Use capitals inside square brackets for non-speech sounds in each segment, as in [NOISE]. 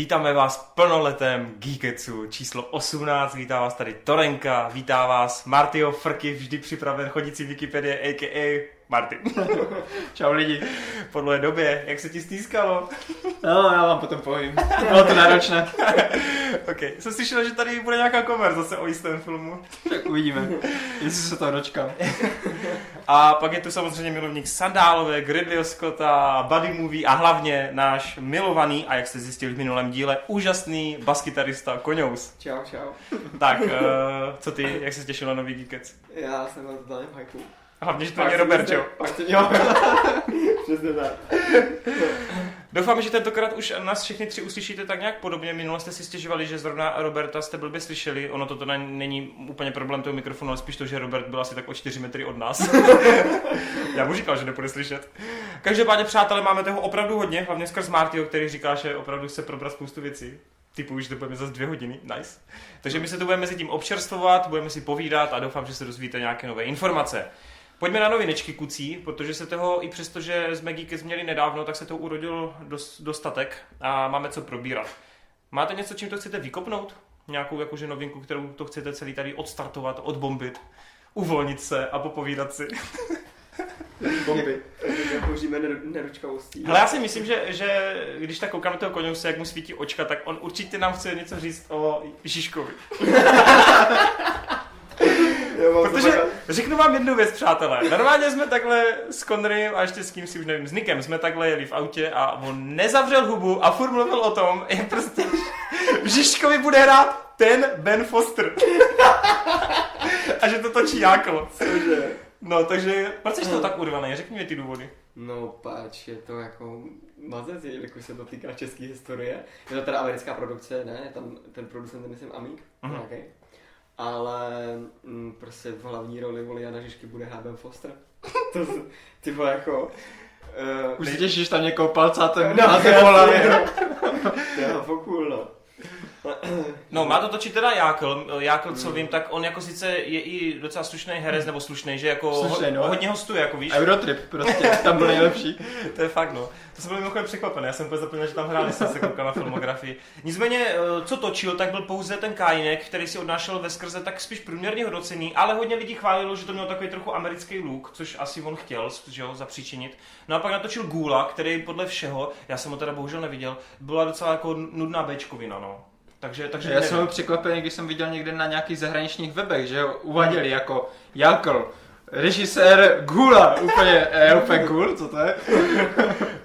Vítáme vás v plnoletém Geeketsu číslo 18, vítá vás tady Torenka, vítá vás Martio Frky, vždy připraven chodící Wikipedie, a.k.a. Martin. [LAUGHS] Čau lidi. Po dlouhé době, jak se ti stýskalo? No, já vám potom povím. Bylo to náročné. [LAUGHS] ok, jsem slyšel, že tady bude nějaká konverzace o jistém filmu. Tak uvidíme, jestli se to dočkám. A pak je tu samozřejmě milovník Sandálové, Ridley Scotta, Buddy Movie a hlavně náš milovaný, a jak jste zjistili v minulém díle, úžasný baskytarista Koňous. Čau, čau. Tak, uh, [LAUGHS] co ty, jak se těšil na nový Geekec? Já jsem na totálním hypeu. Hlavně, že to není Robert, jo? Pak to jo. [LAUGHS] Přesně tak. Doufám, že tentokrát už nás všechny tři uslyšíte tak nějak podobně. Minule jste si stěžovali, že zrovna Roberta jste blbě slyšeli. Ono to není úplně problém toho mikrofonu, ale spíš to, že Robert byl asi tak o 4 metry od nás. [LAUGHS] Já mu říkal, že nebude slyšet. Každopádně, přátelé, máme toho opravdu hodně, hlavně skrz Martyho, který říká, že opravdu se probrat spoustu věcí. Typu, že to budeme zase dvě hodiny, nice. Takže my se tu budeme mezi tím občerstvovat, budeme si povídat a doufám, že se dozvíte nějaké nové informace. Pojďme na novinečky kucí, protože se toho, i přesto, že jsme Geekes měli nedávno, tak se toho urodil dost, dostatek a máme co probírat. Máte něco, čím to chcete vykopnout? Nějakou jakože novinku, kterou to chcete celý tady odstartovat, odbombit, uvolnit se a popovídat si? [LAUGHS] Bomby. Použijeme. Ale já si myslím, že, že když tak koukám na toho koňouse, jak mu svítí očka, tak on určitě nám chce něco říct o Žižkovi. [LAUGHS] Jo, Protože řeknu vám jednu věc, přátelé. Normálně jsme takhle s Conrym a ještě s kým si už nevím, s Nikem jsme takhle jeli v autě a on nezavřel hubu a furt mluvil o tom, jak prostě v Žižkovi bude hrát ten Ben Foster. [LAUGHS] a že to točí Jákl. Cože? No, takže proč jsi to tak urvaný? Řekni mi ty důvody. No pač, je to jako mazec, jelikož se to týká české historie. Je to teda americká produkce, ne? Tam ten producent myslím Amík, nějaký. Ale mm, prostě v hlavní roli voli Jana Žižky bude Haben Foster. [LAUGHS] to, z- ty vole jako... Uh, Už se těšíš tam někoho palcátem No, na jasně, hlavě. To je no. No, má to točit teda Jákl. Jákl, co vím, tak on jako sice je i docela slušný herec, nebo slušný, že jako Slušnej, no. hodně hostuje, jako víš. Eurotrip prostě, tam byl nejlepší. [LAUGHS] To je fakt, no. To jsem byl mimochodem překvapený, já jsem úplně zapomněl, že tam hráli, jsem se koukal na filmografii. Nicméně, eh, co točil, tak byl pouze ten Kajinek, který si odnášel ve skrze tak spíš průměrně hodnocení, ale hodně lidí chválilo, že to měl takový trochu americký look, což asi on chtěl, že jo, zapříčinit. No a pak natočil Gula, který podle všeho, já jsem ho teda bohužel neviděl, byla docela jako nudná Bčkovina, no. Takže, takže Já jsem byl překvapený, když jsem viděl někde na nějakých zahraničních webech, že ho uváděli jako Jakl, režisér Gula, úplně, je úplně cool, co to je?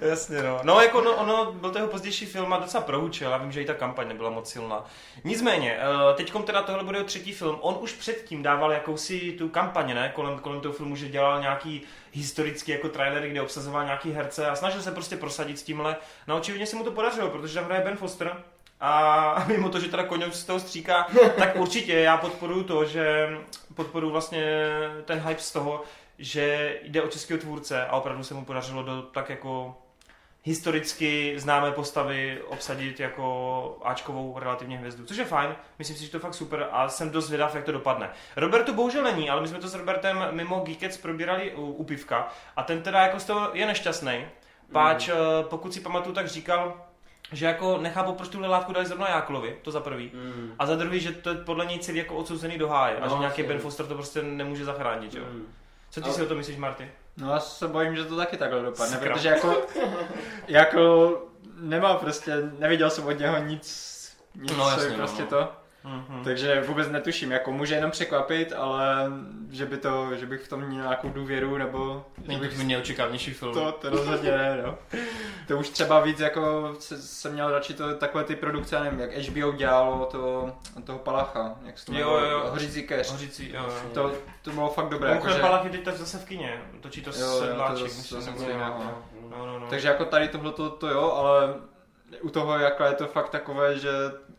[LAUGHS] Jasně, no. No, jako no, ono, byl to jeho pozdější film a docela prohučil. Já vím, že i ta kampaň nebyla moc silná. Nicméně, teď teda tohle bude jeho třetí film. On už předtím dával jakousi tu kampaň, ne? Kolem, kolem toho filmu, že dělal nějaký historický jako trailery, kde obsazoval nějaký herce a snažil se prostě prosadit s tímhle. No, očividně se mu to podařilo, protože tam hraje Ben Foster. A mimo to, že teda koně z toho stříká, [LAUGHS] tak určitě já podporuju to, že podporuju vlastně ten hype z toho, že jde o českého tvůrce a opravdu se mu podařilo do tak jako historicky známé postavy obsadit jako Ačkovou relativně hvězdu, což je fajn, myslím si, že to je fakt super a jsem dost zvědav, jak to dopadne. Robertu bohužel není, ale my jsme to s Robertem mimo Geekets probírali u, u pivka a ten teda jako z toho je nešťastný, páč, mm. pokud si pamatuju, tak říkal, že jako nechápu, proč tuhle látku dali zrovna Jáklovi, to za prvý. Mm. A za druhý, že to je podle něj celý jako odsouzený do háje a No, že nějaký. Ben Foster to prostě nemůže zachránit, jo. Mm. Co ty Ale- si o to myslíš, Marty? No já se bojím, že to taky takhle dopadne, Sakra. protože jako, [LAUGHS] jako nemá prostě, neviděl jsem od něho nic, nic No, jasně, no, prostě no. to, Mhm. takže vůbec netuším, jako může jenom překvapit, ale že by to, že bych v tom měl nějakou důvěru, nebo že Není bych to neočekávanější film. to, to rozhodně ne, no. To už třeba víc jako se, jsem měl radši to, takové ty produkce, nevím, jak HBO dělalo to, toho Palacha, jak se to Jo, jo, jo. Hořící keř. Hořící, jo, jo. To, to bylo fakt dobré, Mimochodem jakože, Palach je teď tak zase v kině, točí to Jo, to sedláček, musím, nějak, no. no. No, no, no. takže jako tady tohle to, to jo, ale u toho jako je to fakt takové, že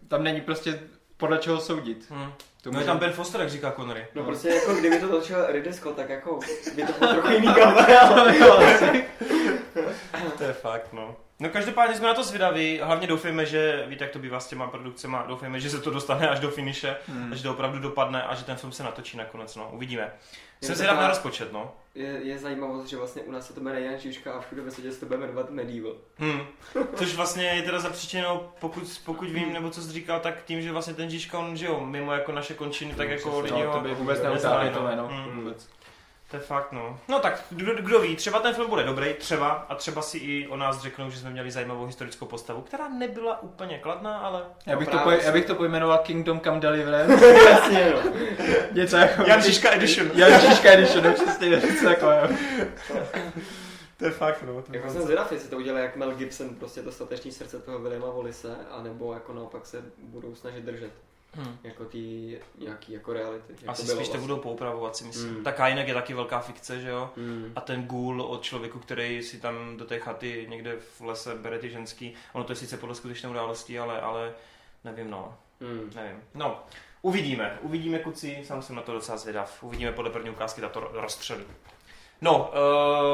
tam není prostě podle čeho soudit. Hm. To No je tam Ben Foster, jak říká Connery. No prostě jako kdyby to točil Ridley Scott, tak jako by to bylo trochu jiný [LAUGHS] kamer, ale... To je fakt, no. No každopádně jsme na to zvědaví, hlavně doufejme, že, víte jak to bývá s těma produkcemi, doufejme, že se to dostane až do finiše, Hmm. a že to opravdu dopadne a že ten film se natočí nakonec, no, uvidíme. Jsem zvědav na rozpočet, no. Je, je zajímavost, že vlastně u nás se to jmenuje Jan Žižka a všude ve světě se to bude jmenovat Medieval. Hmm. Což vlastně je teda zapříčeno, pokud, pokud vím, nebo co jsi říkal, tak tím, že vlastně ten Žižka, on, že jo, mimo jako naše končiny, tak No, jako lidi No, ho... to by vůbec neutáhli no. to jméno. Hmm. Vůbec. To je fakt, no. No tak, kdo, kdo ví, třeba ten film bude dobrý, třeba, a třeba si i o nás řeknou, že jsme měli zajímavou historickou postavu, která nebyla úplně kladná, ale... Já bych, No to, poj- já bych to pojmenoval Kingdom Come Deliverance. [LAUGHS] Jasně, no. Něco jako... Jan Žižka Edition. Jan Žižka Edition, no přesně něco takového. To je fakt, no. To Jako jsem zvědav, jestli to udělá jak Mel Gibson, prostě to stateční srdce toho Williama Volise, anebo jako naopak se budou snažit držet. Hm. Jako ty nějaký jako reality. Jak Asi spíš to budou poupravovat, si myslím. Hmm. Tak jinak je taky velká fikce, že jo? Hmm. A ten gůl od člověku, který si tam do té chaty někde v lese bere ty ženský, ono to je sice podle skutečné události, ale, ale nevím, no. Hmm. Nevím. No, uvidíme. Uvidíme, kuci, sám jsem na to docela zvědav. Uvidíme podle první ukázky, ta to ro- rozstřelí. No,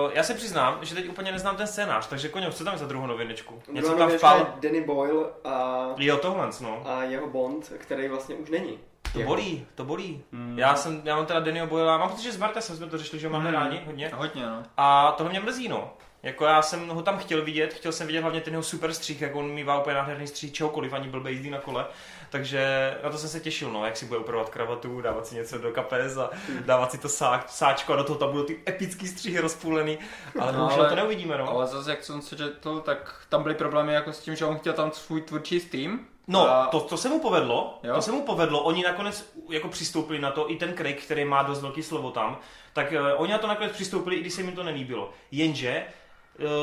uh, já se přiznám, že teď úplně neznám ten scénář, takže koně, co tam je za druhou novinečku? Něco Druhá tam vpal? je Danny Boyle a, Jo, tohle, no. a jeho Bond, který vlastně už není. To Jeho. bolí, to bolí. Hmm. Já jsem, já mám teda Dannyho Boyla, mám pocit, že s Martesem jsme to řešili, že ho máme Hmm. rádi hodně. Hodně, no. A tohle mě mrzí, no. Jako já jsem ho tam chtěl vidět, chtěl jsem vidět hlavně ten jeho super střih, jak on mývá úplně nádherný střih čehokoliv, ani blbě jízdí na kole. Takže na to jsem se těšil, no, jak si bude upravovat kravatu, dávat si něco do kapes a dávat si to sá, sáčko a do toho tam budou ty epický střihy rozpůlený. Ale No, bohužel to neuvidíme, no. Ale zase, jak jsem se četl, tak tam byly problémy jako s tím, že on chtěl tam svůj tvůrčí Steam. No, a... to, to se mu povedlo, Jo? to se mu povedlo, oni nakonec jako přistoupili na to, i ten Craig, který má dost velký slovo tam, tak uh, oni na to nakonec přistoupili, i když se jim to nelíbilo. Jenže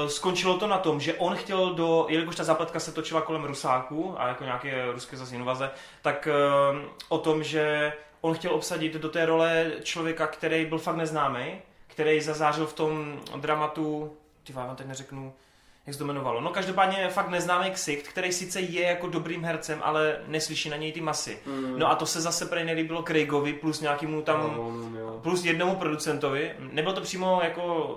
skončilo to na tom, že on chtěl do, jelikož ta zápletka se točila kolem Rusáků a jako nějaké ruské zase invaze, tak uh, o tom, že on chtěl obsadit do té role člověka, který byl fakt neznámý, který zazářil v tom dramatu, ty vám teď neřeknu, jak se to jmenovalo. No každopádně fakt neznámý ksicht, který sice je jako dobrým hercem, ale neslyší na něj ty masy. Hmm. No a to se zase prej nelíbilo Craigovi plus nějakému tam, No, jo. plus jednomu producentovi. Nebyl to přímo jako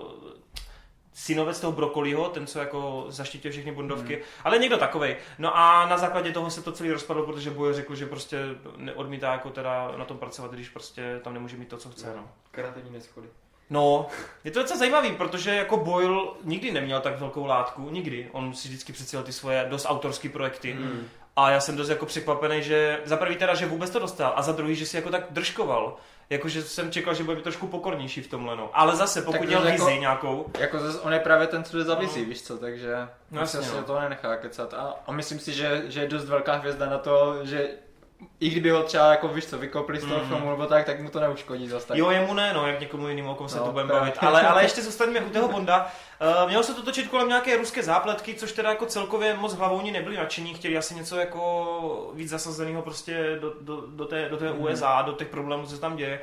synovec toho Brokoliho, ten, co jako zaštitil všechny bondovky, Hmm. ale někdo takovej. No a na základě toho se to celý rozpadlo, protože Boje řekl, že prostě neodmítá jako teda na tom pracovat, když prostě tam nemůže mít to, co chce. No. Kreativní neschody. No, je to docela zajímavý, protože jako Boyle nikdy neměl tak velkou látku, nikdy. On si vždycky přecílil ty svoje dost autorské projekty. Hmm. A já jsem dost jako překvapený, že za prvý teda, že vůbec to dostal a za druhý, že si jako tak držkoval. Jakože jsem čekal, že bude být trošku pokornější v tomhle, no. Ale zase, pokud Tak měl zase vizi jako- nějakou, Jako zase on je právě ten, co jde za vizí, No. víš co, takže No jasně, se no. toho nenechá kecat. A, a myslím si, že, že je dost velká hvězda na to, že i kdyby ho třeba jako víš co, vykopli z toho Mhm. filmu nebo tak, tak mu to neuškodí zase tak. Jo, jemu ne, no, jak někomu jinému, o kom se No, to budeme právě. bavit. Ale, ale [LAUGHS] ještě zůstaneme u toho Bonda. Uh, mělo se to točit kolem nějaké ruské zápletky, což teda jako celkově moc hlavou nebyli nadšení, chtěli asi něco jako víc zasazeného prostě do, do, do té, do té Mhm. USA, do těch problémů, co se tam děje.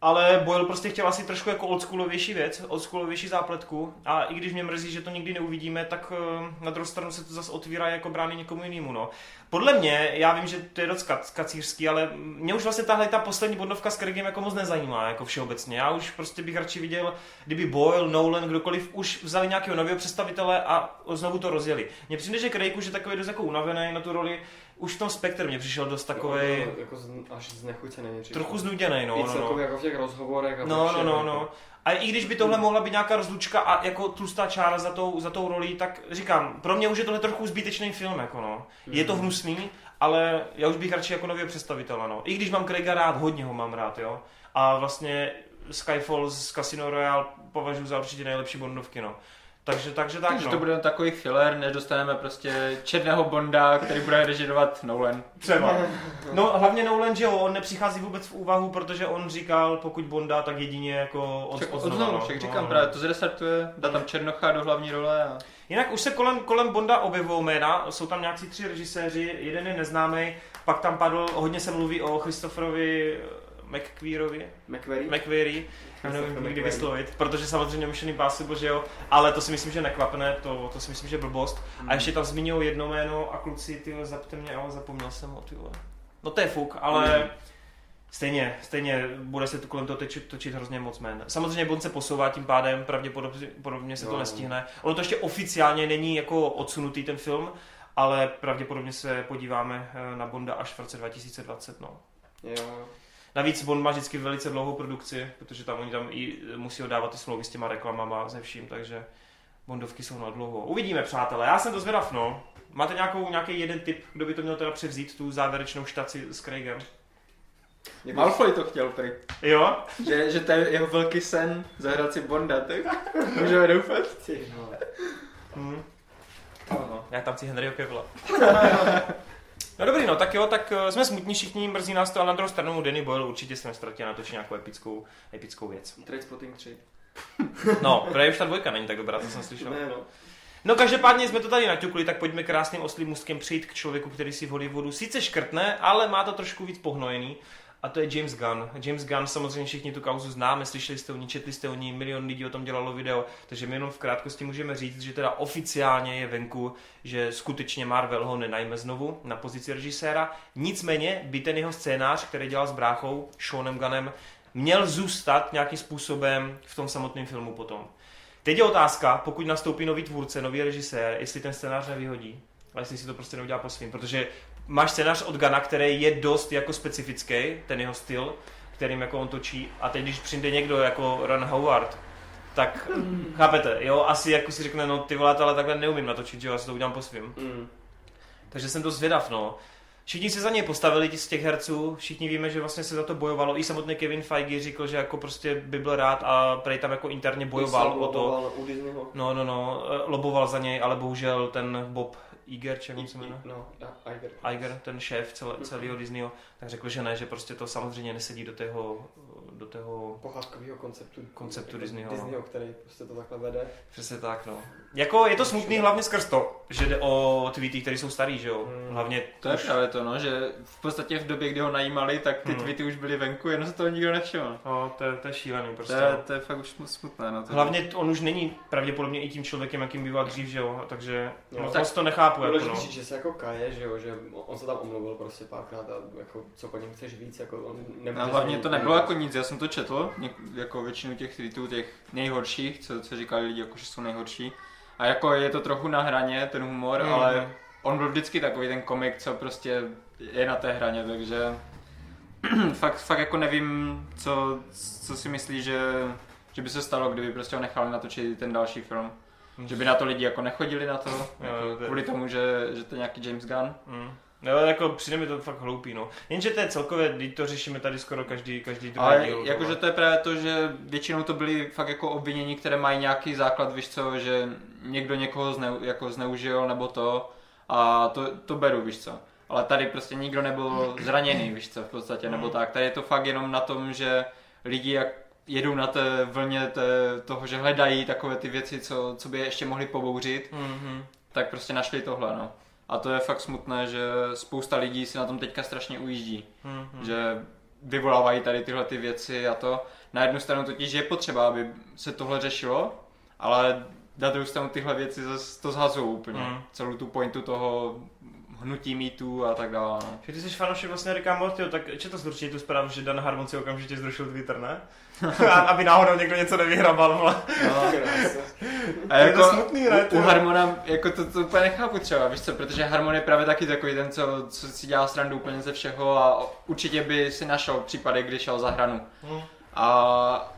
Ale Boyle prostě chtěl asi trošku jako oldschoolovější věc, oldschoolovější zápletku a i když mě mrzí, že to nikdy neuvidíme, tak eh, na druhou stranu se to zase otvírá jako brány někomu jinému. No. Podle mě, já vím, že to je dost kac- kacířský, ale mě už vlastně tahle ta poslední bodnovka s Craigem jako moc nezajímá, jako všeobecně. Já už prostě bych radši viděl, kdyby Boyle, Nolan, kdokoliv už vzali nějakého nového představitele a znovu to rozjeli. Mně přijde, že Craig už je takový dost jako unavený na tu roli, už v tom spektru mě přišel dost takový Jako, jako z, až znechucený. přišel. trochu znuděný, no, I no, no. celkově jako v těch rozhovorech. A No, no, všem, no, jako. no. A i když by tohle mohla být nějaká rozlučka a jako tlustá čára za tou, za tou rolí, tak říkám, pro mě už je tohle trochu zbytečný film, jako no. Je to Mhm. hnusný, ale já už bych radši jako nově představitele, no. I když mám Craiga rád, hodně ho mám rád, jo. A vlastně Skyfall z Casino Royale považuji za určitě nejlepší bondovky, no. Takže, takže tak, Takže no. to bude takový filler, než dostaneme prostě černého Bonda, který bude režirovat Nolan. Třeba. No hlavně Nolan, že jo, on nepřichází vůbec v úvahu, protože on říkal, pokud Bonda, tak jedině jako od, Však od od znova, znovu, no. však No, říkám no. právě, to zrestartuje, dá tam Černocha do hlavní role a... Jinak už se kolem, kolem Bonda objevují jména, jsou tam nějací tři režiséři, jeden je neznámý, pak tam padl, hodně se mluví o Christopherovi McQueerovi, McQuarrie. McQueery, já nevím nikdy McQuarrie. vyslovit, protože samozřejmě Mission Impossible, že jo, ale to si myslím, že neklapne, to, to si myslím, že je blbost. A ještě tam zmiňují jedno jméno a kluci, ty zapte mě, ale zapomněl jsem ho, ty vole. No to je fuk, ale Stejně, stejně bude se to kolem toho točit, točit hrozně moc men. Samozřejmě Bond se posouvá tím pádem, pravděpodobně podobně se to No. nestihne. Ono to ještě oficiálně není jako odsunutý ten film, ale pravděpodobně se podíváme eh, na Bonda až v roce 2020. No. Jo. Navíc Bond má vždycky velice dlouhou produkci, protože tam oni tam i musí oddávat ty smlouvy s těma reklamama se vším, takže Bondovky jsou na dlouho. Uvidíme, přátelé, já jsem to zvědav, no. Máte nějakou, nějaký jeden tip, kdo by to měl teda převzít, tu závěrečnou štaci s Craigem? Jako- Malfoy to chtěl prý. Jo? Že, že to je jeho velký sen zahrát si Bonda, tak můžeme doufat. Ty. Hm. No, já tam chci Henryho Cavilla. [LAUGHS] No dobrý, no tak jo, tak eh, jsme smutní všichni, mrzí nás to, ale na druhou stranu Danny Boyle určitě se nestratí natočit nějakou epickou, epickou věc. Trainspotting 3. [LAUGHS] No, právě už ta dvojka není tak dobrá, to jsem slyšel. Ne, no. No každopádně jsme to tady naťukli, tak pojďme krásným oslým můstkem přejít k člověku, který si v Hollywoodu sice škrtne, ale má to trošku víc pohnojený. A to je James Gunn. James Gunn, samozřejmě všichni tu kauzu známe, slyšeli jste o ní, četli jste o ní, milion lidí o tom dělalo video, takže my jenom v krátkosti můžeme říct, že teda oficiálně je venku, že skutečně Marvel ho nenajme znovu na pozici režiséra. Nicméně by ten jeho scénář, který dělal s bráchou, Seanem Gunnem, měl zůstat nějakým způsobem v tom samotném filmu potom. Teď je otázka, pokud nastoupí nový tvůrce, nový režisér, jestli ten scénář nevyhodí, ale jestli si to prostě neudělá po svým, protože máš scénář od Gana, který je dost jako specifický, ten jeho styl, kterým jako on točí, a teď když přijde někdo jako Ron Howard, tak chápete, jo, asi jako si řekne, no ty vole, ale takhle neumím natočit, že jo, já si to udělám po svým. Mm. Takže jsem to zvědav, no. Všichni se za něj postavili z těch herců, všichni víme, že vlastně se za to bojovalo. I samotný Kevin Feige řekl, že jako prostě by byl rád a prej tam jako interně bojoval o to. No, no, no, eh, loboval za něj, ale bohužel ten Bob Iger, či jak se jmenuje? No, Iger. Iger, ten šéf celé, celého Disneyho, tak řekl, že ne, že prostě to samozřejmě nesedí do tého, do tého, Pohádkovýho konceptu. Konceptu Disneyho, no. Disneyho, který prostě to takhle vede. přesně tak, no. Jako je to smutný hlavně skrz to, že jde o tweety, které jsou starý, že jo? Hmm. Hlavně To je už- právě to, no, že v podstatě v době, kdy ho najímali, tak ty Hmm. tweety už byly venku, jenom se toho nikdo nevšiml. No, to, je- to je šílený prostě. To je, to je fakt už smutné, no. To Hlavně on už není pravděpodobně i tím člověkem, jakým býval dřív, že jo? Takže moc, tak to nechápu, jako Důležité no. říct, že se jako kaje, že jo, že on se tam omluvil prostě párkrát a jako co po něm chceš víc, jako on nemůže No, hlavně to nebylo jako nic, já jsem to četl, něk, jako většinu těch tweetů, těch nejhorších, co, co říkali lidi, jako že jsou nejhorší. A jako je to trochu na hraně, ten humor, Mhm. ale on byl vždycky takový ten komik, co prostě je na té hraně, takže [CLEARS THROAT] fakt, fakt jako nevím, co, co si myslí, že, že by se stalo, kdyby prostě ho nechali natočit ten další film. Že by na to lidi jako nechodili na to, jako kvůli tomu, že, že to je nějaký James Gunn. Mm. No, jako přijde mi to fakt hloupý, no. Jenže to je celkově, teď to řešíme tady skoro každý, každý druhý Ale díl. jakože to je právě to, že většinou to byly fakt jako obvinění, které mají nějaký základ, víš co, že někdo někoho zneu, jako zneužil nebo to a to, to beru, víš co. Ale tady prostě nikdo nebyl zraněný, víš co, v podstatě, nebo tak. Tady je to fakt jenom na tom, že lidi jak jedou na té vlně té, toho, že hledají takové ty věci, co, co by je ještě mohli pobouřit, Mhm. tak prostě našli tohle, no. A to je fakt smutné, že spousta lidí si na tom teďka strašně ujíždí Mhm. že vyvolávají tady tyhle ty věci a to. Na jednu stranu totiž je potřeba, aby se tohle řešilo, ale na druhou stranu tyhle věci zase to zhazují úplně. Mm. Celou tu pointu toho hnutí mýtů a tak dále. No. Že ty jsi fanoušek vlastně Ricka Mortyho, tak četl jsi určitě tu zprávu, že Dan Harmon si okamžitě zrušil Twitter, ne? [LAUGHS] A, aby náhodou někdo něco nevyhrabal, vole. No, [LAUGHS] a Je jako to smutný, ne, u, u? Harmona jako to, to úplně nechápu třeba, víš co, protože Harmon je právě taky takový ten, co, co si dělá srandu úplně ze všeho a určitě by si našel případy, kdy šel za hranu. Hm. A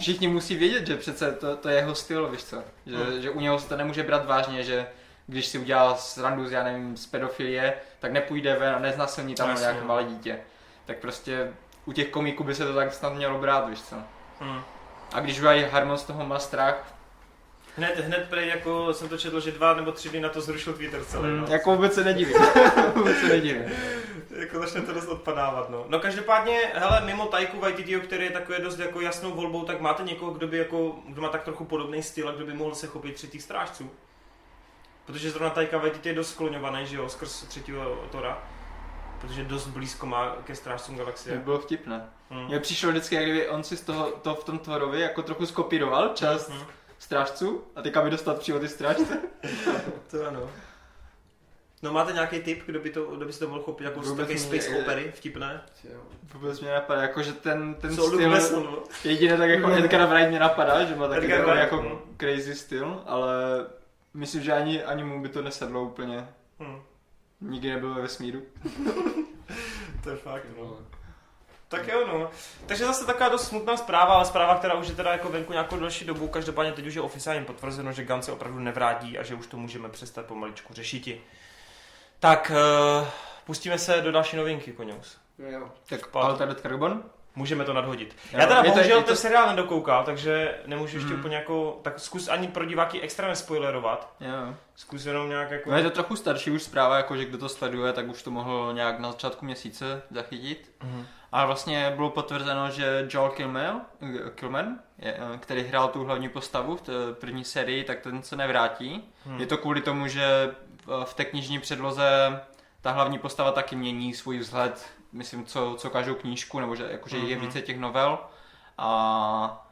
všichni musí vědět, že přece to, to je jeho styl, víš co? Že, Hmm. že u něho se to nemůže brát vážně, že když si udělá srandu z, já nevím, z pedofilie, tak nepůjde ven a neznasilní tam Jasně. nějaké malé dítě. Tak prostě u těch komiků by se to tak snad mělo brát, víš co? Hm. A když udělají Harmon z toho má strach, Hned, hned prej, jako jsem to četl, že dva nebo tři dny na to zrušil Twitter celý, no. mm, jako vůbec se nedivím. [LAUGHS] vůbec se nedivím. Jako začne to dost odpadávat, no. No každopádně, hele, mimo Tajku Waititiho, který je takový dost jako jasnou volbou, tak máte někoho, kdo by jako, kdo má tak trochu podobný styl a kdo by mohl se chopit třetích strážců? Protože zrovna Tajka Waititi je dost skloňovaný, že jo, skrz třetího Tora. Protože dost blízko má ke strážcům To by galaxie. bylo vtipné. Hmm. Mně přišlo vždycky, jak kdyby on si z toho, to v tom Thorovi jako trochu skopíroval část Hmm. strážců a teďka by dostat přímo ty strážce. [LAUGHS] To ano. No máte nějaký tip, kdo by, to, kdo by si to mohl chopit jako takový mě- space opery vtipné? Vůbec mě napadá, jako že ten, ten Co styl, no? jedině tak jako Edgar Wright mě napadá, že má taky Edgar takový Wright, jako no. crazy styl, ale myslím, že ani, ani mu by to nesedlo úplně. Hm, Nikdy nebyl ve vesmíru. [LAUGHS] to je fakt, no. Tak jo, no. Takže zase taková dost smutná zpráva, ale zpráva, která už je teda jako venku nějakou další dobu. Každopádně teď už je oficiálně potvrzeno, že Gun se opravdu nevrátí a že už to můžeme přestat pomaličku řešiti. Tak, uh, pustíme se do další novinky, Koňous. No jo. Tak. Altered Carbon? Můžeme to nadhodit. Já teda je to- bohužel to- ten seriál nedokoukal, takže nemůžu ještě Mhm. úplně jako, tak zkus ani pro diváky extra nespoilerovat. Jo. Zkus jenom nějak jako... No je to trochu starší už zpráva, jako že kdo to sleduje, tak už to mohl nějak na začátku měsíce zachytit. Mhm. A vlastně bylo potvrzeno, že Joel Kilman, Kilman je, eh, který hrál tu hlavní postavu v té první sérii, tak ten se nevrátí. Hmm. Je to kvůli tomu, že v- v té knižní předloze ta hlavní postava taky mění svůj vzhled, myslím, co, co každou knížku, nebo že jakože je Mhm. více těch novel. A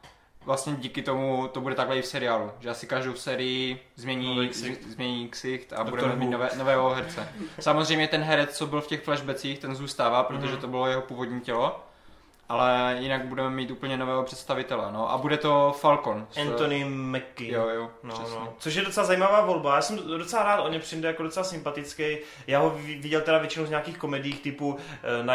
vlastně díky tomu to bude takhle i v seriálu, že asi každou sérii změní, ksicht. změní ksicht a Doktor budeme mít nové, nového herce. Samozřejmě ten herec, co byl v těch flashbacích, ten zůstává, protože Mhm. to bylo jeho původní tělo. Ale jinak budeme mít úplně nového představitele, no. A bude to Falcon. s- Anthony Mackie. Jo, jo, No, přesně. no. Což je docela zajímavá volba. Já jsem docela rád o něm přijde jako docela sympatický. Já ho vi- viděl teda většinou z nějakých komedií typu uh,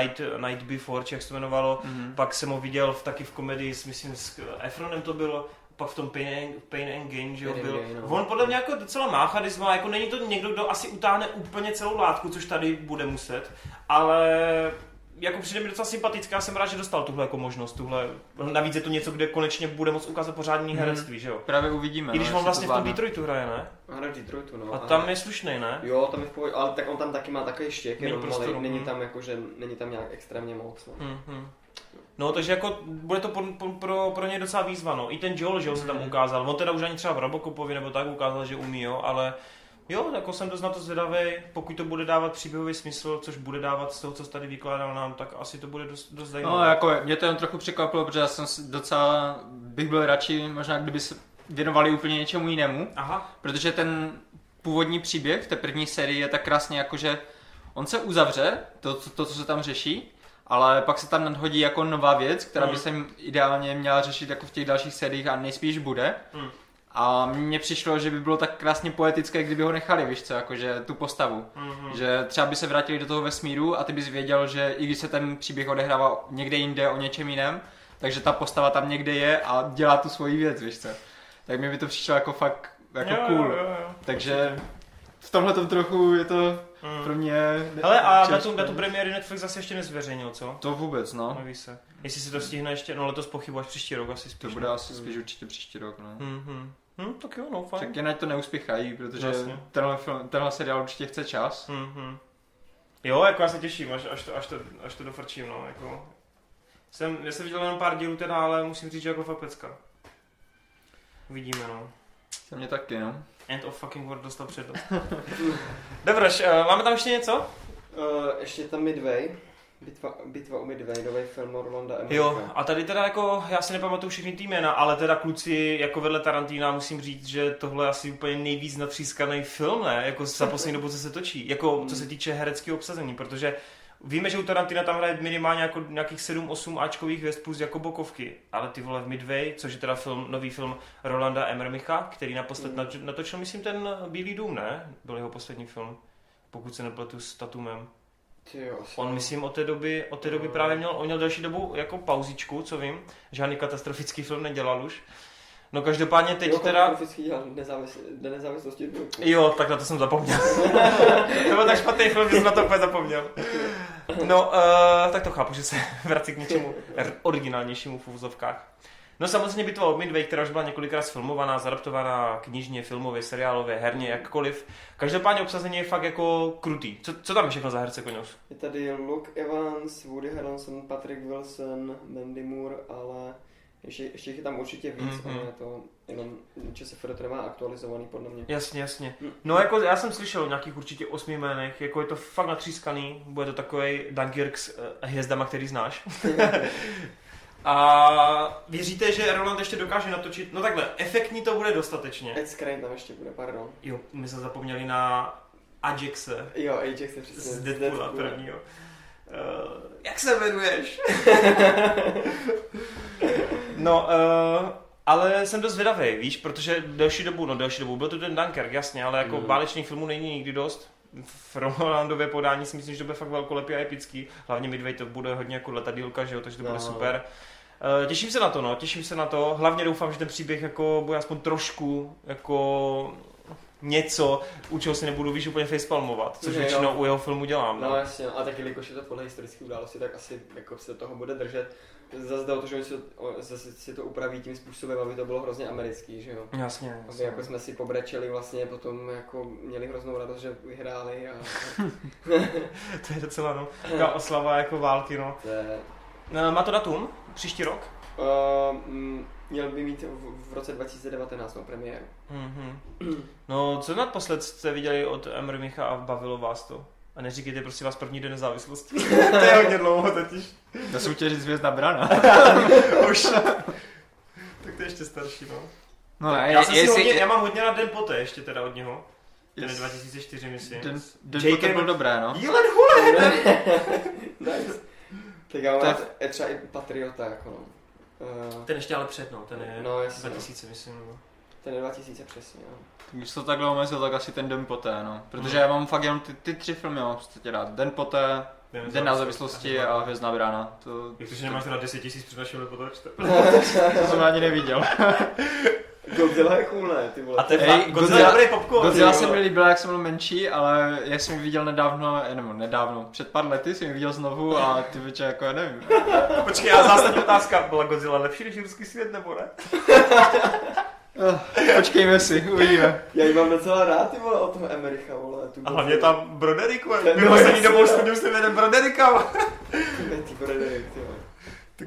Night, Night Before, či jak se to jmenovalo. Mhm. Pak jsem ho viděl v, taky v komedii, s, myslím, s Efronem to bylo, pak v tom Pain and, Pain and Gain, že jo, byl. Gain, no. On podle mě jako docela má charisma, jako není to někdo, kdo asi utáhne úplně celou látku, což tady bude muset, ale jako přijde mi docela sympatická, jsem rád, že dostal tuhle jako možnost, tuhle, navíc je to něco, kde konečně bude moct ukázat pořádný Mhm. herectví, že jo. Právě uvidíme. I když no, on vlastně to v tom. Detroitu hraje, ne? Hra v Detroitu, no. A tam je slušný, ne? Jo, tam je v pohodě, ale tak on tam taky má takový štěk, jenom malý, prostoru, není hm. tam jako, že není tam nějak extrémně moc. No. Hmm, hmm. No, takže jako bude to pro, pro, pro, pro ně docela výzva, no. I ten Joel, že jo, se tam Mhm. ukázal. On teda už ani třeba v Robocopovi nebo tak ukázal, že umí, jo, ale jo, jako jsem dost na to zvědavý. Pokud to bude dávat příběhový smysl, což bude dávat z toho, co tady vykládal nám, tak asi to bude dost, dost zajímavé. No, jako mě to jen trochu překvapilo, protože já jsem docela, bych byl radši, možná kdyby se věnovali úplně něčemu jinému, Aha, protože ten původní příběh v té první sérii je tak krásně jako, že on se uzavře, to, to, to co se tam řeší, ale pak se tam nadhodí jako nová věc, která by Mhm. se ideálně měla řešit jako v těch dalších sériích a nejspíš bude. Mhm. A mně přišlo, že by bylo tak krásně poetické, kdyby ho nechali, víš co, jakože tu postavu. Mhm. Že třeba by se vrátili do toho vesmíru a ty bys věděl, že i když se ten příběh odehrává někde jinde o něčem jiném, takže ta postava tam někde je a dělá tu svoji věc, víš co. Tak mi by to přišlo jako fakt jako jo, cool. Jo, jo, jo. Takže v tomhle tom trochu je to Hmm. pro mě... Hele, a na čas- tu, na tu premiéry Netflix zase ještě nezveřejnil, co? To vůbec, no. Neví se. Jestli si to stihne ještě, no letos pochybu až příští rok asi spíš. To bude asi spíš určitě příští rok, no. Hmm, hmm. Tak jo, no, fajn. Tak jen ať to neuspěchají, protože Jasně. tenhle, film, tenhle seriál určitě chce čas. Mm-hmm. Jo, jako já se těším, až, až, to, až, to, až to dofrčím, no, jako. Jsem, já jsem viděl jenom pár dílů teda, ale musím říct, že jako fakt pecka. Uvidíme, no. To mě taky, no. End of fucking World dostal přednost. [LAUGHS] Dobroš, uh, máme tam ještě něco? Uh, ještě tam Midway. Bitva, bitva u Midway, nový film Orlanda Emmerich. Jo, a tady teda jako, já si nepamatuju všechny ty jména, ale teda kluci jako vedle Tarantina musím říct, že tohle je asi úplně nejvíc natřískaný film, ne? Jako za poslední dobu, co se točí. Jako co se týče hereckého obsazení, protože víme, že u Tarantina tam hraje minimálně jako nějakých 7-8 Ačkových hvězd plus jako bokovky, ale ty vole v Midway, což je teda film, nový film Rolanda Emmermicha, který naposled Mm. mm. natočil, myslím, ten Bílý dům, ne? Byl jeho poslední film, pokud se nepletu s Tatumem. Ty jo, asi On, myslím, od té doby, od té doby právě měl, on měl další dobu jako pauzičku, co vím, žádný katastrofický film nedělal už. No každopádně teď jo, teda... katastrofický dělal nezávis, Den nezávislosti. Jo, tak na to jsem zapomněl. [LAUGHS] to byl tak špatný film, že jsem na to úplně zapomněl. No, uh, tak to chápu, že se [LAUGHS] vrací k něčemu [LAUGHS] originálnějšímu v úvozovkách. No samozřejmě bitva o Midway, která už byla několikrát sfilmovaná, zadaptovaná knižně, filmově, seriálově, herně, jakkoliv. Každopádně obsazení je fakt jako krutý. Co, co tam je všechno za herce, Koňous? Je tady Luke Evans, Woody Harrelson, Patrick Wilson, Mandy Moore, ale ještě, ještě je tam určitě víc, Mhm. mm-hmm. ale je to jenom ČSFD to nemá aktualizovaný podle mě. Jasně, jasně. Mm. No jako já jsem slyšel o nějakých určitě osmi jménech, jako je to fakt natřískaný, bude to takový Dunkirk s uh, hvězdama, který znáš. [LAUGHS] [LAUGHS] A věříte, že Roland ještě dokáže natočit? No takhle, efektní to bude dostatečně. Ed Skrein tam ještě bude, pardon. Jo, my jsme zapomněli na Ajaxe Jo, Ajax je přesně. z Deadpoola prvního. Uh, jak se jmenuješ? [LAUGHS] no, uh, ale jsem dost zvědavý, víš, protože delší dobu, no delší dobu, byl to ten Dunkirk, jasně, ale jako Mhm. válečných filmů není nikdy dost. V Rolandově podání si myslím, že to bude fakt velkolepý a epický. Hlavně Midway to bude hodně jako letadílka, že jo, takže to bude No. super. Těším se na to, no, těším se na to. Hlavně doufám, že ten příběh jako bude aspoň trošku jako něco, u čeho si nebudu víš úplně facepalmovat, což jo. většinou u jeho filmu dělám. No No. jasně, a taky, jelikož je to podle historické události, tak asi jako se toho bude držet. Zase to, že si, zase si to upraví tím způsobem, aby to bylo hrozně americký, že jo. Jasně, Aby jasně. jako jsme si pobrečeli vlastně, potom jako měli hroznou radost, že vyhráli a [LAUGHS] To je docela no, taková oslava jako války, no. to je... Eh, Má to datum? Příští rok? Uh, měl by mít v, v roce 2019 no, premiéru. Mhm. No, co naposled jste viděli od Emery Micha a bavilo vás to? A neříkejte prosím vás první den nezávislosti. [LAUGHS] to je hodně dlouho totiž. Na soutěži Zvězdná brana. [LAUGHS] Už. tak to je ještě starší, no. No ne, já, jsem si jestli- hodně, já mám hodně na den poté ještě teda od něho. Ten je Yes. 2004, myslím. Den, den poté byl dobré, no. Jílen hule! [LAUGHS] nice. Tak já mám To je- třeba i Patriota, jako no. Uh, Ten ještě ale před, no. Ten je No, jasně, no. 2000, myslím. No. ten je 2000 přesně, jo. Když to takhle omezil, tak asi ten den poté, no. Protože Hmm. já mám fakt jenom ty, ty tři filmy, mám v podstatě rád. Den poté, Den na závislosti a Hvězdná brána. To, Jak to, že nemáš teda 10 tisíc před naším lepotočtem? to jsem ani neviděl. [LAUGHS] Godzilla je cool, ne, ty vole. A ten Ej, Ej, Godzilla Godzilla- je dobrý popcorn. Godzilla se mi líbila, jak jsem byl menší, ale jak jsem ji viděl nedávno, eh, nebo nedávno, před pár lety jsem ji viděl znovu a ty biče, jako já nevím. Počkej, a zásadní otázka. Byla Godzilla lepší než ruský svět, nebo ne? Eh, Počkejme si, uvidíme. Já ji mám docela rád, ty vole, od toho Emericha, vole. Tu A hlavně tam Broderick, vole. My no, poslední jasně. dobou studiu tím jeden Brodericka, vole. Ty Frederick, ty vole.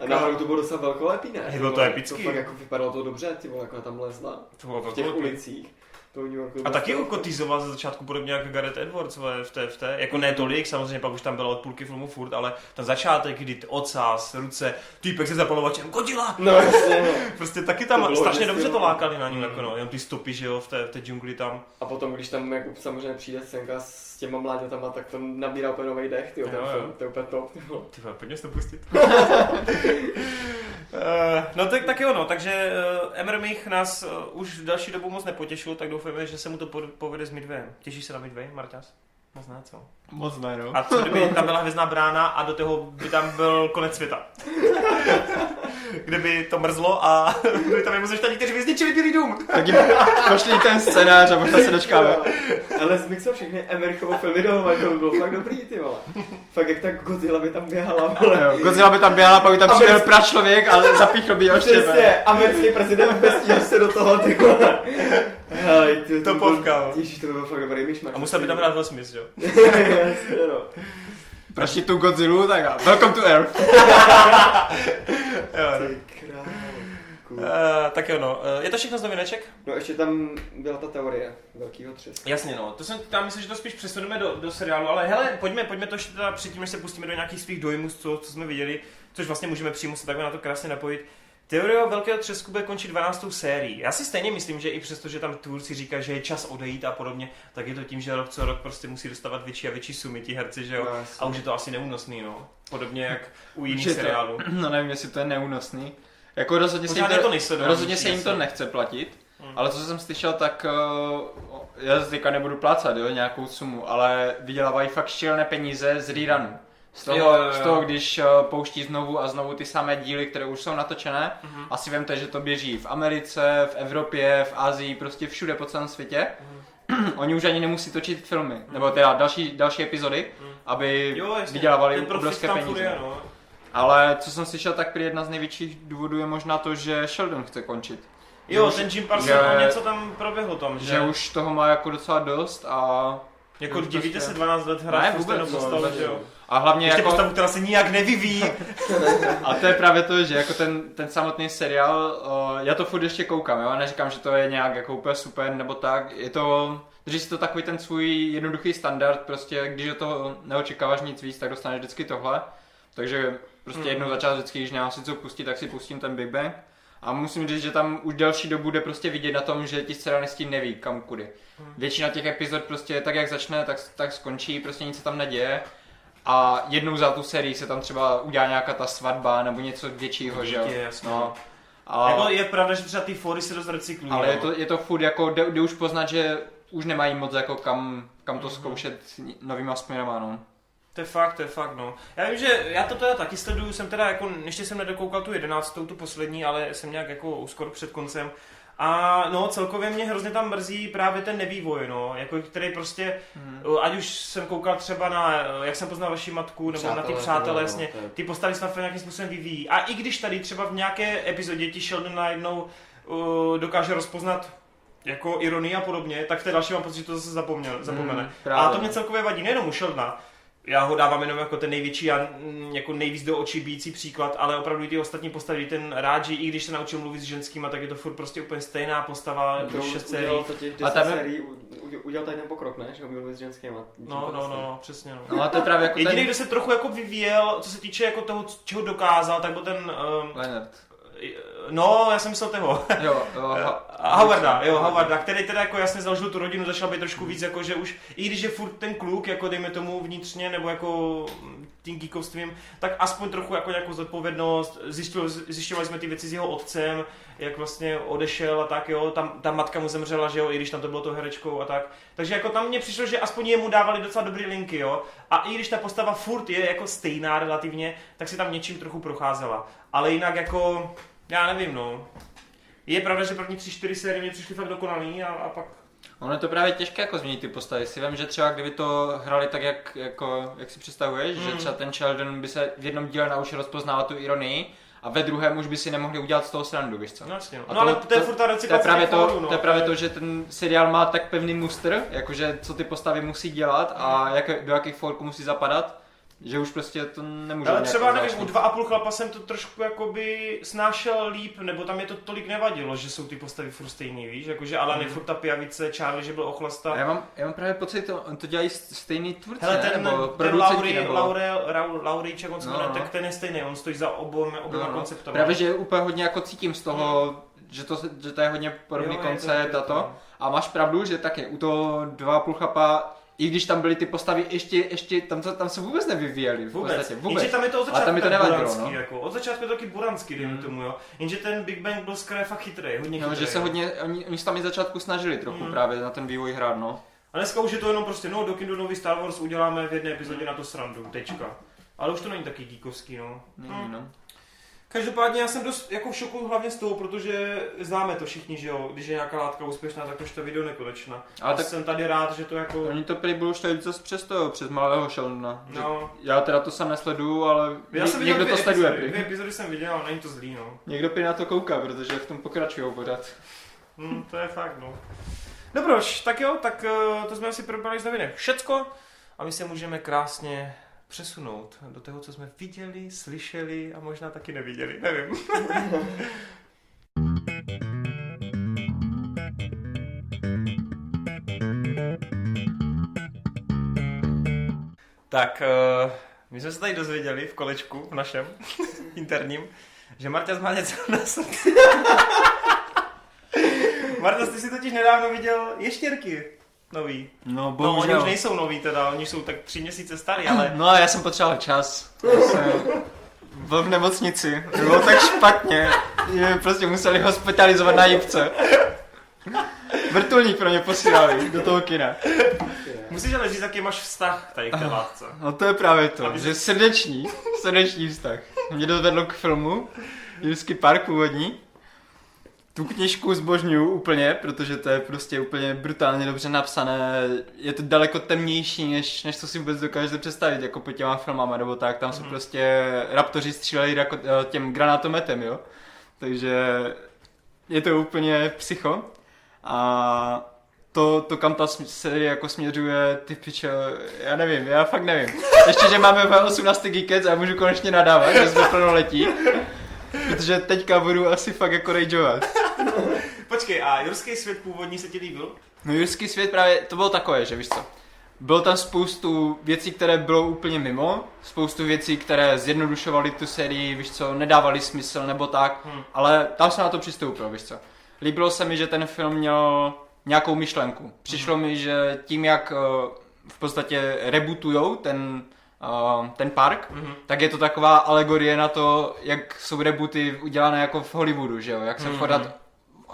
A náhodou to bylo docela velkolepý, ne? Bylo to epický. To fakt jako vypadalo to dobře, ty vole, jako tam lezla. To bylo V těch velkolepý. ulicích. To New Yorku A taky velkolepý. ukotýzoval ze začátku podobně jako Gareth Edwards v té, v té, jako ne tolik, samozřejmě pak už tam bylo od půlky filmu furt, ale ten začátek, kdy ocas, ruce, týpek se zapalovačem, Godzilla! No jasně, no. [LAUGHS] Prostě taky To tam bylo strašně dobře to skvělé. lákali na ní, Mm. jako no, jenom ty stopy, že jo, v té, v té džungli tam. A potom, když tam jako samozřejmě přijde scénka s těma mláďatama, tak to nabírá úplně nový dech, ty ten film, to je úplně top, ty pojďme to pustit. [LAUGHS] Eh, no tak, tak jo, no, takže uh, Emmermich nás uh, už v další dobu moc nepotěšil, tak doufujeme, že se mu to po- povede s Midwayem. Těšíš se na Midway, Marťas? Moc ne, co? Moc ne, no. A co kdyby tam byla hvězdná brána a do toho by tam byl konec světa? [LAUGHS] Kdyby to mrzlo a [LAUGHS] byli tam jenom zeštaní, kteří by zničili Bílý dům. Tak jim pošli ten scénář a možná se dočkáme. Ale zmixil všechny Emerichovo filmy dohromady, to by bylo fakt dobrý, ty vole. Fakt jak tak Godzilla by tam běhala, vole. Jo, Godzilla by tam běhala, pak by tam přijel pračlověk a zapíchl by ji o štěpe. Přesně, americký prezident vestíl se do toho, ty vole. To povka, jo. Ježíš, to by byl fakt dobrý myšmak. A musel by tam hrát Will Smith, jo? [LAUGHS] Jasně, no. Tu Godzillu, tak a welcome to Earth. [LAUGHS] jo no. Uh, tak jo, no. Uh, je to všechno z novineček? No ještě tam byla ta teorie velkýho třesku. Jasně, no. To jsem, tam myslím, že to spíš přesuneme do, do seriálu, ale hele, pojďme, pojďme to ještě teda předtím, než se pustíme do nějakých svých dojmů, co, co jsme viděli, což vlastně můžeme přímo se takhle na to krásně napojit. Teorie o velkého třesku bude končit 12. sérií. Já si stejně myslím, že i přesto, že tam tvůrci říkají, že je čas odejít a podobně, tak je to tím, že rok co rok prostě musí dostávat větší a větší sumy ti herci, že jo? No. A už je to asi neúnosný, no. Podobně jak u jiných seriálů. [CLEARS THROAT] No nevím, jestli to je neúnosný. Jako rozhodně se jim to, to rozhodně se jim to nechce platit, Hmm. ale co jsem slyšel, tak uh, já teďka nebudu plácat, jo, nějakou sumu, ale vydělávají fakt šílené peníze z rerunu. Z toho, Jo, jo, jo. z toho, když uh, pouští znovu a znovu ty samé díly, které už jsou natočené, Mhm. asi vemte, že to běží v Americe, v Evropě, v Asii, prostě všude po celém světě. Mhm. [CLEARS THROAT] Oni už ani nemusí točit filmy, nebo teda další, další epizody, Mhm. aby Jo, jasně. vydělávali obrovské peníze. je, no. Ale co jsem slyšel, tak prý jedna z největších důvodů je možná to, že Sheldon chce končit. Jo, Že ten už- Jim Parsons, něco tam proběhlo tam, že, Že už toho má jako docela dost a... jako už divíte prostě- se 12 let Ne, hrát furt vůbec, no, že jo. A hlavně Ještě jako... postavu, která se nijak nevyvíjí. A to je právě to, že jako ten, ten samotný seriál, uh, já to furt ještě koukám, jo, a neříkám, že to je nějak jako úplně super nebo tak, je to, drží si to takový ten svůj jednoduchý standard, prostě když do toho neočekáváš nic víc, tak dostaneš vždycky tohle, takže prostě Hmm. jednou za čas vždycky, když nemám si co pustit, tak si pustím ten Big Bang. A musím říct, že tam už delší dobu bude prostě vidět na tom, že ti scenaristi neví kam kudy. Hmm. Většina těch epizod prostě tak jak začne, tak, tak skončí, prostě nic se tam neděje. A jednou za tu sérii se tam třeba udělá nějaká ta svatba nebo něco většího, že jo. No. A, Jako je pravda, že třeba ty fory se dost recyklují. ale je to, je to furt jako, jde, jde už poznat, že už nemají moc jako kam, kam to Mhm. zkoušet novýma směrama, no. To je fakt, to je fakt, no. Já vím, že já to teda taky sleduju, jsem teda jako, ještě jsem nedokoukal tu jedenáctou, tu poslední, ale jsem nějak jako skoro před koncem. A no, celkově mě hrozně tam mrzí právě ten nevývoj, no, jako který prostě, Hmm. ať už jsem koukal třeba na, eh, jak jsem poznal vaši matku, nebo na ty Přátelé, přátelé, no, jasně, je- ty postavy fakt nějakým způsobem vyvíjí. A i když tady třeba v nějaké epizodě ti Sheldon najednou uh, dokáže rozpoznat jako ironii a podobně, tak v té další mám pocit, že to zase zapomněl, zapomene. Mm, a to mě celkově vadí, nejenom u Sheldona. Já ho dávám jenom jako ten největší a mm, jako nejvíc do očí bíjící příklad, ale opravdu i ty ostatní postavy, ten Ráži, i když se naučil mluvit s ženskýma, tak je to furt prostě úplně stejná postava, To to šest sérií. A 10 tam sérií, udělal tady ten pokrok, ne? Že ho mluvil s ženskýma. No, no, no, no, přesně no. No a to je právě jako Jediný, ten... kdo se trochu jako vyvíjel, co se týče jako toho, čeho dokázal, tak byl ten, um, Leonard. No, já jsem myslel toho, Jo, jo, [LAUGHS] ha- Howarda, jo, Howarda, který teda jako jasně založil tu rodinu, začal být trošku víc jako, že už, i když je furt ten kluk, jako dejme tomu vnitřně, nebo jako mm, tím geekovstvím, tak aspoň trochu jako nějakou zodpovědnost, zjišťovali jsme ty věci s jeho otcem, jak vlastně odešel a tak, jo, tam, ta matka mu zemřela, že jo, i když tam to bylo to herečkou a tak. Takže jako tam mně přišlo, že aspoň jemu dávali docela dobrý linky, jo. A i když ta postava furt je jako stejná relativně, tak si tam něčím trochu procházela. Ale jinak jako, já nevím, no. Je pravda, že první tři, čtyři série mě přišly fakt dokonalý a, a pak... Ono je to právě těžké jako změnit ty postavy. Si vím, že třeba kdyby to hrali tak, jak, jako, jak si představuješ, Mm. že třeba ten Sheldon by se v jednom díle naučil rozpoznávat tu ironii a ve druhém už by si nemohli udělat z toho srandu, víš co? No, jasně, no. A no ale to je to- furt ta To je recyklace právě to, no. to, je právě to, že ten seriál má tak pevný mustr, jakože co ty postavy musí dělat a jak, do jakých forků musí zapadat, že už prostě to nemůže Ale třeba, nevím, u dva a půl chlapa jsem to trošku jakoby snášel líp, nebo tam je to tolik nevadilo, že jsou ty postavy furt stejný, víš? Jakože Alan je Mhm. furt ta pijavice, Charlie, že byl A ochlasta. já mám, já mám právě pocit, to, to dělají stejný tvůrci, Hele, ten, nebo ten Laury, nebo... Laure, Rau, Lauríček, on se No, jmenuje, no. tak ten je stejný, on stojí za oboma, oboma No, no. konceptama. Právě, že úplně hodně jako cítím z toho, že, to, že to je hodně podobný Jo, koncept a to. A máš pravdu, že taky u toho dva půl chlapa, i když tam byly ty postavy, ještě, ještě tam, to, tam se vůbec nevyvíjeli. Vůbec. podstatě, Jenže vůbec. tam je to od začátku tam mi to nevadilo, buranský, no. jako. Od začátku je to taky buranský, dejme Mm. tomu, jo. Jenže ten Big Bang byl skoro fakt chytrý, hodně No, chytrý. že se hodně, oni, oni se tam i začátku snažili trochu Mm. právě na ten vývoj hrát, no. A dneska už je to jenom prostě, no, do do nový Star Wars uděláme v jedné epizodě na to srandu, tečka. Ale už to není taky geekovský, no. Není, Hm. no. Každopádně já jsem dost jako v šoku hlavně z toho, protože známe to všichni, že jo, když je nějaká látka úspěšná, tak už to video nekonečná. Ale Ale tak- jsem tady rád, že to jako, Oni to prý budou štělit zase přes toho, přes malého Sheldona. No, Já teda to sam nesleduju, ale já jsem někdo to sleduje epizody, prý. epizody jsem viděl, ale není to zlý, no. Někdo prý na to kouká, protože v tom pokračují pořád. Hm, to je fakt, no. Dobroš, tak jo, tak eh, to jsme asi probrali z novinek všecko a my se můžeme krásně přesunout do toho, co jsme viděli, slyšeli a možná taky neviděli, nevím. [LAUGHS] tak, eh, my jsme se tady dozvěděli v kolečku, v našem [LAUGHS] interním, že Marta má něco na. [LAUGHS] Marta, ty si totiž nedávno viděl ještěrky nový. No, No, oni už nejsou nový teda, oni jsou tak tři měsíce starý, ale No a já jsem potřeboval čas. Jsem byl v nemocnici, bylo tak špatně, že prostě museli hospitalizovat na jipce. Vrtulník pro mě posílali do toho kina. musíš ale říct, jaký máš vztah tady k té látce. No to je právě to, Aby- že srdeční, srdeční vztah. Mě dovedlo k filmu, Jurský park původní. Tu knižku zbožňuju úplně, protože to je prostě úplně brutálně dobře napsané. Je to daleko temnější, než, než co si vůbec dokážete představit, jako po těma filmama nebo tak. Tam jsou Mhm. prostě raptoři stříleli rako, eh, těm granátometem, jo. Takže je to úplně psycho. A to, to kam ta série jako směřuje, ty piče, já nevím, já fakt nevím. Ještě, že máme v 18 Geekets a já můžu konečně nadávat, že jsme plnoletí. Protože teďka budu asi fakt jako rageovat. [LAUGHS] Počkej, a Jurský svět původní se ti líbil? No Jurský svět právě, to bylo takové, že víš co. Bylo tam spoustu věcí, které bylo úplně mimo, spoustu věcí, které zjednodušovaly tu sérii, víš co, nedávaly smysl nebo tak, Hmm. ale tam se na to přistoupil, víš co. Líbilo se mi, že ten film měl nějakou myšlenku. Přišlo mi, že tím, jak eh, v podstatě rebootujou ten, eh, ten park, Mhm. tak je to taková alegorie na to, jak jsou rebooty udělané jako v Hollywoodu, že jo, jak se Mhm.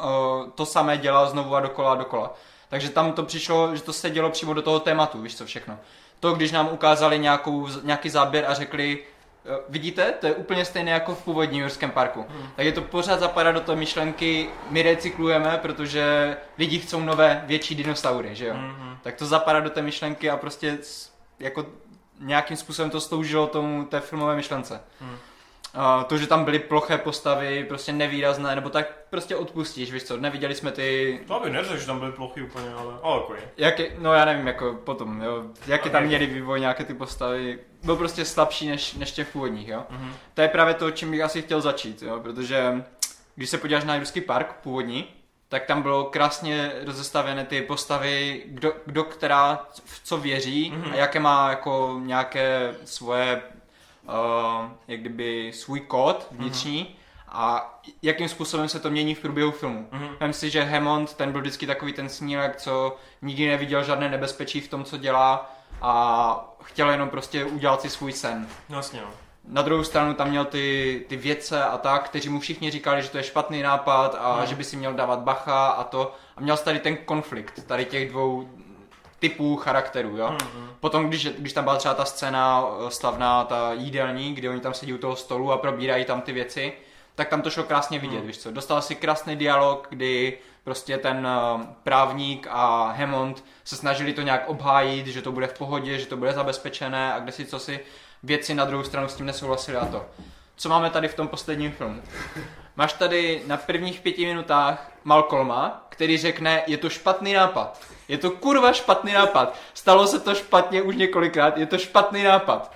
Uh, to samé dělá znovu a dokola a dokola. Takže tam to přišlo, že to se dělo přímo do toho tématu, víš co všechno. To, když nám ukázali nějakou, nějaký záběr a řekli, eh, vidíte, to je úplně stejné jako v původním Jurském parku. Mhm. Tak je to pořád zapadá do té myšlenky, my recyklujeme, protože lidi chcou nové, větší dinosaury, že jo. Mhm. Tak to zapadá do té myšlenky a prostě jako nějakým způsobem to sloužilo tomu té filmové myšlence. Hmm. A to, že tam byly ploché postavy, prostě nevýrazné, nebo tak prostě odpustíš, víš co, neviděli jsme ty... To aby neřekl, že tam byly plochy úplně, ale, ale jako je. Jak je, no já nevím, jako potom, jo, jaký Ok. tam měli vývoj, nějaké ty postavy, byl prostě slabší než, než těch původních, jo. Mhm. To je právě to, čím bych asi chtěl začít, jo, protože když se podíváš na Jurský park původní, tak tam bylo krásně rozestavěné ty postavy, kdo, kdo která v co věří Mhm. a jaké má jako nějaké svoje, uh, jak kdyby svůj kód vnitřní a jakým způsobem se to mění v průběhu filmu. Mhm. Vem si, že Hammond, ten byl vždycky takový ten snílek, co nikdy neviděl žádné nebezpečí v tom, co dělá a chtěl jenom prostě udělat si svůj sen. No Jasně, no. Na druhou stranu tam měl ty, ty vědce a tak, kteří mu všichni říkali, že to je špatný nápad a Hmm. že by si měl dávat bacha a to. A měl tady ten konflikt, tady těch dvou typů charakterů, jo. Mhm. Potom, když, když tam byla třeba ta scéna eh, slavná, ta jídelní, kde oni tam sedí u toho stolu a probírají tam ty věci, tak tam to šlo krásně vidět, Hmm. víš co. Dostal si krásný dialog, kdy prostě ten eh, právník a Hammond se snažili to nějak obhájit, že to bude v pohodě, že to bude zabezpečené a kde si co si věci na druhou stranu s tím nesouhlasili a to. Co máme tady v tom posledním filmu? Máš tady na prvních pěti minutách Malcolma, který řekne, je to špatný nápad. Je to kurva špatný nápad. Stalo se to špatně už několikrát, je to špatný nápad.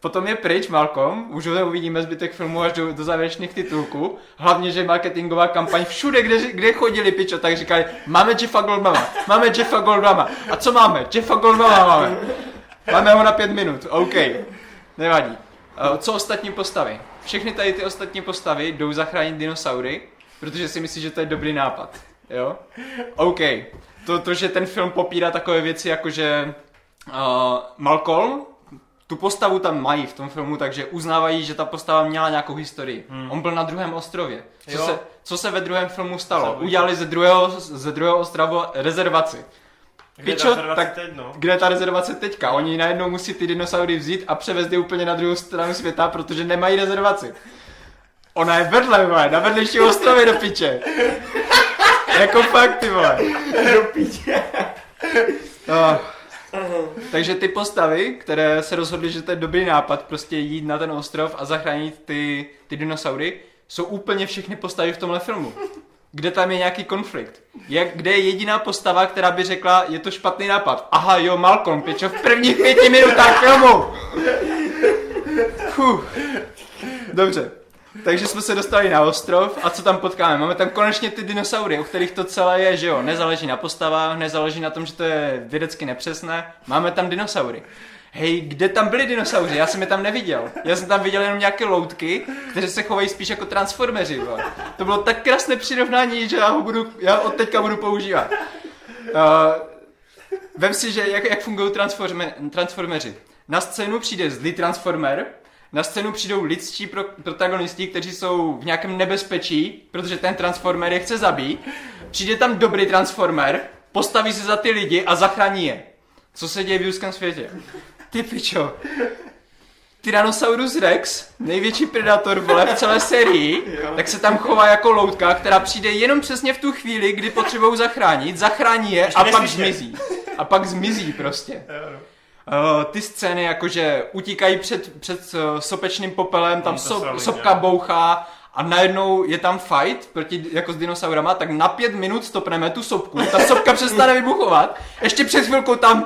Potom je pryč Malcolm, už ho neuvidíme zbytek filmu až do, do závěrečných titulků. Hlavně, že marketingová kampaň všude, kde, kde chodili pičo, tak říkali, máme Jeffa Goldbluma, máme Jeffa Goldbluma. A co máme? Jeffa Goldbluma máme. Máme ho na pět minut, OK. Nevadí. Eh, Co ostatní postavy? Všechny tady ty ostatní postavy jdou zachránit dinosaury, protože si myslí, že to je dobrý nápad. Jo? OK. To, to že ten film popírá takové věci, jako že uh, Malcolm, tu postavu tam mají v tom filmu, takže uznávají, že ta postava měla nějakou historii. Hmm. On byl na druhém ostrově. Co Jo. se, co se ve druhém filmu stalo? Udělali ze druhého, ze druhého ostrova rezervaci. Kde Pičo, ta rezervace tak- teď, no. Kde je ta rezervace teďka? Oni najednou musí ty dinosaury vzít a převést je úplně na druhou stranu světa, protože nemají rezervaci. Ona je vedle, na vedlejší ostrově do piče. Jako fakt, ty vole. Do píče. No. Takže ty postavy, které se rozhodly, že to je dobrý nápad, prostě jít na ten ostrov a zachránit ty, ty dinosaury, jsou úplně všechny postavy v tomhle filmu. Kde tam je nějaký konflikt? Jak, kde je jediná postava, která by řekla, je to špatný nápad? Aha, jo, Malcolm, pičo, v prvních pěti minutách filmu! Fuh. Dobře. Takže jsme se dostali na ostrov a co tam potkáme? Máme tam konečně ty dinosaury, o kterých to celé je, že jo? Nezáleží na postavách, nezáleží na tom, že to je vědecky nepřesné. Máme tam dinosaury. Hej, kde tam byly dinosauři? Já jsem je tam neviděl. Já jsem tam viděl jenom nějaké loutky, které se chovají spíš jako transformeři. vole. To bylo tak krásné přirovnání, že já ho budu, já od teďka budu používat. Uh, vem si, že jak, jak fungují transforme, transformeři. Na scénu přijde zlý transformer, na scénu přijdou lidští pro, protagonisti, kteří jsou v nějakém nebezpečí, protože ten transformer je chce zabít. Přijde tam dobrý transformer, postaví se za ty lidi a zachrání je. Co se děje v jurském světě? Ty pičo. Tyrannosaurus Rex, největší predátor vole v celé sérii, tak se tam chová jako loutka, která přijde jenom přesně v tu chvíli, kdy potřebují zachránit, zachrání je a pak zmizí. A pak zmizí prostě. Uh, ty scény, jakože utíkají před, před uh, sopečným popelem, tam so, srali, sopka ne? bouchá a najednou je tam fight proti, jako s dinosaurama, tak na pět minut stopneme tu sopku, ta sopka přestane vybuchovat, ještě před chvilkou tam,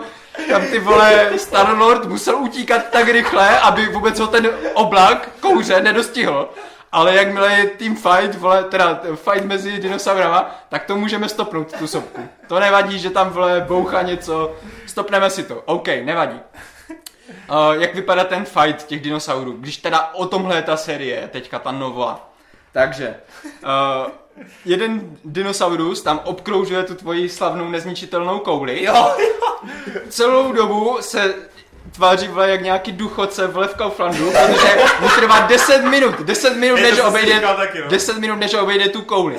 tam ty vole Starlord musel utíkat tak rychle, aby vůbec ho ten oblak kouře nedostihl. Ale jakmile je team fight, vole, teda fight mezi dinosaurama, tak to můžeme stopnout, tu sopku. To nevadí, že tam, vole, boucha něco, stopneme si to. OK, nevadí. Uh, jak vypadá ten fight těch dinosaurů, když teda o tomhle je ta série, teďka ta nová. Takže, uh, jeden dinosaurus tam obkroužuje tu tvoji slavnou nezničitelnou kouli. Jo, Celou dobu se tváří vle jak nějaký duchoce vle v Kauflandu, protože mu trvá 10 minut, 10 minut, než obejde, taky, no. 10 minut, než obejde tu kouli.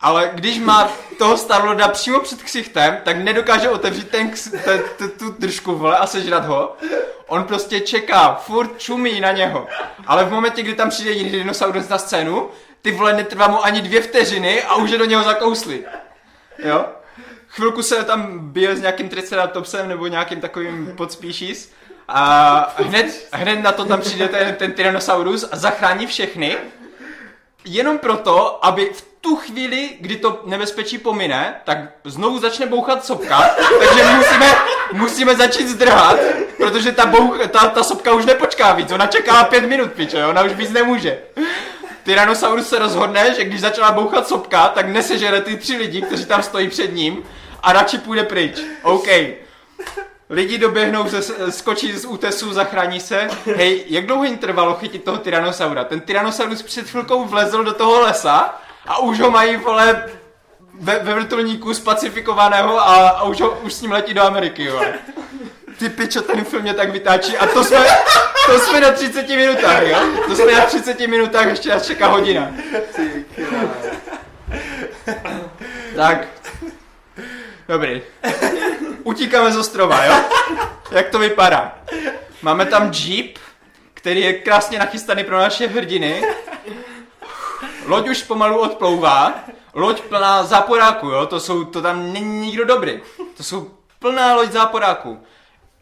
Ale když má toho Starlorda přímo před ksichtem, tak nedokáže otevřít ten, ks- te, te, tu držku vole a sežrat ho. On prostě čeká, furt čumí na něho. Ale v momentě, kdy tam přijde jiný dinosaurus na scénu, ty vole netrvá mu ani dvě vteřiny a už je do něho zakousli. Jo? Chvilku se tam bije s nějakým triceratopsem nebo nějakým takovým podspíšís a hned, hned na to tam přijde ten, ten Tyrannosaurus a zachrání všechny. Jenom proto, aby v tu chvíli, kdy to nebezpečí pomine, tak znovu začne bouchat sopka, takže musíme, musíme začít zdrhat, protože ta, bouch, ta, ta sopka už nepočká víc, ona čeká pět minut, piče, ona už víc nemůže. Tyrannosaurus se rozhodne, že když začala bouchat sopka, tak nesežere ty tři lidi, kteří tam stojí před ním a radši půjde pryč. OK. Lidi doběhnou, ze, skočí z útesu, zachrání se. Hej, jak dlouho jim trvalo chytit toho Tyrannosaura? Ten Tyrannosaurus před chvilkou vlezl do toho lesa a už ho mají, vole, ve, ve vrtulníku spacifikovaného a, a už, ho, už s ním letí do Ameriky, jo. Ty pičo, ten film mě tak vytáčí a to jsme, to jsme na 30 minutách, jo? To jsme na 30 minutách, ještě nás čeká hodina. Tak. Dobrý. Utíkáme z ostrova, jo? Jak to vypadá? Máme tam jeep, který je krásně nachystaný pro naše hrdiny. Loď už pomalu odplouvá. Loď plná záporáků, jo? To, jsou, to tam není nikdo dobrý. To jsou plná loď záporáků.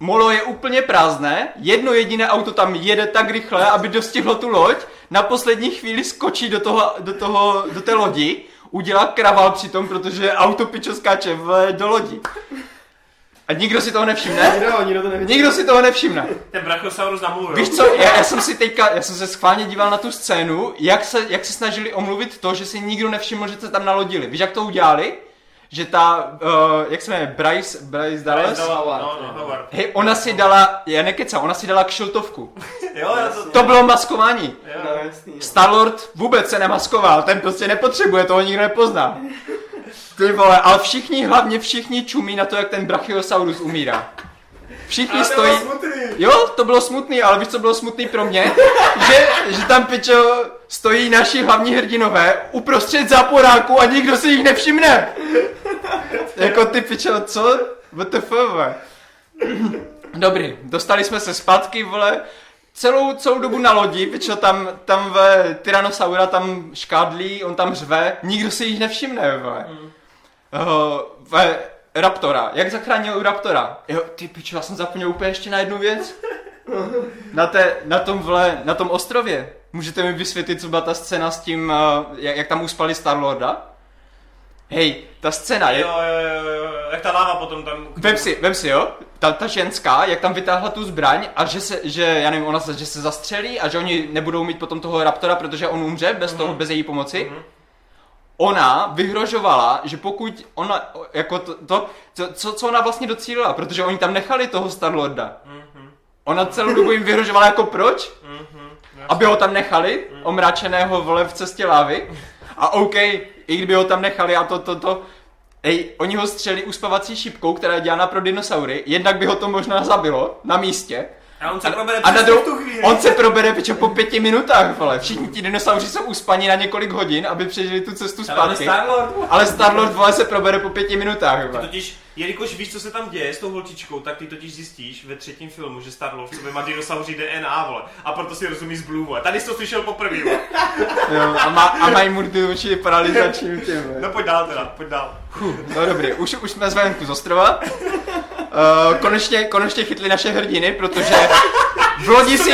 Molo je úplně prázdné, jedno jediné auto tam jede tak rychle, aby dostihlo tu loď, na poslední chvíli skočí do, toho, do, toho, do té lodi, udělá kraval přitom, protože auto pičo skáče v, do lodi. A nikdo si toho nevšimne? Nikdo, nikdo to nevidí. Nikdo si toho nevšimne. ten Brachiosaurus na můj, Víš co, já, já jsem si teďka, já jsem se schválně díval na tu scénu, jak se, jak se snažili omluvit to, že si nikdo nevšiml, že se tam nalodili. Víš, jak to udělali? Že ta, uh, jak se jmenuje, Bryce, Bryce Dallas? Howard, No, no, no. Howard. Hej, ona si dala, já nekecám, ona si dala kšiltovku. [LAUGHS] Jo, já to... To bylo maskování. Jo. No, jasný. jo. Starlord vůbec se nemaskoval, ten prostě nepotřebuje, toho nikdo nepozná. Ty vole, ale všichni, hlavně všichni čumí na to, jak ten Brachiosaurus umírá. Všichni Ale to stojí... smutný. Jo, to bylo smutný, ale víš, co bylo smutný pro mě? [LAUGHS] Že, že tam, pičo, stojí naši hlavní hrdinové uprostřed záporáku a nikdo si jich nevšimne. [LAUGHS] Jako ty pičo, co? WTF, vole. [CLEARS THROAT] Dobrý, dostali jsme se zpátky, vole, celou, celou dobu na lodi, pičo, tam, tam ve Tyrannosaura tam škádlí, on tam řve, nikdo si jich nevšimne, vole. Mm. Uh, ve Raptora, jak zachránil Raptora? Jo, ty pičo, já jsem zapomněl úplně ještě na jednu věc. Na, té, na tom vle, na tom ostrově. Můžete mi vysvětlit, co byla ta scéna s tím, uh, jak, jak tam uspali Starlorda? Hej, ta scéna je... Jo, jo, jo, jo, jak ta láva potom tam... Vem si, vem si, jo, ta, ta ženská, jak tam vytáhla tu zbraň a že se, že, já nevím, ona se, že se zastřelí a že oni nebudou mít potom toho Raptora, protože on umře bez toho, bez její pomoci. Mhm. Ona vyhrožovala, že pokud ona, jako to, to co, co ona vlastně docílila, protože oni tam nechali toho Starlorda. Mhm, Ona celou dobu jim vyhrožovala jako proč? mhm, Aby ho tam nechali, omráčeného vole v cestě lávy. A OK, i kdyby ho tam nechali a to, to, to, Ej, oni ho střeli uspavací šipkou, která je dělána pro dinosaury, jednak by ho to možná zabilo na místě. A on se probere A na přesně dou- v tu chvíli. on se probere piče po pěti minutách, vole. Všichni ti dinosauři jsou uspaní na několik hodin, aby přežili tu cestu Ale zpátky. Star-Lord. Ale Starlord vole se probere po pěti minutách, vole. totiž, jelikož víš, co se tam děje s tou holčičkou, tak ty totiž zjistíš ve třetím filmu, že Starlord v sobě má dinosauří DNA, vole. A proto si rozumí z Blue, vole. Tady jsi to slyšel poprvé, vole. [LAUGHS] Jo, a, má, a mají mu ty oči paralizačním [LAUGHS] tím, vole. No pojď dál teda, pojď dál. No dobrý, už, už jsme zvenku z ostrova. Uh, konečně, konečně chytli naše hrdiny, protože v lodi si,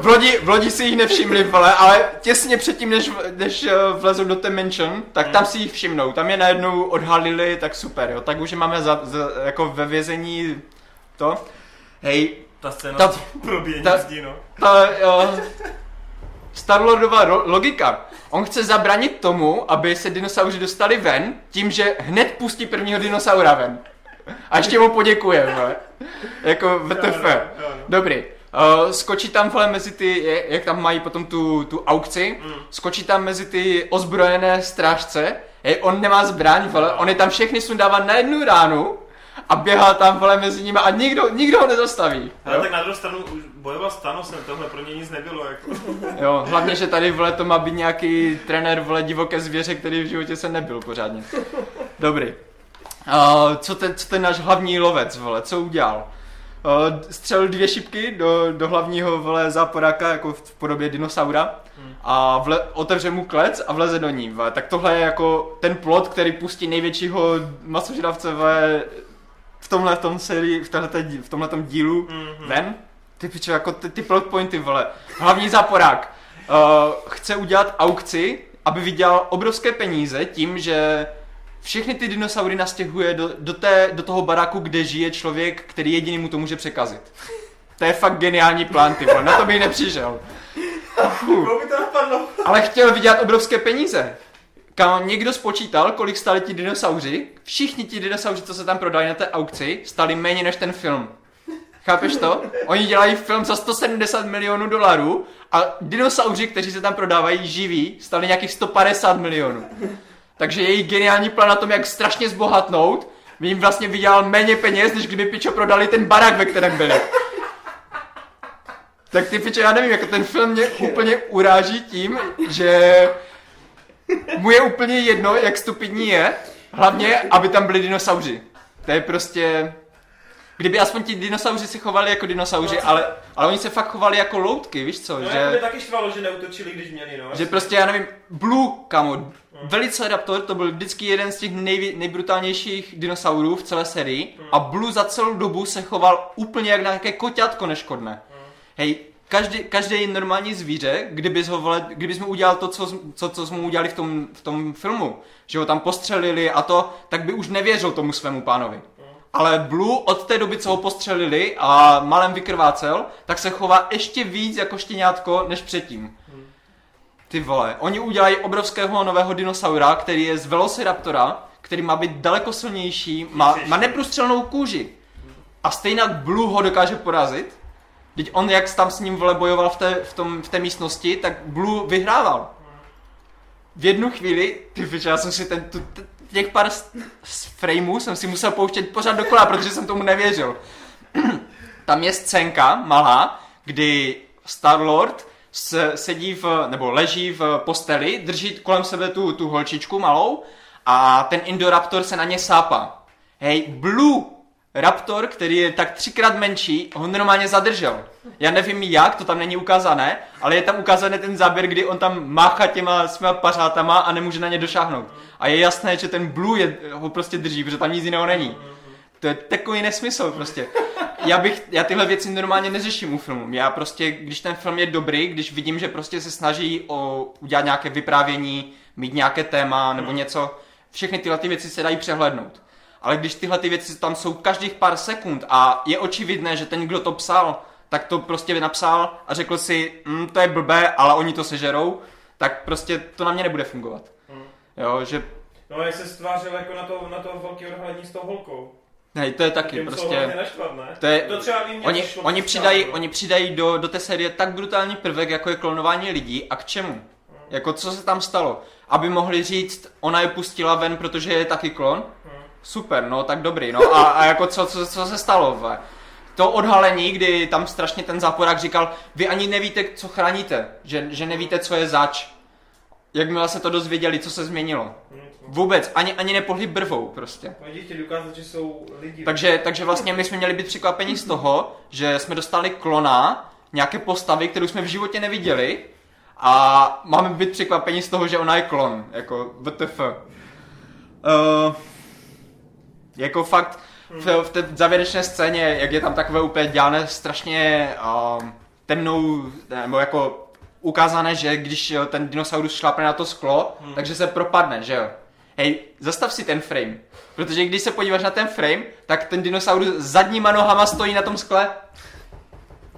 v lodi, v lodi si jich nevšimli, vole, ale těsně předtím, než, než uh, vlezou do té mansion, tak tam si jich všimnou. Tam je najednou odhalili, tak super, jo. Tak už je máme za, za, jako ve vězení to. Hej, Ta scéna Ta- probíjení ta- zdí, no. ta, uh, Starlordova ro- logika. On chce zabránit tomu, aby se dinosauři dostali ven, tím, že hned pustí prvního dinosaura ven. A ještě mu poděkuje, vole. Jako VTF. Dobrý. Uh, skočí tam vole mezi ty, jak tam mají potom tu, tu aukci, skočí tam mezi ty ozbrojené strážce, hej, on nemá zbraň, vole, on je tam všechny sundává na jednu ránu a běhá tam vole mezi nimi a nikdo, nikdo ho nezastaví. Ale jo? tak na druhou stranu už bojoval s Thanosem, tohle pro něj nic nebylo. Jako. [LAUGHS] Jo, hlavně, že tady vole to má být nějaký trenér vole divoké zvěře, který v životě se nebyl pořádně. [LAUGHS] Dobrý. Uh, co, ten, co ten náš hlavní lovec, vole, co udělal? Střelil dvě šipky do, do hlavního vole záporáka, jako v, podobě dinosaura a vle, otevře mu klec a vleze do ní. Vole. Tak tohle je jako ten plot, který pustí největšího masožravce v tomhle tom sérii, v, tohleté dí- v tomhle dílu Mhm. ven. Ty pičo, jako ty, ty plot pointy, vole. Hlavní záporák uh, chce udělat aukci, aby vydělal obrovské peníze tím, že všechny ty dinosaury nastěhuje do, do, té, do toho baráku, kde žije člověk, který jediný mu to může překazit. To je fakt geniální plán, ty vole. Na to bych nepřišel. Koho by to napadlo? [LAUGHS] Ale chtěl vydělat obrovské peníze. Kam někdo spočítal, kolik stali ti dinosauři, všichni ti dinosauři, co se tam prodali na té aukci, stali méně než ten film. Chápeš to? Oni dělají film za 170 milionů dolarů a dinosauři, kteří se tam prodávají živí, stali nějakých 150 milionů. Takže jejich geniální plán na tom, jak strašně zbohatnout, by jim vlastně vydělal méně peněz, než kdyby pičo prodali ten barák, ve kterém byli. Tak ty piče, já nevím, jako ten film mě úplně uráží tím, že mu je úplně jedno, jak stupidní je, hlavně, aby tam byli dinosauři. To je prostě... Kdyby aspoň ti dinosauři se chovali jako dinosauři, ale, ale oni se fakt chovali jako loutky, víš co? No, že... jako by taky štvalo, že neutočili, když měli, no. Že prostě, já nevím, Blue, kamo, Velociraptor to byl vždycky jeden z těch nejvě, nejbrutálnějších dinosaurů v celé sérii a Blue za celou dobu se choval úplně jak nějaké koťátko neškodné. Hej, každý, každý normální zvíře, kdybys, ho, vole, kdybys mu udělal to, co, co, co jsme mu udělali v tom, v tom filmu, že ho tam postřelili a to, tak by už nevěřil tomu svému pánovi. Ale Blue od té doby, co ho postřelili a malem vykrvácel, tak se chová ještě víc jako štěňátko než předtím. Ty vole, oni udělají obrovského nového dinosaura, který je z Velociraptora, který má být daleko silnější, má, má neprůstřelnou kůži. A stejně Blue ho dokáže porazit. Teď on, jak tam s ním vole bojoval v té, v, tom, v té místnosti, tak Blue vyhrával. V jednu chvíli, ty já jsem si ten, tu, těch pár z, frameů jsem si musel pouštět pořád dokola, protože jsem tomu nevěřil. [CLEARS THROAT] Tam je scénka malá, kdy Star-Lord se, sedí v, nebo leží v posteli, drží kolem sebe tu, tu holčičku malou a ten Indoraptor se na ně sápá. Hej, Blue Raptor, který je tak třikrát menší, ho normálně zadržel. Já nevím jak, to tam není ukázané, ale je tam ukázaný ten záběr, kdy on tam máchá těma svýma pařátama a nemůže na ně došáhnout. A je jasné, že ten Blue je, ho prostě drží, protože tam nic jiného není. To je takový nesmysl prostě. Já bych, já tyhle věci normálně neřeším u filmu. Já prostě, když ten film je dobrý, když vidím, že prostě se snaží o udělat nějaké vyprávění, mít nějaké téma nebo něco, všechny tyhle ty věci se dají přehlednout. Ale když tyhle ty věci tam jsou každých pár sekund a je očividné, že ten, kdo to psal, tak to prostě napsal a řekl si, mm, to je blbé, ale oni to sežerou, tak prostě to na mě nebude fungovat. Jo, že No, jak se stvářil jako na to, na to velký odhalení s tou holkou. hej, to je taky Tím, prostě... naštvat, ne? To je, To třeba oni, oni, přidají, no. oni přidají do, do té série tak brutální prvek, jako je klonování lidí a k čemu? Jako co se tam stalo? Aby mohli říct, ona je pustila ven, protože je taky klon? Super, no tak dobrý, no a, a jako co, co, co se stalo? Ve? To odhalení, kdy tam strašně ten záporák říkal, vy ani nevíte, co chráníte, že, že nevíte, co je zač. Jakmile se to dozvěděli, co se změnilo. Vůbec, ani, ani nepohli brvou prostě. Dokázat, že jsou lidi. Takže, takže vlastně my jsme měli být překvapení z toho, že jsme dostali klona, nějaké postavy, kterou jsme v životě neviděli a máme být překvapení z toho, že ona je klon, jako WTF. Uh, jako fakt v, v té závěrečné scéně, jak je tam takové úplně dělané strašně uh, temnou, nebo jako ukázané, že když jo, ten dinosaurus šlápne na to sklo, hmm. takže se propadne, že jo. Hej, zastav si ten frame. Protože když se podíváš na ten frame, tak ten dinosaurus zadníma nohama stojí na tom skle.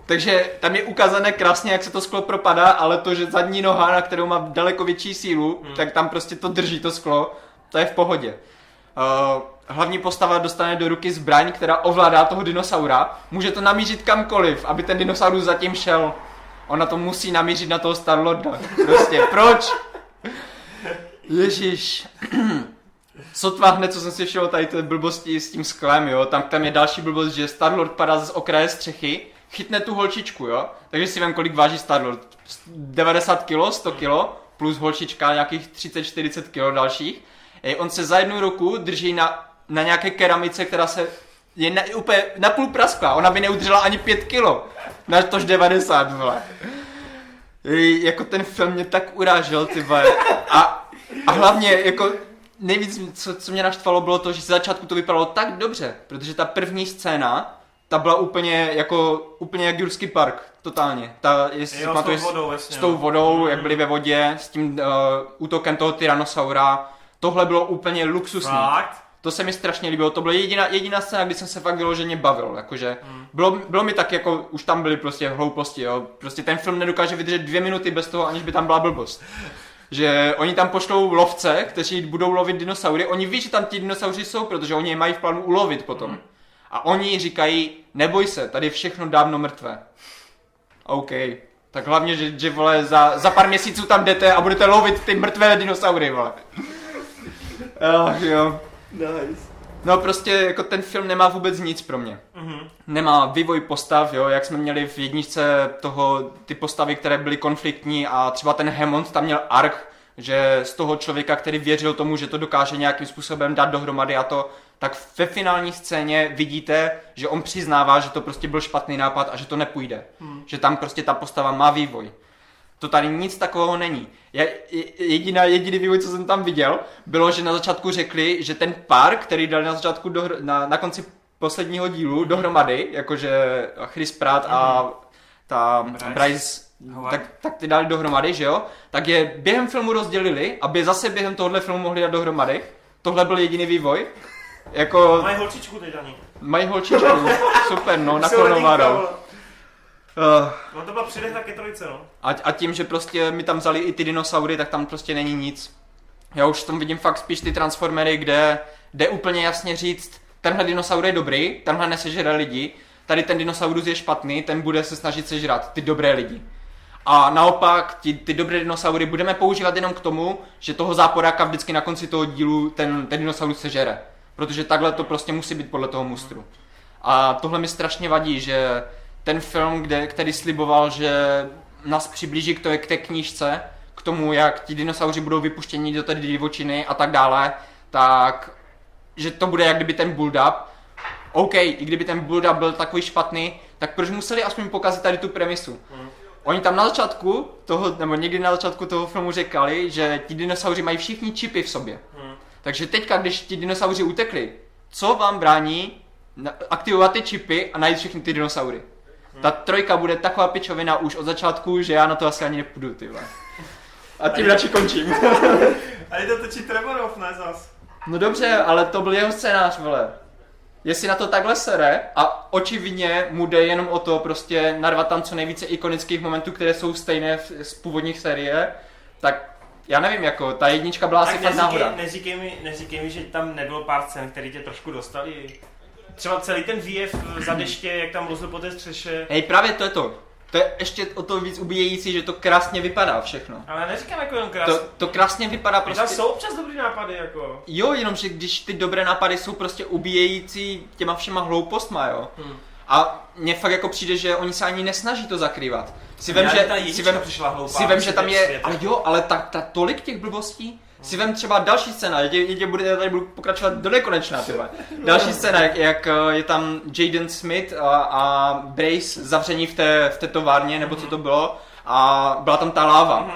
Takže tam je ukázané krásně, jak se to sklo propadá, ale to, že zadní noha, na kterou má daleko větší sílu, hmm. tak tam prostě to drží to sklo, to je v pohodě. Uh, hlavní postava dostane do ruky zbraň, která ovládá toho dinosaura. Může to namířit kamkoliv, aby ten dinosaurus zatím šel. Ona to musí namířit na toho Starlorda. Prostě, [LAUGHS] proč? Ježíš. Sotva hned, co jsem si všel tady té blbosti s tím sklem, jo, tam, tam je další blbost, že Starlord padá z okraje střechy, chytne tu holčičku, jo, takže si vím, kolik váží Starlord. 90 kg, 100 kg, plus holčička nějakých 30-40 kg dalších. Ej, on se za jednu ruku drží na, na nějaké keramice, která se je na, úplně na půl praskla, ona by neudržela ani 5 kg, na tož 90, vole. Jako ten film mě tak urážel, ty vole. A, a hlavně, jako nejvíc, co, co mě naštvalo, bylo to, že z začátku to vypadalo tak dobře, protože ta první scéna, ta byla úplně jako, úplně jak Jurský park, totálně. Ta, jestli Jo, s tou vodou, jasně, s tou no. vodou, jak byli ve vodě, s tím uh, útokem toho Tyrannosaura, tohle bylo úplně luxusní. Fakt? To se mi strašně líbilo, to byla jediná, jediná scéna, kdy jsem se fakt vyloženě bavil, jakože bylo, bylo mi tak jako, už tam byly prostě hlouposti, jo, prostě ten film nedokáže vydržet dvě minuty bez toho, aniž by tam byla blbost. Že oni tam pošlou lovce, kteří budou lovit dinosaury, oni ví, že tam ti dinosauři jsou, protože oni je mají v plánu ulovit potom. A oni říkají, neboj se, tady je všechno dávno mrtvé. OK. Tak hlavně, že, že vole, za, za pár měsíců tam jdete a budete lovit ty mrtvé dinosaury, vole. Ach jo. Nice. No prostě jako ten film nemá vůbec nic pro mě. Mhm. Nemá vývoj postav, jo, jak jsme měli v jedničce toho, ty postavy, které byly konfliktní a třeba ten Hammond tam měl arch, že z toho člověka, který věřil tomu, že to dokáže nějakým způsobem dát dohromady a to, tak ve finální scéně vidíte, že on přiznává, že to prostě byl špatný nápad a že to nepůjde. Hmm. Že tam prostě ta postava má vývoj. To tady nic takového není. Je, je- jediná, jediný vývoj, co jsem tam viděl, bylo, že na začátku řekli, že ten pár, který dali na začátku dohr- na, na konci posledního dílu dohromady, jakože Chris Pratt a ta Bryce. Bryce, tak, tak ty dali dohromady, že jo? Tak je během filmu rozdělili, aby zase během tohohle filmu mohli dát dohromady. Tohle byl jediný vývoj. Jako Mají holčičku teď ani. mají holčičku, [LAUGHS] super, no, naklonovanou. Uh, No to byla přidechna ke trojce, no. a, a tím, že prostě mi tam vzali i ty dinosaury, tak tam prostě není nic. Já už v tom vidím fakt spíš ty transformery, kde jde úplně jasně říct, tenhle dinosaur je dobrý, tenhle nesežere lidi, tady ten dinosaurus je špatný, ten bude se snažit sežrat ty dobré lidi. A naopak, ty, ty dobré dinosaury budeme používat jenom k tomu, že toho záporáka vždycky na konci toho dílu ten, ten dinosaurus sežere. Protože takhle to prostě musí být podle toho mustru. A tohle mi strašně vadí, že ten film, kde, který sliboval, že nás přiblíží k, to, k té knížce, k tomu, jak ti dinosauři budou vypuštěni do té divočiny a tak dále, tak že to bude jak kdyby ten build-up. OK, i kdyby ten build-up byl takový špatný, tak proč museli aspoň pokazit tady tu premisu? Oni tam na začátku toho, nebo někdy na začátku toho filmu říkali, že ti dinosauři mají všichni čipy v sobě. Takže teďka, když ti dinosauři utekli, co vám brání aktivovat ty čipy a najít všechny ty dinosaury? Ta trojka bude taková pičovina už od začátku, že já na to asi ani nepůjdu, ty vole. A tím radši končím. [LAUGHS] A to točí Trevorov, ne zas. No dobře, ale to byl jeho scénář, vole. Jestli na to takhle sere a očividně mu jde jenom o to prostě narvat tam co nejvíce ikonických momentů, které jsou stejné v- z původních série, tak já nevím, jako ta jednička byla asi Tak fakt náhoda. neříkej, neříkej, mi, neříkej mi, že tam nebylo pár scén, které tě trošku dostali. Třeba celý ten výjev za [CLEARS THROAT] deště, jak tam lozil po té střeše. Hej, právě to je to. To je ještě o to víc ubíjející, že to krásně vypadá všechno. Ale neříkám jako jenom krásně. To, to krásně vypadá Prostě... Tam prostě... jsou občas dobrý nápady, jako. Jo, jenomže když ty dobré nápady jsou prostě ubíjející těma všema hloupostma, jo. Hmm. A mně fakt jako přijde, že oni se ani nesnaží to zakrývat. Si vem, že, ta si vem, přišla hloupá, si vem, že tam je, ale jo, ale ta, ta tolik těch blbostí, si vem třeba další scéna, já, já, bude, tady budu pokračovat do nekonečna, ty vole. Další scéna, jak, jak eh, je tam Jaden Smith a, a Brace zavření v té, v té továrně, nebo co to bylo, a byla tam ta láva.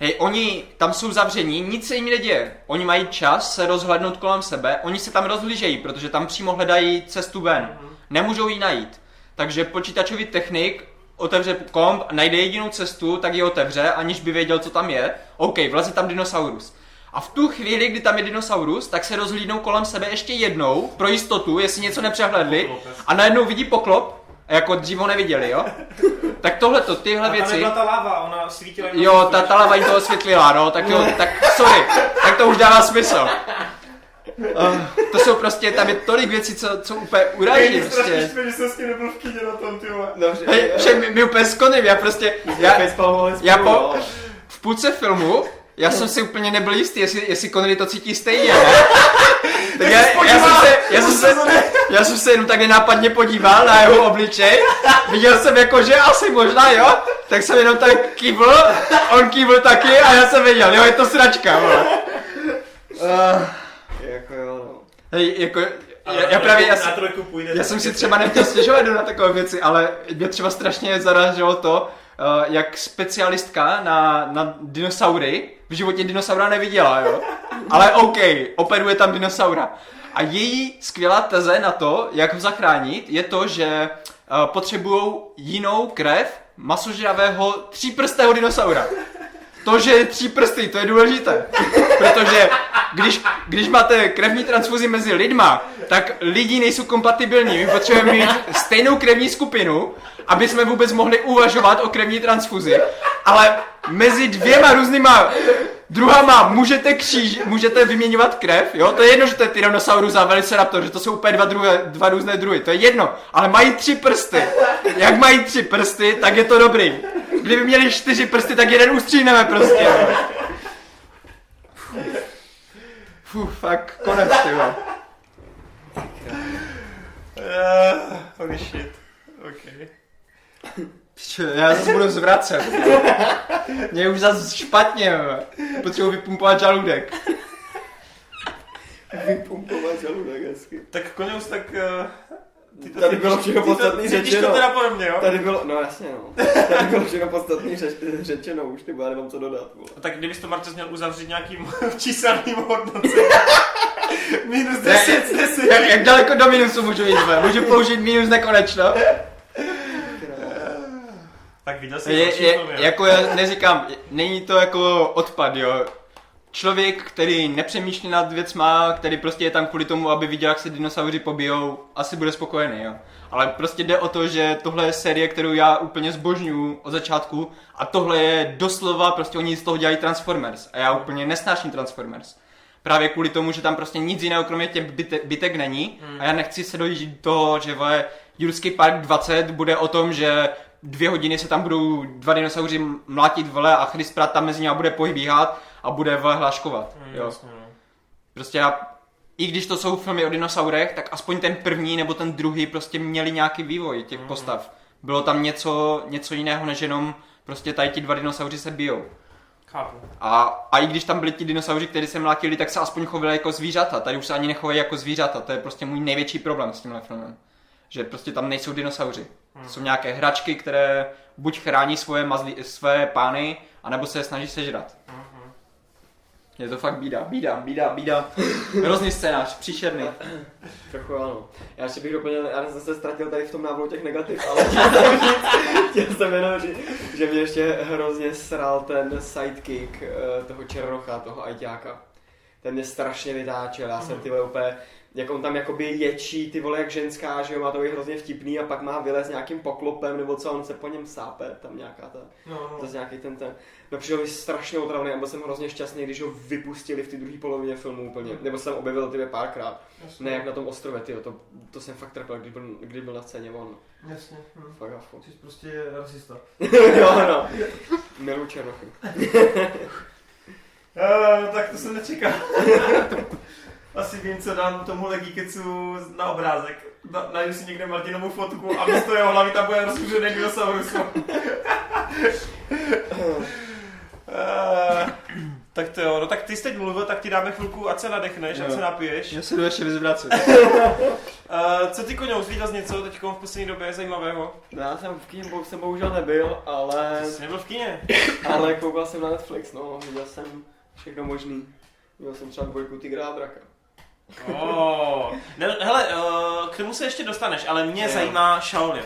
Hej, oni tam jsou zavření, nic se jim neděje. Oni mají čas se rozhlednout kolem sebe, oni se tam rozhlížejí, protože tam přímo hledají cestu ven. Nemůžou ji najít. Takže počítačový technik otevře komp, najde jedinou cestu, tak ji otevře, aniž by věděl, co tam je. OK, vleze tam dinosaurus. A v tu chvíli, kdy tam je dinosaurus, tak se rozhlídnou kolem sebe ještě jednou, pro jistotu, jestli něco nepřehledli, a najednou vidí poklop A jako dřív ho neviděli, jo? [LAUGHS] Tak tohle to, tyhle A věci... ta láva, ona svítila. Jo, ta, ta lava jim to osvětlila, no, tak jo, tak sorry, tak to už dává smysl. Uh, to jsou prostě, tam je tolik věcí, co, co úplně uraží, prostě. že jsem s tím nebyl v kyně na tom, ty vole. No, že, Hej, však my, my úplně skoním, já prostě, já, já po, v půlce filmu, já jsem si úplně nebyl jistý, jestli, jestli Connery to cítí stejně, ne? [LAUGHS] Tak já, já, jsem se, já, jsem se, já jsem se jenom tak nenápadně podíval na jeho obličej, viděl jsem jako, že asi možná jo, tak jsem jenom tak kývl, on kývl taky a já jsem věděl, jo, je to sračka, vole. Uh, Jako jo, no. hej, jako, já, já právě, já, já jsem si třeba nechtěl stěžovat na takové věci, ale mě třeba strašně zaráželo to, eh, jak specialistka na, na dinosaury v životě dinosaura neviděla, jo. Ale OK, operuje tam dinosaura. A její skvělá teze na to, jak ho zachránit, je to, že uh, potřebují jinou krev masožravého tříprstého dinosaura. To, že je tři prsty, to je důležité. Protože když, když máte krevní transfuzi mezi lidma, tak lidi nejsou kompatibilní. My potřebujeme mít stejnou krevní skupinu, aby jsme vůbec mohli uvažovat o krevní transfuzi. Ale mezi dvěma různýma druhama můžete kříž, můžete vyměňovat krev, jo? To je jedno, že to je Tyrannosaurus a Velociraptor, že to jsou úplně dva, druhé, dva různé druhy, to je jedno. Ale mají tři prsty. Jak mají tři prsty, tak je to dobrý. Kdyby měli čtyři prsty, tak jeden ustříneme prostě. Fuh, fakt, konec, ty vole. Uh, holy shit. Okay. Já zase budu zvracet. Mě už zase špatně. Potřebuji vypumpovat žaludek. Vypumpovat žaludek hezky. Tak Koněus, tak... Uh, ty to Tady bylo všechno ty podstatný řečeno. to teda podobně, jo? Tady bylo, no jasně no. Tady bylo všechno podstatný řeč, řečeno už, ty já nemám co dodat. Vole. Tak kdybys to Marcel měl uzavřít nějakým [LAUGHS] číselným hodnocením. [LAUGHS] Minus 10 z 10. Jak, jak daleko do minusu můžu jít? Můžu použít minus nekonečno? Tak viděl jsi Je, je, film, jako já neříkám, není to jako odpad, jo. Člověk, který nepřemýšlí nad věcma, který prostě je tam kvůli tomu, aby viděl, jak se dinosauři pobijou, asi bude spokojený, jo. Ale prostě jde o to, že tohle je série, kterou já úplně zbožňuju od začátku a tohle je doslova, prostě oni z toho dělají Transformers a já úplně nesnáším Transformers. Právě kvůli tomu, že tam prostě nic jiného kromě těch byte, bytek není a já nechci se dojít do toho, že vole, Jurský park 20 bude o tom, že dvě hodiny se tam budou dva dinosauři mlátit vole a Chris Pratt tam mezi nimi bude pohybíhat a bude vole hláškovat. Mm, Jo. jasně, no. Prostě já, i když to jsou filmy o dinosaurech, tak aspoň ten první nebo ten druhý prostě měli nějaký vývoj těch Mhm. postav. Bylo tam něco, něco jiného, než jenom prostě tady ti dva dinosauři se bijou. Chápu. A, a i když tam byli ti dinosauři, kteří se mlátili, tak se aspoň chovali jako zvířata. Tady už se ani nechovají jako zvířata. To je prostě můj největší problém s tímhle filmem. Že prostě tam nejsou dinosauři. To jsou nějaké hračky, které buď chrání svoje, mazli, své pány, anebo se je snaží sežrat. Mhm. Je to fakt bída, bída, bída, bída. Hrozný scénář, příšerný. Trochu ano. Já ještě bych doplnil, já jsem se ztratil tady v tom návodu těch negativ, ale [LAUGHS] chtěl jsem, chtěl jsem jenom říct, že mě ještě hrozně sral ten sidekick eh, toho Černocha, toho ajťáka. Ten mě strašně vytáčel, já jsem ty vole úplně, jak on tam jakoby ječí ty vole jak ženská, že jo, má to být hrozně vtipný a pak má vylez nějakým poklopem nebo co, on se po něm sápe, tam nějaká ta, No, no. zase nějaký ten ten, no přišel mi strašně otravný a byl jsem hrozně šťastný, když ho vypustili v té druhé polovině filmu úplně, nebo jsem objevil ty párkrát. Jasně. Ne, jak na tom ostrově, tyjo, to, to jsem fakt trpěl, když byl, když byl na scéně on. Jasně. Hm. Fakt afo. Jsi prostě rasista. [LAUGHS] jo, no. Miluji Černochy. Uh, [LAUGHS] tak to jsem nečekal. [LAUGHS] Asi vím, co dám tomuhle geekecu na obrázek. Na, najdu si někde Martinovu fotku a místo jeho hlavy tam bude rozkouřený dinosaurus. Uh, tak to jo, no tak ty jsi teď mluvil, tak ti dáme chvilku, ať se nadechneš, ať Jo. se napiješ. Já se jdu ještě vyzvracet. Uh, co ty koně, viděl jsi něco teď v poslední době zajímavého? Já jsem v kyně jsem bohužel nebyl, ale, Jsi nebyl v kině? ale koukal jsem na Netflix, no, viděl jsem všechno možný. Viděl jsem třeba dvojku Tigra a Draka. Oh. Ne, hele, uh, k tomu se ještě dostaneš, ale mě Jo. zajímá Shaolin.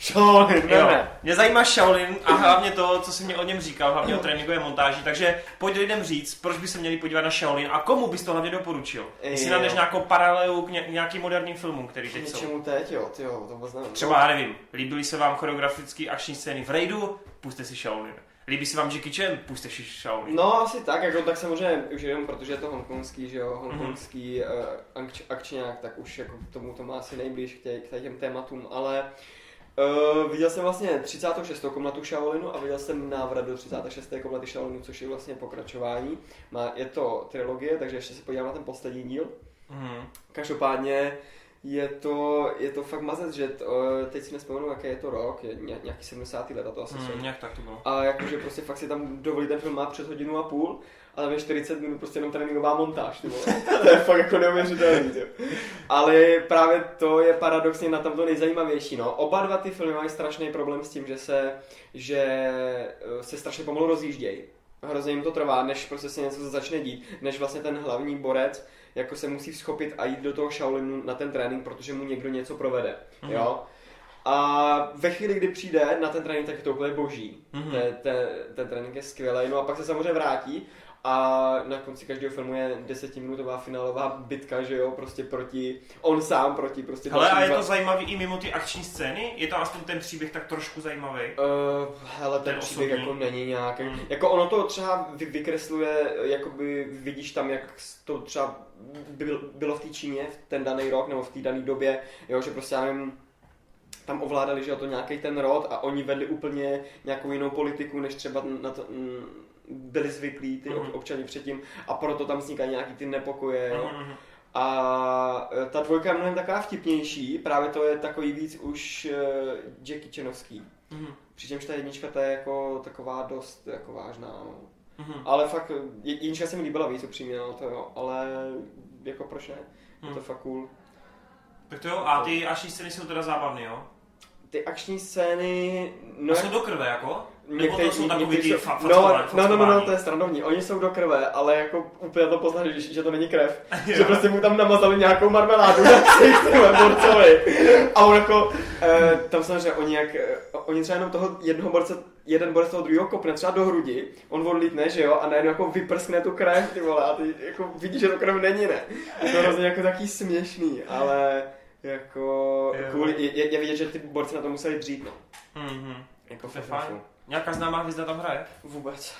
Shaolin, ne, Jo, ne. mě zajímá Shaolin a hlavně to, co jsi mě o něm říkal, hlavně o tréninkové montáži, takže pojď lidem říct, proč by se měli podívat na Shaolin a komu bys to hlavně doporučil. Jestli nám nějakou paralelu k ně, nějakým moderním filmům, který teď jsou. něčemu teď, jo, ty jo, to vůbec nevím. Třeba, já nevím, líbily se vám choreografické akční scény v Raidu, puste si Shaolin. Líbí se vám Jackie Chan, puste si Shaolin. No, asi tak, jako tak samozřejmě už jenom protože je to hongkongský, že jo, hongkongský uh, akč, akčňák, tak už jako k tomu to má asi nejblíž k, tě, k těm tématům, ale uh, viděl jsem vlastně 36. komnatu Shaolinu a viděl jsem návrat do 36. komnaty Shaolinu, což je vlastně pokračování. Má, je to trilogie, takže ještě se podívám na ten poslední díl. Mhm. Každopádně je to, je to fakt mazec, že t, uh, teď si nespomenu, jaký je to rok, je ně, nějaký 70. let a to asi jsou. Hmm, nějak tak to bylo. A jakože prostě fakt si tam dovolí ten film má přes hodinu a půl, ale tam je 40 minut prostě jenom tréninková montáž, ty vole. [LAUGHS] To je fakt jako neuvěřitelný. Ale právě to je paradoxně na tom to nejzajímavější, no. Oba dva ty filmy mají strašný problém s tím, že se, že eh, se strašně pomalu rozjíždějí. Hrozně jim to trvá, než prostě se něco začne dít, než vlastně ten hlavní borec jako se musí schopit a jít do toho Shaolinu na ten trénink, protože mu někdo něco provede, Mhm. jo. A ve chvíli, kdy přijde na ten trénink, tak je to úplně boží. Mhm. Ten, ten, ten trénink je skvělý, no a pak se samozřejmě vrátí a na konci každého filmu je desetiminutová finálová bitka, že jo, prostě proti, on sám proti prostě Hele, a je to zajímavý i mimo ty akční scény? Je tam aspoň ten příběh tak trošku zajímavý? Uh, hele, ten, Ten příběh osobní. jako není nějaký. Mm. Jako ono to třeba vy, vykresluje, jakoby vidíš tam, jak to třeba byl, bylo v té Číně v ten daný rok nebo v té dané době, jo, že prostě já nevím, tam ovládali, že jo, to nějaký ten rod a oni vedli úplně nějakou jinou politiku, než třeba na to, byli zvyklí ty Mhm. ob- občani předtím a proto tam vznikají nějaký ty nepokoje, jo. Mhm, mhm. A e, ta dvojka je mnohem taková vtipnější, právě to je takový víc už uh, Jackie Chanovský. Mhm, Přičemž ta jednička ta je jako taková dost jako vážná. No. mhm. Ale fakt, je- jednička se mi líbila víc upřímně, no, to jo, ale jako proč ne? Je to Hmm. fakt cool. Tak to jo, a ty akční scény jsou teda zábavný, jo? Ty akční scény, No, no jsou do krve, jako? To jsou takový ty fa- no, no, no, no, no, to je srandovní. Oni jsou do krve, ale jako úplně to poznáš, že, že to není krev. [LAUGHS] Že prostě mu tam namazali nějakou marmeládu na borcovi. A on jako, eh, tam samozřejmě oni jak, eh, oni třeba jenom toho jednoho borce, jeden borec toho druhého kopne třeba do hrudi, on odlítne, že jo, a najednou jako vyprskne tu krev, ty vole, a ty jako vidíš, že to krev není, ne. Je to hrozně jako taký směšný, ale jako Jo. kvůli, je, je, vidět, že ty borci na to museli dřít, no. Mhm. Jako To je fajn. Nějaká známá hvězda tam hraje? Vůbec.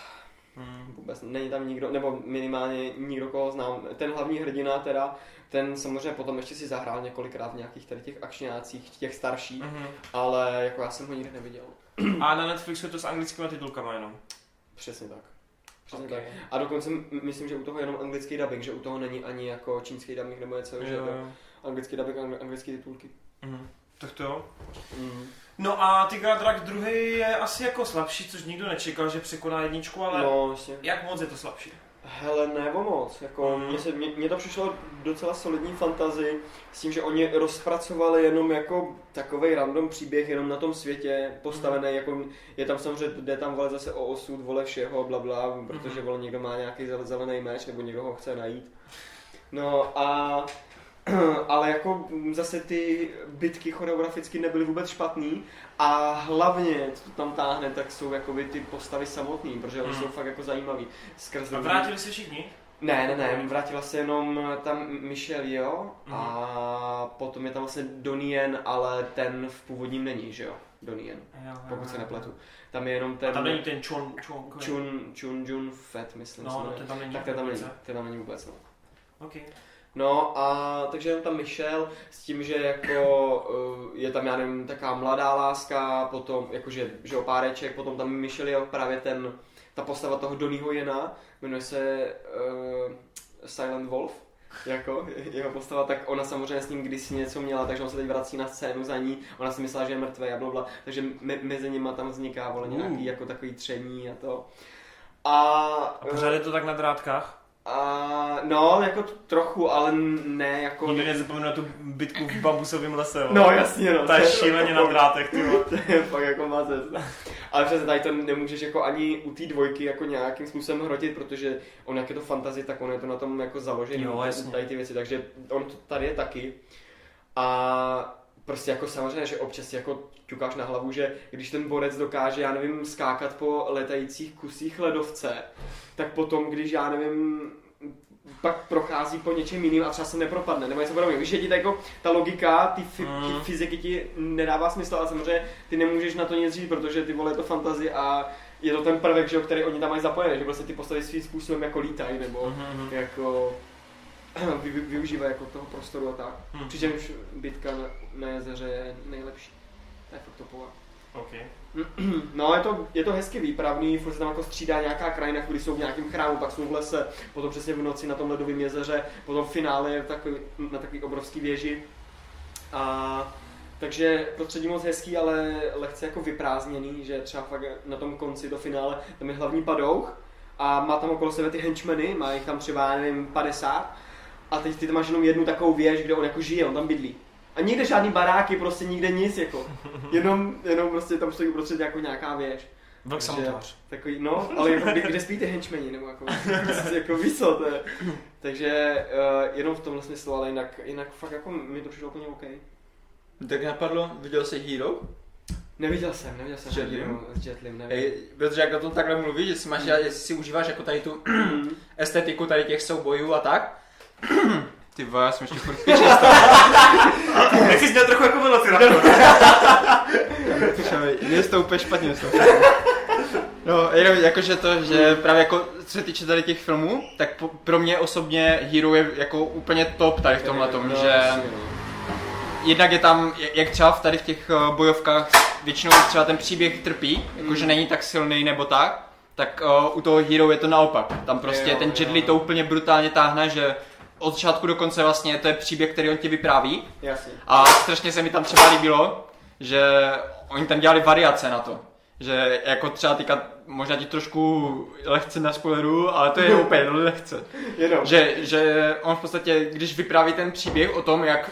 Mhm. Vůbec není tam nikdo, nebo minimálně nikdo, koho znám. Ten hlavní hrdina teda, ten samozřejmě potom ještě si zahrál několikrát v nějakých tady těch akčňácích, těch starších, Mhm. ale jako já jsem ho nikdy neviděl. A na Netflixu je to s anglickými titulkama jenom. Přesně tak. Přesně Okay. tak. A dokonce myslím, že u toho je jenom anglický dubbing, že u toho není ani jako čínský dubbing nebo něco, že Jo, to jo. anglický dubbing, ang- anglické titulky. Mhm. Tak to jo. Mm. No a Tigra Drag druhý je asi jako slabší, což nikdo nečekal, že překoná jedničku, ale No, vlastně. jak moc je to slabší? Hele, nebo moc. Jako, Mm. mně, se, mně, mně to přišlo docela solidní fantazy s tím, že oni rozpracovali jenom jako takový random příběh jenom na tom světě postavený, Mm. jako je tam samozřejmě, jde tam vole zase o osud, vole všeho, bla bla, Mm. protože vole někdo má nějaký zel- zelený meč, nebo někdo ho chce najít. No a [CLEARS THROAT] ale jako zase ty bitky choreograficky nebyly vůbec špatný a hlavně, co to tam táhne, tak jsou jakoby ty postavy samotný, protože oni Mm. jsou fakt jako zajímavý. Skrz A vrátili se všichni? ne, ne, ne, vrátila se jenom tam Michelle, jo, Mhm. a potom je tam vlastně Donien, ale ten v původním není, že jo, Donien, Jo, pokud jo, se nepletu. Tam je jenom A ten tam není ten Chon, Chon, Chun, Chun Jun Fett, myslím No, no, ten tam není. Tak ten tam není, ten tam není vůbec, no. Ok. No a takže jenom tam Michelle s tím, že jako eh, je tam, já nevím, taká mladá láska, potom jakože, že jo, páreček, potom tam Michelle je právě ten, ta postava toho Donnyho Jena, jmenuje se uh, Silent Wolf, jako [LAUGHS] jeho postava, tak ona samozřejmě s ním kdysi něco měla, takže on se teď vrací na scénu za ní, ona si myslela, že je mrtvé a blablabla, takže me- mezi nima tam vzniká vole nějaký Uh. jako takový tření a to. A, A pořád je to tak na drátkách? A no, jako trochu, ale ne jako... Nikdy nezapomenu na tu bitku v bambusovém lese. jo. No jasně, no. Ta je to šíleně na jako- drátech, ty. To je fakt jako mazec. Ale přesně tady to nemůžeš jako ani u té dvojky jako nějakým způsobem hrotit, protože on jak je to fantazie, tak on je to na tom jako založený, Jo, tady- jasně. tady ty věci, takže on to tady je taky. A prostě jako samozřejmě, že občas si jako ťukáš na hlavu, že když ten borec dokáže, já nevím, skákat po letajících kusích ledovce, tak potom, když já nevím, pak prochází po něčem jiným a třeba se nepropadne, nebo něco podobného. Víš, že ti ta, jako, ta logika, ty, fi, ty Mm. fyziky ti nedává smysl, ale samozřejmě ty nemůžeš na to nic říct, protože ty vole je to fantazie a je to ten prvek, že který oni tam mají zapojený, že prostě ty postavy svým způsobem jako lítají, nebo Mhm. jako [CLEARS THROAT] vy, vy, využívají jako toho prostoru a tak. Hmm. Přičemž bitka na, na jezeře je nejlepší. To je fakt topová. Okay. [CLEARS THROAT] No, je to, je to hezky výpravný, furt se tam jako střídá nějaká krajina, chvíli jsou v nějakém chrámu, pak jsou v lese, potom přesně v noci na tom ledovém jezeře, potom v finále takový, na takový obrovský věži. A takže prostředí moc hezký, ale lehce jako vyprázdněný, že třeba fakt na tom konci do finále tam je hlavní padouch a má tam okolo sebe ty henchmeny, má jich tam třeba, nevím, 50 a teď ty tam máš jenom jednu takovou věž, kde on jako žije, on tam bydlí. A nikde žádný baráky, prostě nikde nic, jako. [LAUGHS] Jenom, jenom prostě tam stojí uprostřed jako nějaká věž. Vlk samotář. Takový, no, ale jako, kde, kde spí ty henchmeni, nebo jako, [LAUGHS] jako víš co, to je. Takže uh, jenom v tomhle smyslu, ale jinak, jinak fakt jako mi to přišlo úplně OK. Tak napadlo, viděl jsi Hero? Neviděl jsem, neviděl jsem S Jetlim? S nevím. Ej, protože jak o tom takhle mluvíš, že si, máš, jestli si užíváš jako tady tu [CLEARS THROAT] estetiku tady těch soubojů a tak. [CLEARS THROAT] Ty vole, já jsem ještě furt [LAUGHS] toho. Jak jsi měl trochu jako velociraptor. Je to úplně špatně. No, jenom jakože to, že právě jako, co se týče tady těch filmů, tak po, pro mě osobně Hero je jako úplně top tady v tomhle tom, No, že no. jednak je tam, jak třeba v tady v těch eh, bojovkách většinou třeba ten příběh trpí, jakože Mm. není tak silný nebo tak, tak uh, u toho Hero je to naopak. Tam prostě Jo, ten jo. Jet Li to úplně brutálně táhne, že od začátku do konce vlastně to je příběh, který on ti vypráví Jasně. a strašně se mi tam třeba líbilo, že oni tam dělali variace na to. Že jako třeba teďka možná ti trošku lehce na spoileru, ale to je [LAUGHS] úplně lehce. Jenom. Že, že on v podstatě, když vypráví ten příběh o tom, jak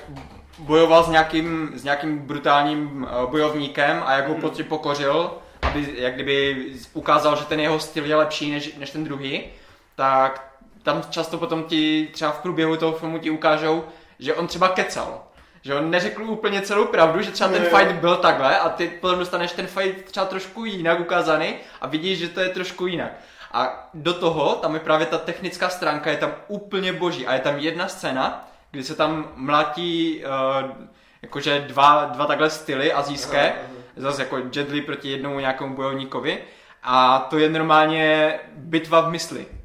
bojoval s nějakým, s nějakým brutálním eh, bojovníkem a jak ho prostě pokořil, aby jak kdyby ukázal, že ten jeho styl je lepší než, než ten druhý, tak tam často potom ti třeba v průběhu toho filmu ti ukážou, že on třeba kecal. Že on neřekl úplně celou pravdu, že třeba ten fight byl takhle a ty potom dostaneš ten fight třeba trošku jinak ukázaný a vidíš, že to je trošku jinak. A do toho, tam je právě ta technická stránka, je tam úplně boží a je tam jedna scéna, kdy se tam mlátí uh, jakože dva, dva takhle styly azijské, zase jako Jet Li proti jednomu nějakému bojovníkovi a to je normálně bitva v mysli.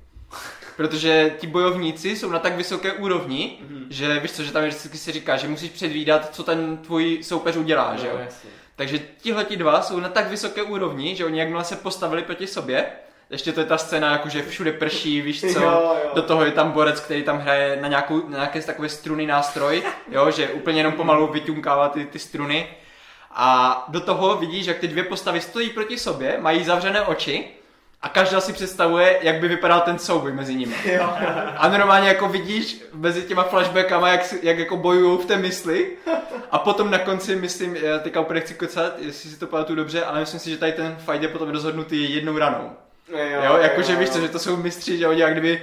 Protože ti bojovníci jsou na tak vysoké úrovni, Mhm. že víš co, že tam vždycky se říká, že musíš předvídat, co ten tvůj soupeř udělá, že jo? No, jasně. Takže tihle ti dva jsou na tak vysoké úrovni, že oni jakmile se postavili proti sobě, ještě to je ta scéna, jakože všude prší, víš co, Jo, jo. do toho je tam borec, který tam hraje na, nějakou, na nějaké takové struny nástroj, jo, že úplně jenom pomalu vyťunkává ty, ty struny. A do toho vidíš, jak ty dvě postavy stojí proti sobě, mají zavřené oči a každá si představuje, jak by vypadal ten souboj mezi nimi. Jo. A normálně jako vidíš mezi těma flashbackama, jak, jak jako bojují v té mysli. A potom na konci, myslím, já teďka úplně nechci kocat, jestli si to pamatuju dobře, ale myslím si, že tady ten fight je potom rozhodnutý jednou ranou. Jo, Jo, jakože víš co, že to jsou mistři, že oni jak kdyby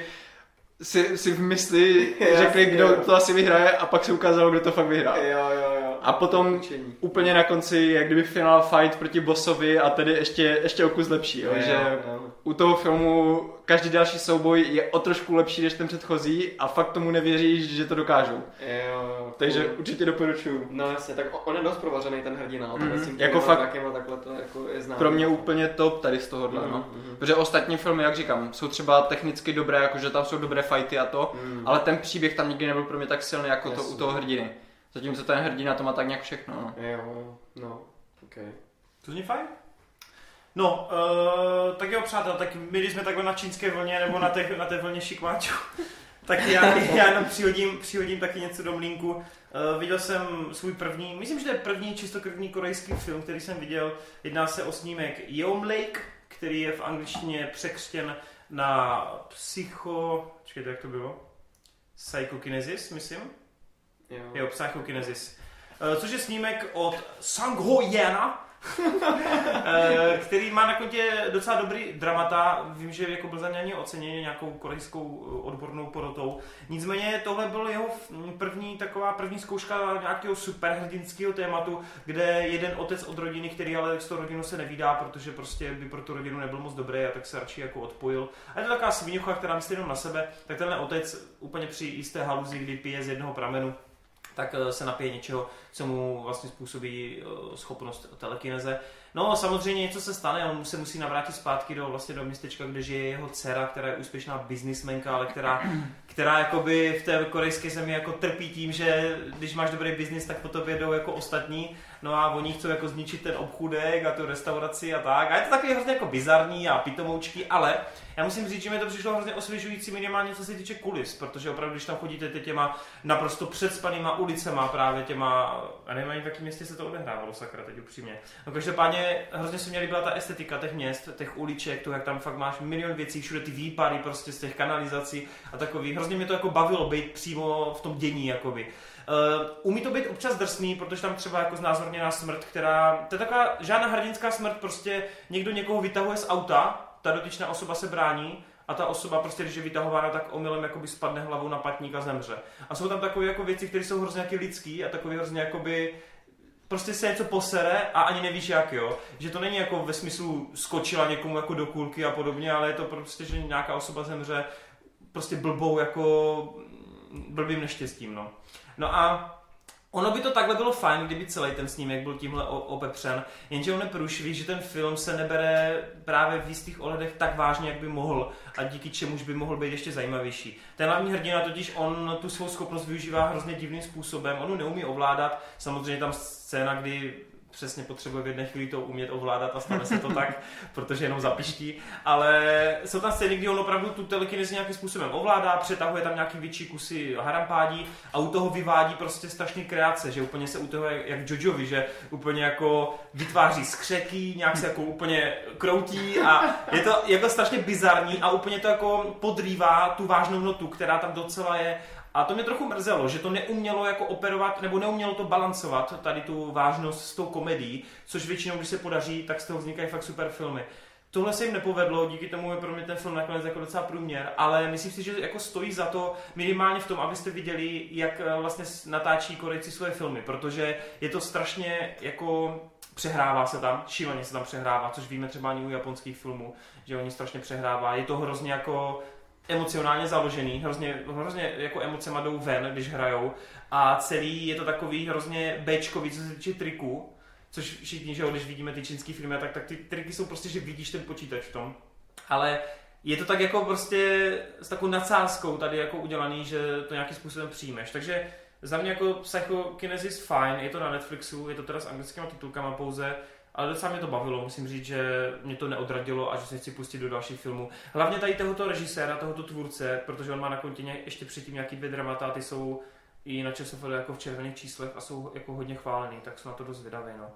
si, si v mysli [LAUGHS] řekli, kdo jo. to asi vyhraje a pak se ukázalo, kdo to fakt vyhrál. Jo, jo, jo. A potom Učení. úplně na konci, jak kdyby final fight proti bossovi a tedy ještě, ještě o kus lepší, jo, že jo. U toho filmu každý další souboj je o trošku lepší než ten předchozí a fakt tomu nevěříš, že to dokážou. Jo, jo. Takže Cool. určitě doporučuju. No jasně, tak on je dost provařený ten hrdina, Mhm. mm, s tím Jako fakt- takhle to jako je znám. Pro mě úplně top tady z tohohle, no. Mhm. Protože ostatní filmy, jak říkám, jsou třeba technicky dobré, jakože tam jsou dobré fighty a to, Mm. ale ten příběh tam nikdy nebyl pro mě tak silný jako to Jasně. u toho hrdiny. Zatímco ten hrdina to má tak nějak všechno, no. Jo, jo, no, ok. To zní fajn. No, uh, tak jo, přátel, tak my když jsme takhle na čínské vlně, nebo na té, na té vlně šikmáčů, [LAUGHS] tak já, já jenom přihodím, přihodím taky něco do mlínku. Uh, viděl jsem svůj první, myslím, že to je první čistokrvný korejský film, který jsem viděl. Jedná se o snímek Yeom Lake, který je v angličtině překřtěn na psycho... Čekajte, jak to bylo? Psychokinesis, myslím. Jo. Jo, Psychokinesis. Eh, Což je snímek od Sang Ho Yena, Eh, [LAUGHS] který má na kontě docela dobrý dramata. Vím, že jako byl za ně oceněný nějakou korejskou eh, odbornou porotou. Nicméně tohle byl jeho první taková první zkouška nějakého superhrdinského tématu, kde jeden otec od rodiny, který ale s tou rodinou se nevídá, protože prostě by pro tu rodinu nebyl moc dobrý a tak se radši jako odpojil. A je to taková svinucha, která myslí jenom na sebe, tak tenhle otec úplně při jisté haluzi, kdy pije z jednoho pramenu, tak eh, se napije něčeho, co mu vlastně způsobí schopnost telekineze. No samozřejmě něco se stane, on se musí navrátit zpátky do, vlastně do městečka, kde žije jeho dcera, která je úspěšná biznismenka, ale která, [CLEARS THROAT] která jakoby v té korejské zemi jako trpí tím, že když máš dobrý biznis, tak po tobě jdou jako ostatní no a oni chcou jako zničit ten obchůdek a tu restauraci a tak. A je to takový hrozně jako bizarní a pitomoučky, ale já musím říct, že mi to přišlo hrozně osvěžující minimálně co se týče kulis, protože opravdu, když tam chodíte těma naprosto předspanýma ulicema, právě těma, a nevím ani v jakém městě se to odehrávalo, sakra, teď upřímně. No každopádně hrozně se mě líbila ta estetika těch měst, těch uliček, to, jak tam fakt máš milion věcí, všude ty výpady prostě z těch kanalizací a takový. Hrozně mě to jako bavilo být přímo v tom dění, jakoby. Uh, umí to být občas drsný, protože tam třeba jako znázorněná smrt, která, to je taková žádná hrdinská smrt, prostě někdo někoho vytahuje z auta, ta dotyčná osoba se brání a ta osoba prostě, když je vytahována, tak omylem jakoby spadne hlavou na patník a zemře. A jsou tam takové jako věci, které jsou hrozně lidský a takové hrozně jakoby prostě se něco posere a ani nevíš jak, jo. Že to není jako ve smyslu skočila někomu jako do kulky a podobně, ale je to prostě, že nějaká osoba zemře prostě blbou jako blbým neštěstím, no. No a Ono by to takhle bylo fajn, kdyby celý ten snímek byl tímhle opepřen, jenže on je že ten film se nebere právě v jistých ohledech tak vážně, jak by mohl a díky čemuž by mohl být ještě zajímavější. Ten hlavní hrdina totiž on tu svou schopnost využívá hrozně divným způsobem, on neumí ovládat, samozřejmě tam scéna, kdy přesně potřebuje v jedné chvíli to umět ovládat a stane se to tak, [LAUGHS] protože jenom zapiští. Ale jsou tam scény, kdy on opravdu tu telekinezi nějakým způsobem ovládá, přetahuje tam nějaký větší kusy harampádí a u toho vyvádí prostě strašně kreace, že úplně se u toho jak Jojovi, že úplně jako vytváří skřeky, nějak se jako úplně kroutí a je to jako strašně bizarní a úplně to jako podrývá tu vážnou notu, která tam docela je a to mě trochu mrzelo, že to neumělo jako operovat, nebo neumělo to balancovat tady tu vážnost s tou komedií, což většinou, když se podaří, tak z toho vznikají fakt super filmy. Tohle se jim nepovedlo, díky tomu je pro mě ten film nakonec jako docela průměr, ale myslím si, že jako stojí za to minimálně v tom, abyste viděli, jak eh, vlastně natáčí Korejci svoje filmy, protože je to strašně jako přehrává se tam, šíleně se tam přehrává, což víme třeba ani u japonských filmů, že oni strašně přehrává. Je to hrozně jako emocionálně založený, hrozně, hrozně jako emocema jdou ven, když hrajou a celý je to takový hrozně bečkový, co se týče triků, což všichni, že jo, když vidíme ty čínské filmy, tak, tak ty triky jsou prostě, že vidíš ten počítač v tom. Ale je to tak jako prostě s takovou nadsázkou tady jako udělaný, že to nějakým způsobem přijmeš. Takže za mě jako Psychokinesis fajn, je to na Netflixu, je to teda s anglickými titulkama pouze, ale docela mě to bavilo, musím říct, že mě to neodradilo a že se chci pustit do dalších filmů. Hlavně tady tohoto režiséra, tohoto tvůrce, protože on má na kontě ještě předtím nějaký dvě dramata, ty jsou i na ČSFD jako v červených číslech a jsou jako hodně chválený, tak jsou na to dost vydaví, no.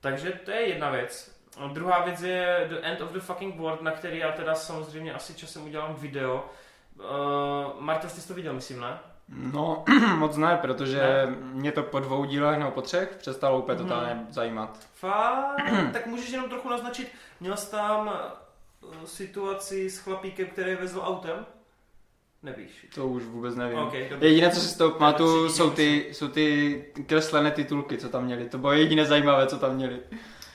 Takže to je jedna věc. A druhá věc je The End of the Fucking World, na který já teda samozřejmě asi časem udělám video. Uh, Marta, jsi to viděl, myslím, ne? No, [CLEARS THROAT] moc ne, protože ne. mě to po dvou dílech nebo po třech přestalo úplně hmm. totálně zajímat. Fakt? [CLEARS THROAT] tak můžeš jenom trochu naznačit, měl jsi tam eh, situaci s chlapíkem, který vezl autem? Nevíš. To už vůbec nevím. Okay, jediné, co si z toho pamatuju, jsou ty, jsou ty kreslené titulky, co tam měli. To bylo jediné zajímavé, co tam měli.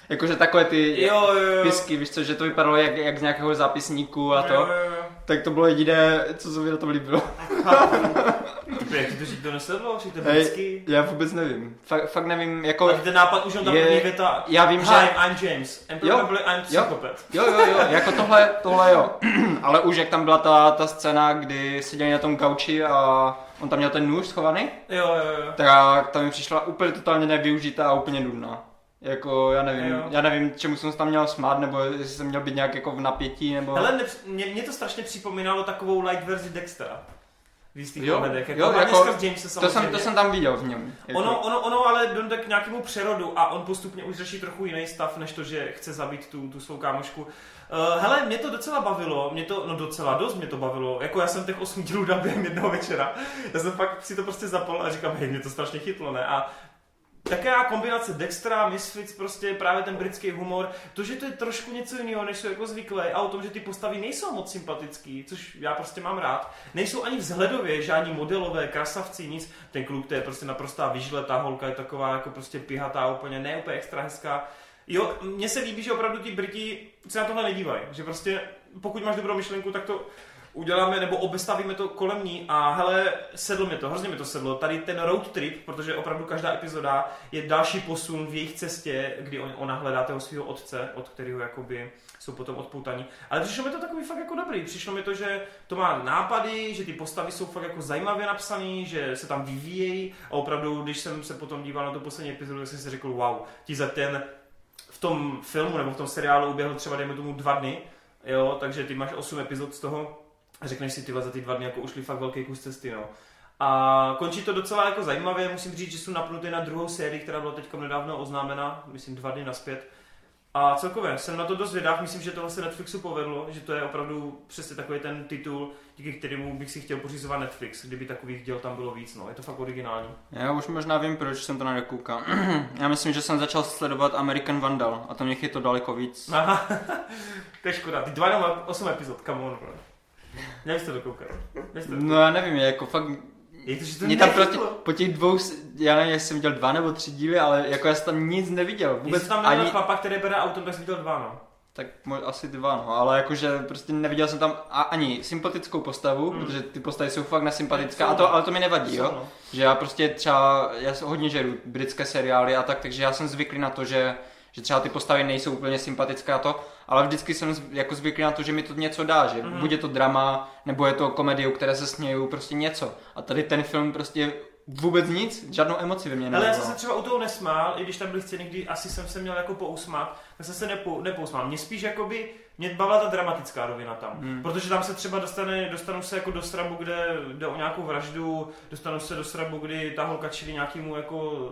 Jakože takové ty jo, jo, jo. pisky, víš co, že to vypadalo jak, jak z nějakého zápisníku a to. Jo, jo, jo. Tak to bylo jediné, co se mi na tom líbilo. [LAUGHS] Jak to říct, to nesedlo? Že to vždycky? Já vůbec nevím. Fakt, fakt nevím, jako... A ten nápad už on tam je, věta. Já vím, Hi, že... I'm James. And probably I'm psychopath. Jo, jo, jo, jako tohle, tohle jo. [CLEARS THROAT] Ale už jak tam byla ta, ta scéna, kdy seděli na tom gauči a on tam měl ten nůž schovaný. Jo, jo, jo. Tak ta mi přišla úplně totálně nevyužitá a úplně nudná. Jako, já nevím, jo. já nevím, čemu jsem se tam měl smát, nebo jestli jsem měl být nějak jako v napětí, nebo... Hele, mě, mě to strašně připomínalo takovou light verzi Dextera v jistých jo, ohledech. Jako, jo, jako, to, jsem, to jsem tam viděl v něm. Jako. Ono, ono, ono ale dojde k nějakému přerodu a on postupně už řeší trochu jiný stav, než to, že chce zabít tu, tu svou kámošku. Uh, hele, mě to docela bavilo, mě to, no docela dost mě to bavilo, jako já jsem těch 8 dílů dal během jednoho večera, já jsem fakt si to prostě zapal a říkám, hej, mě to strašně chytlo, ne? A Taková kombinace Dextra, Misfits, prostě právě ten britský humor, to, že to je trošku něco jiného, než jsou jako zvyklé, a o tom, že ty postavy nejsou moc sympatický, což já prostě mám rád. Nejsou ani vzhledově žádní modelové, krasavci, nic. Ten kluk, to je prostě naprostá vyžle, ta holka je taková jako prostě pihatá, úplně ne úplně extra hezká. Jo, mně se líbí, že opravdu ti Briti se na tohle nedívají, že prostě pokud máš dobrou myšlenku, tak to uděláme nebo obestavíme to kolem ní a hele, sedlo mi to, hrozně mi to sedlo. Tady ten road trip, protože opravdu každá epizoda je další posun v jejich cestě, kdy on, ona hledá toho svého otce, od kterého jakoby jsou potom odpoutaní. Ale přišlo mi to takový fakt jako dobrý. Přišlo mi to, že to má nápady, že ty postavy jsou fakt jako zajímavě napsané, že se tam vyvíjejí a opravdu, když jsem se potom díval na tu poslední epizodu, tak jsem si řekl, wow, ti za ten v tom filmu nebo v tom seriálu uběhl třeba, dejme tomu, dva dny, jo, takže ty máš 8 epizod z toho, a řekneš si, ty za ty dva dny jako ušli fakt velký kus cesty, no. A končí to docela jako zajímavě, musím říct, že jsou napnuty na druhou sérii, která byla teď nedávno oznámena, myslím dva dny naspět. A celkově jsem na to dost vědav, myslím, že to se Netflixu povedlo, že to je opravdu přesně takový ten titul, díky kterému bych si chtěl pořizovat Netflix, kdyby takových děl tam bylo víc, no, je to fakt originální. Já už možná vím, proč jsem to nedokoukal. [CLEARS THROAT] Já myslím, že jsem začal sledovat American Vandal a to mě je to daleko víc. Aha, [LAUGHS] to je škoda, ty dva nebo osm epizod, come on, bro. Měli jste to koukat? No já nevím, jako fakt je to, že to mě tam prostě po těch dvou, já nevím, jestli jsem viděl dva nebo tři díly, ale jako já jsem tam nic neviděl. Vůbec tam ani... chlapa, který bere auto, tak jsem viděl dva, no. Tak asi dva, no, ale jakože prostě neviděl jsem tam ani sympatickou postavu, hmm. protože ty postavy jsou fakt nesympatická, a to, ale to mi nevadí, jo. No. Že já prostě třeba, já hodně žeru britské seriály a tak, takže já jsem zvyklý na to, že že třeba ty postavy nejsou úplně sympatické a to, ale vždycky jsem jako zvyklý na to, že mi to něco dá, že mm-hmm. buď je to drama, nebo je to komedie, u které se směju, prostě něco. A tady ten film prostě vůbec nic, žádnou emoci ve mně Ale já jsem se třeba u toho nesmál, i když tam byly scény, kdy asi jsem se měl jako pousmát, tak jsem se nepo, nepousmál. Mě spíš jakoby, mě bavila ta dramatická rovina tam. Hmm. Protože tam se třeba dostane, dostanou se jako do srabu, kde jde o nějakou vraždu, dostanou se do srabu, kdy ta holka čili nějakému jako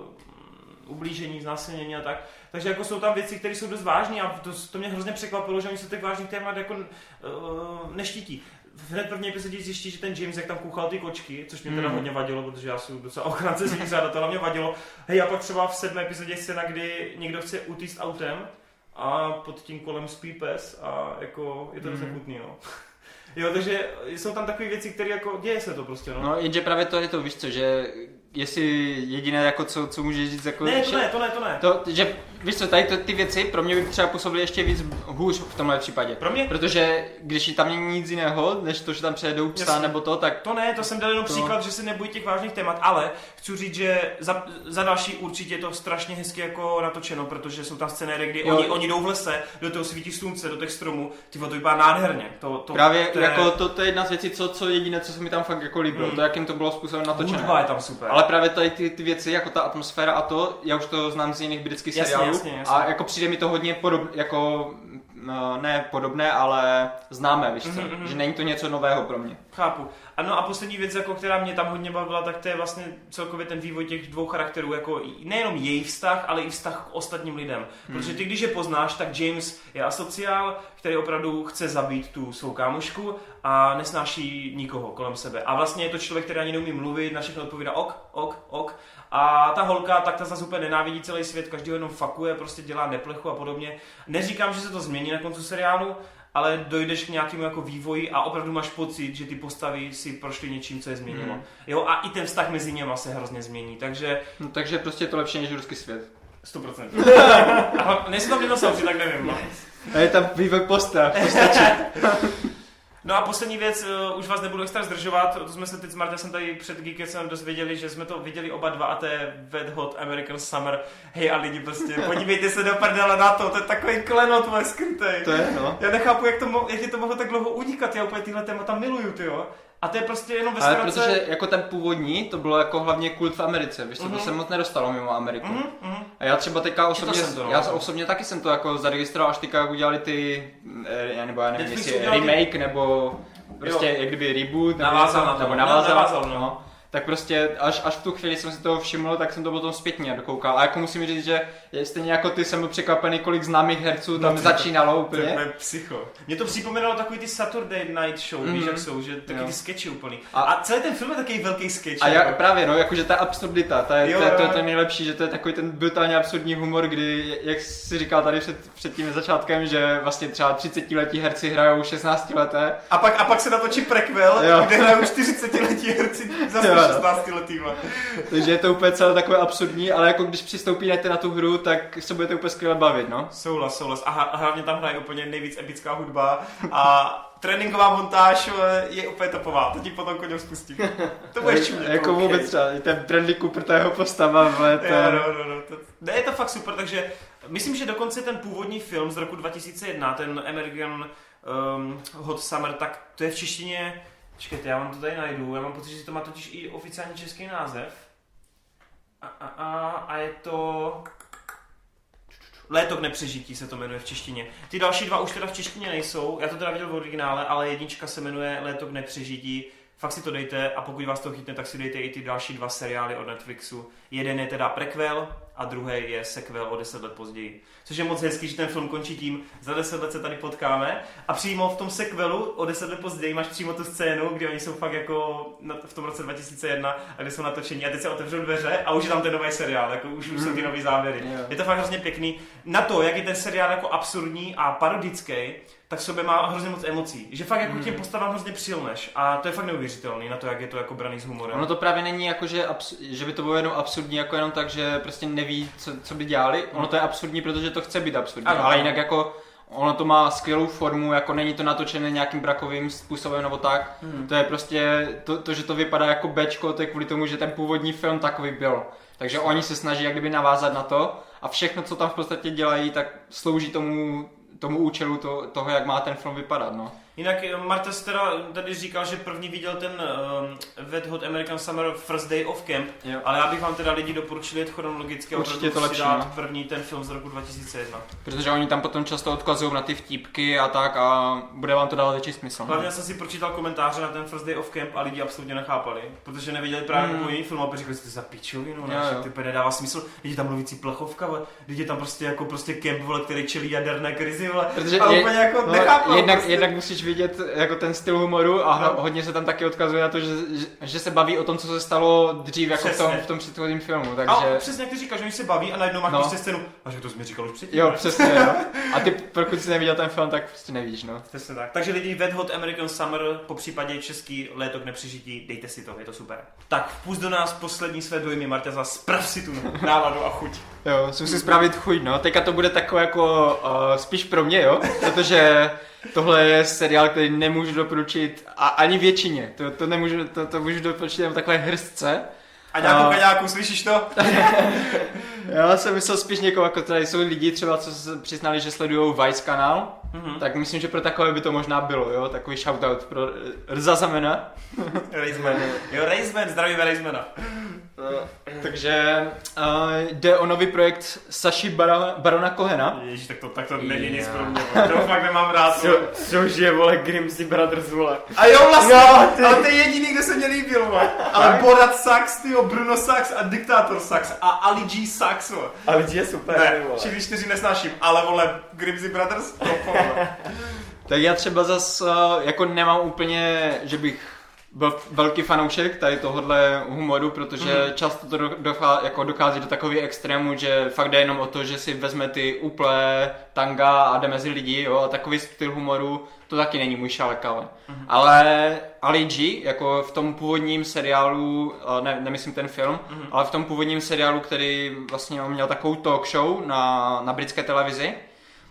ublížení, znásilnění a tak. Takže jako jsou tam věci, které jsou dost vážné a to, to mě hrozně překvapilo, že oni se těch vážných témat jako uh, neštítí. V hned první epizodě zjistí, že ten James, jak tam kouchal ty kočky, což mě teda mm. hodně vadilo, protože já jsem docela ochránce zvířat a to hlavně vadilo. Hej, a pak třeba v sedmé epizodě scéna, kdy někdo chce utíct autem a pod tím kolem spí pes a jako je to mm. dost no. [LAUGHS] Jo, takže jsou tam takové věci, které jako děje se to prostě, no. No, jenže právě to je to, víš co, že jestli jediné, jako co, co můžeš říct, jako... Ne, to ne, to ne, to ne. To, že, víš co, tady to, ty věci pro mě by třeba působily ještě víc hůř v tomhle případě. Pro mě? Protože když tam není nic jiného, než to, že tam přejedou psa Jasně. nebo to, tak... To ne, to jsem dal jenom to... příklad, že se nebojí těch vážných témat, ale chci říct, že za, za další určitě je to strašně hezky jako natočeno, protože jsou tam scénéry, kdy oni, oni jdou v lese, do toho svítí slunce, do těch stromů, ty to vypadá nádherně. To, to, Právě to je... jako to, to, je jedna z věcí, co, co jediné, co se mi tam fakt jako líbilo, hmm. to jakým to bylo způsobem natočené. Hudba je tam super. Ale právě tady ty, ty věci, jako ta atmosféra a to, já už to znám z jiných britských jasně, Jasně, jasně. A jako přijde mi to hodně podobné, jako no, ne podobné, ale známé, víš co? Mm-hmm. Že není to něco nového pro mě. Chápu. Ano a poslední věc, jako, která mě tam hodně bavila, tak to je vlastně celkově ten vývoj těch dvou charakterů, jako nejenom jejich vztah, ale i vztah k ostatním lidem. Hmm. Protože ty, když je poznáš, tak James je asociál, který opravdu chce zabít tu svou kámošku a nesnáší nikoho kolem sebe. A vlastně je to člověk, který ani neumí mluvit, na všechno odpovídá ok, ok, ok. A ta holka, tak ta zase úplně nenávidí celý svět, každý ho jenom fakuje, prostě dělá neplechu a podobně. Neříkám, že se to změní na konci seriálu, ale dojdeš k nějakému jako vývoji a opravdu máš pocit, že ty postavy si prošly něčím, co je změnilo. Mm. Jo, a i ten vztah mezi nimi se hrozně změní, takže... No, takže prostě je to lepší než ruský svět. 100%. Ale nejsou tam dinosauři, tak nevím. No. A je tam vývoj postav, [LAUGHS] No a poslední věc, uh, už vás nebudu extra zdržovat, to jsme se teď s Marta jsem tady před Geekesem dozvěděli, že jsme to viděli oba dva a to je Wet Hot American Summer. Hej a lidi prostě, [LAUGHS] podívejte se do prdele na to, to je takový klenot moje skrytej. To je, no. Já nechápu, jak, to, mo- jak je to mohlo tak dlouho unikat, já úplně tyhle témata miluju, ty jo. A to je prostě jenom ve Ale protože jako ten původní, to bylo jako hlavně kult v Americe, víš mm-hmm. to mhm. se moc nedostalo mimo Ameriku. Mm-hmm. A já třeba teďka osobně, to, no. já osobně taky jsem to jako zaregistroval, až teďka udělali ty, eh, nebo já nevím, jestli remake, nebo prostě jo. jak kdyby reboot, navázal na to, nebo navázal, navázal no. no. Tak prostě až, až v tu chvíli jsem si toho všiml, tak jsem to potom zpětně dokoukal. A jako musím říct, že stejně jako ty jsem byl překvapený, kolik známých herců tam No, začínalo To úplně. je psycho. Mě to připomínalo takový ty Saturday Night Show, mm. víš Mhm. jak jsou, že taky Jo. ty sketchy úplný. A- A, celý ten film je takový velký sketch. A jako. já, právě, no, jakože ta absurdita, ta je, Jo, to, je- to je ten nejlepší, že to je takový ten brutálně absurdní humor, kdy, jak si říkal tady před, před tím začátkem, že vlastně třeba 30 letí herci hrajou 16 leté. A pak, a pak se natočí prequel, Jo. kde hrajou 40 letí herci zase Jo, no. 16 letýma. Takže je to úplně celé takové absurdní, ale jako když přistoupíte na tu hru, tak se budete úplně skvěle bavit, no. Souhlas, souhlas. A, hlavně tam hraje úplně nejvíc epická hudba a tréninková montáž eh, je úplně topová. To ti potom koně spustím. To budeš čumět. [LAUGHS] jako OK. vůbec třeba, ten Bradley Cooper, ta jeho postava, ale to Jo, no, no, no, to, ne, je to fakt super, takže myslím, že dokonce ten původní film z roku 2001, ten American um, Hot Summer, tak to je v češtině, čekajte, já vám to tady najdu, já mám pocit, že to má totiž i oficiální český název. A, a, a, a je to... Léto k nepřežití se to jmenuje v češtině. Ty další dva už teda v češtině nejsou, já to teda viděl v originále, ale jednička se jmenuje Léto k nepřežití. Fakt si to dejte a pokud vás to chytne, tak si dejte i ty další dva seriály od Netflixu. Jeden je teda prequel a druhý je sequel o deset let později. Což je moc hezký, že ten film končí tím, za deset let se tady potkáme a přímo v tom sequelu o deset let později máš přímo tu scénu, kdy oni jsou fakt jako na, v tom roce 2001 a kde jsou natočení a teď se otevřou dveře a už je tam ten nový seriál, jako už, už jsou ty nový záběry. Jo. Je to fakt hrozně pěkný. Na to, jak je ten seriál jako absurdní a parodický, tak sobě má hrozně moc emocí. Že fakt jako k těm postavám hrozně přilneš a to je fakt neuvěřitelný na to, jak je to jako braný s humorem. Ono to právě není jako, že, abs- že by to bylo jenom absurdní, jako jenom tak, že prostě neví, co, co by dělali. Ono to je absurdní, protože to chce být absurdní, Ano, ale jinak jako ono to má skvělou formu, jako není to natočené nějakým brakovým způsobem nebo tak. Hmm. To je prostě, to, to, že to vypadá jako Bčko, to je kvůli tomu, že ten původní film takový byl. Takže oni se snaží jak kdyby navázat na to a všechno, co tam v podstatě dělají, tak slouží tomu, tomu účelu to, toho, jak má ten film vypadat, no. Jinak eh, Marta teda tady říkal, že první viděl ten um, Wet Hot American Summer First Day of Camp, Jo. ale já bych vám teda lidi doporučil jet chronologicky a Určitě to si lepší, dát no. první ten film z roku 2001. Protože oni tam potom často odkazují na ty vtípky a tak a bude vám to dávat větší smysl. Hlavně jsem si pročítal komentáře na ten First Day of Camp a lidi absolutně nechápali, protože neviděli právě Hmm. mm. jiný film a říkali, že to za pičovinu, ne, ty nedává smysl, lidi tam mluvící plechovka, lidi tam prostě jako prostě kemp, vole, který čelí jaderné krizi, vole, Protože a je- úplně jako No, nechápal jednak, prostě. jednak musíš vidět jako ten styl humoru a No. hodně se tam taky odkazuje na to, že, že, se baví o tom, co se stalo dřív jako v tom, Přesně. v tom předchozím filmu, A takže... přesně jak ty říkáš, že oni se baví a najednou máš No. prostě scénu, a že to jsi mi říkal už předtím. Jo, ne? přesně, jo. [LAUGHS] A ty, pokud jsi neviděl ten film, tak prostě nevíš, no. Přesně tak. Takže lidi Wet Hot American Summer, po případě český léto k nepřežití, dejte si to, je to super. Tak vpust do nás poslední své dojmy, Marta, zase sprav si tu náladu a chuť. Jo, si musím spravit chuť, no. Teďka to bude takové jako uh, spíš pro mě, jo. Protože tohle je seriál, který nemůžu doporučit a ani většině. To, to nemůžu, to, to můžu doporučit jenom takové hrstce. A nějakou A- kaňáku, slyšíš to? [LAUGHS] Já jsem myslel spíš někoho, jako tady jsou lidi třeba, co se přiznali, že sledují Vice kanál, Mhm. tak myslím, že pro takové by to možná bylo, jo, takový shoutout pro eh, Rza Zamena. [LAUGHS] Raceman. Jo, Raceman, zdravíme Racemana. Takže uh, jde o nový projekt Saši Bara, Barona Kohena. Ježíš, tak to, tak to není nic Já. pro mě, to fakt nemám rád. Co, vole. cože, vole, Grimsy Brothers, vole. A jo, vlastně, Jo, ty. ale to je jediný, kdo se mě líbil, vole. Ale Borat Sax, tyjo, Bruno Sax a Diktátor Sax a Ali G Sax, vole. A lidi je super, Ne, vole. všichni čtyři nesnáším, ale vole, Grimsy Brothers, to. [LAUGHS] Tak já třeba zas uh, jako nemám úplně, že bych byl velký fanoušek tady tohohle humoru, protože mm. často to do, dochá, jako dochází do takového extrému, že fakt jde jenom o to, že si vezme ty úplé tanga a jde mezi lidi, jo, a takový styl humoru, to taky není můj šálek, ale. Mhm. Ale Ali G, jako v tom původním seriálu, eh, ne, nemyslím ten film, Mhm. ale v tom původním seriálu, který vlastně měl takovou talk show na, na britské televizi,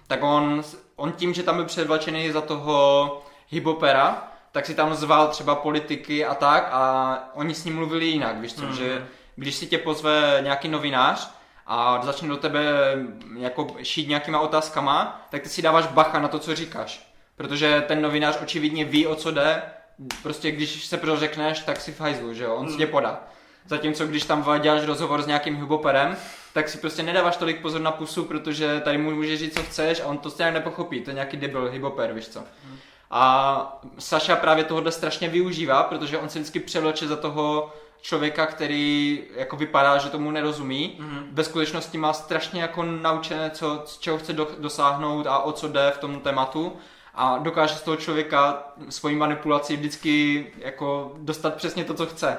tak on, on tím, že tam byl předvlačený za toho hipopera, tak si tam zval třeba politiky a tak a oni s ním mluvili jinak, víš co, Mhm. že když si tě pozve nějaký novinář a začne do tebe jako šít nějakýma otázkama, tak ty si dáváš bacha na to, co říkáš. Protože ten novinář očividně ví, o co jde, prostě když se prořekneš, tak si v hajzlu, že jo, on si Mhm. tě podá. Zatímco když tam děláš rozhovor s nějakým huboperem, tak si prostě nedáváš tolik pozor na pusu, protože tady mu může říct, co chceš a on to stejně nepochopí, to je nějaký debil hyboper, víš co. A Saša právě tohohle strašně využívá, protože on se vždycky převleče za toho člověka, který jako vypadá, že tomu nerozumí. Mhm. Ve skutečnosti má strašně jako naučené, co, z čeho chce do, dosáhnout a o co jde v tom tématu a dokáže z toho člověka svojí manipulací vždycky jako dostat přesně to, co chce.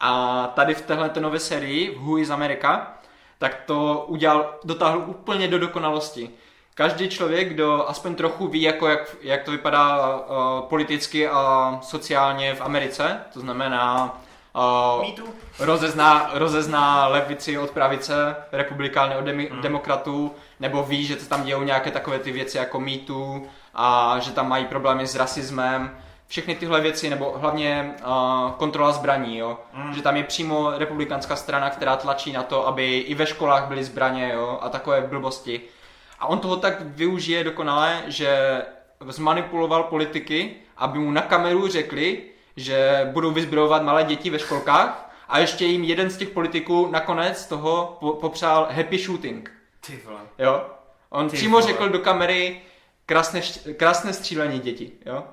A tady v téhle té nové sérii, v Who is America, tak to udělal, dotáhl úplně do dokonalosti. Každý člověk, kdo aspoň trochu ví, jako jak, jak to vypadá uh, politicky a sociálně v Americe, to znamená uh, rozezná, rozezná levici od pravice, republikány od demi, Hmm. demokratů, nebo ví, že se tam dějou nějaké takové ty věci jako Too a že tam mají problémy s rasismem, všechny tyhle věci, nebo hlavně uh, kontrola zbraní, jo? Mm. že tam je přímo republikánská strana, která tlačí na to, aby i ve školách byly zbraně jo? a takové blbosti. A on toho tak využije dokonale, že zmanipuloval politiky, aby mu na kameru řekli, že budou vyzbrojovat malé děti ve školkách a ještě jim jeden z těch politiků nakonec toho po- popřál happy shooting. Ty vole. Jo? On Ty přímo vole. řekl do kamery krásné, krásné střílení děti. Jo?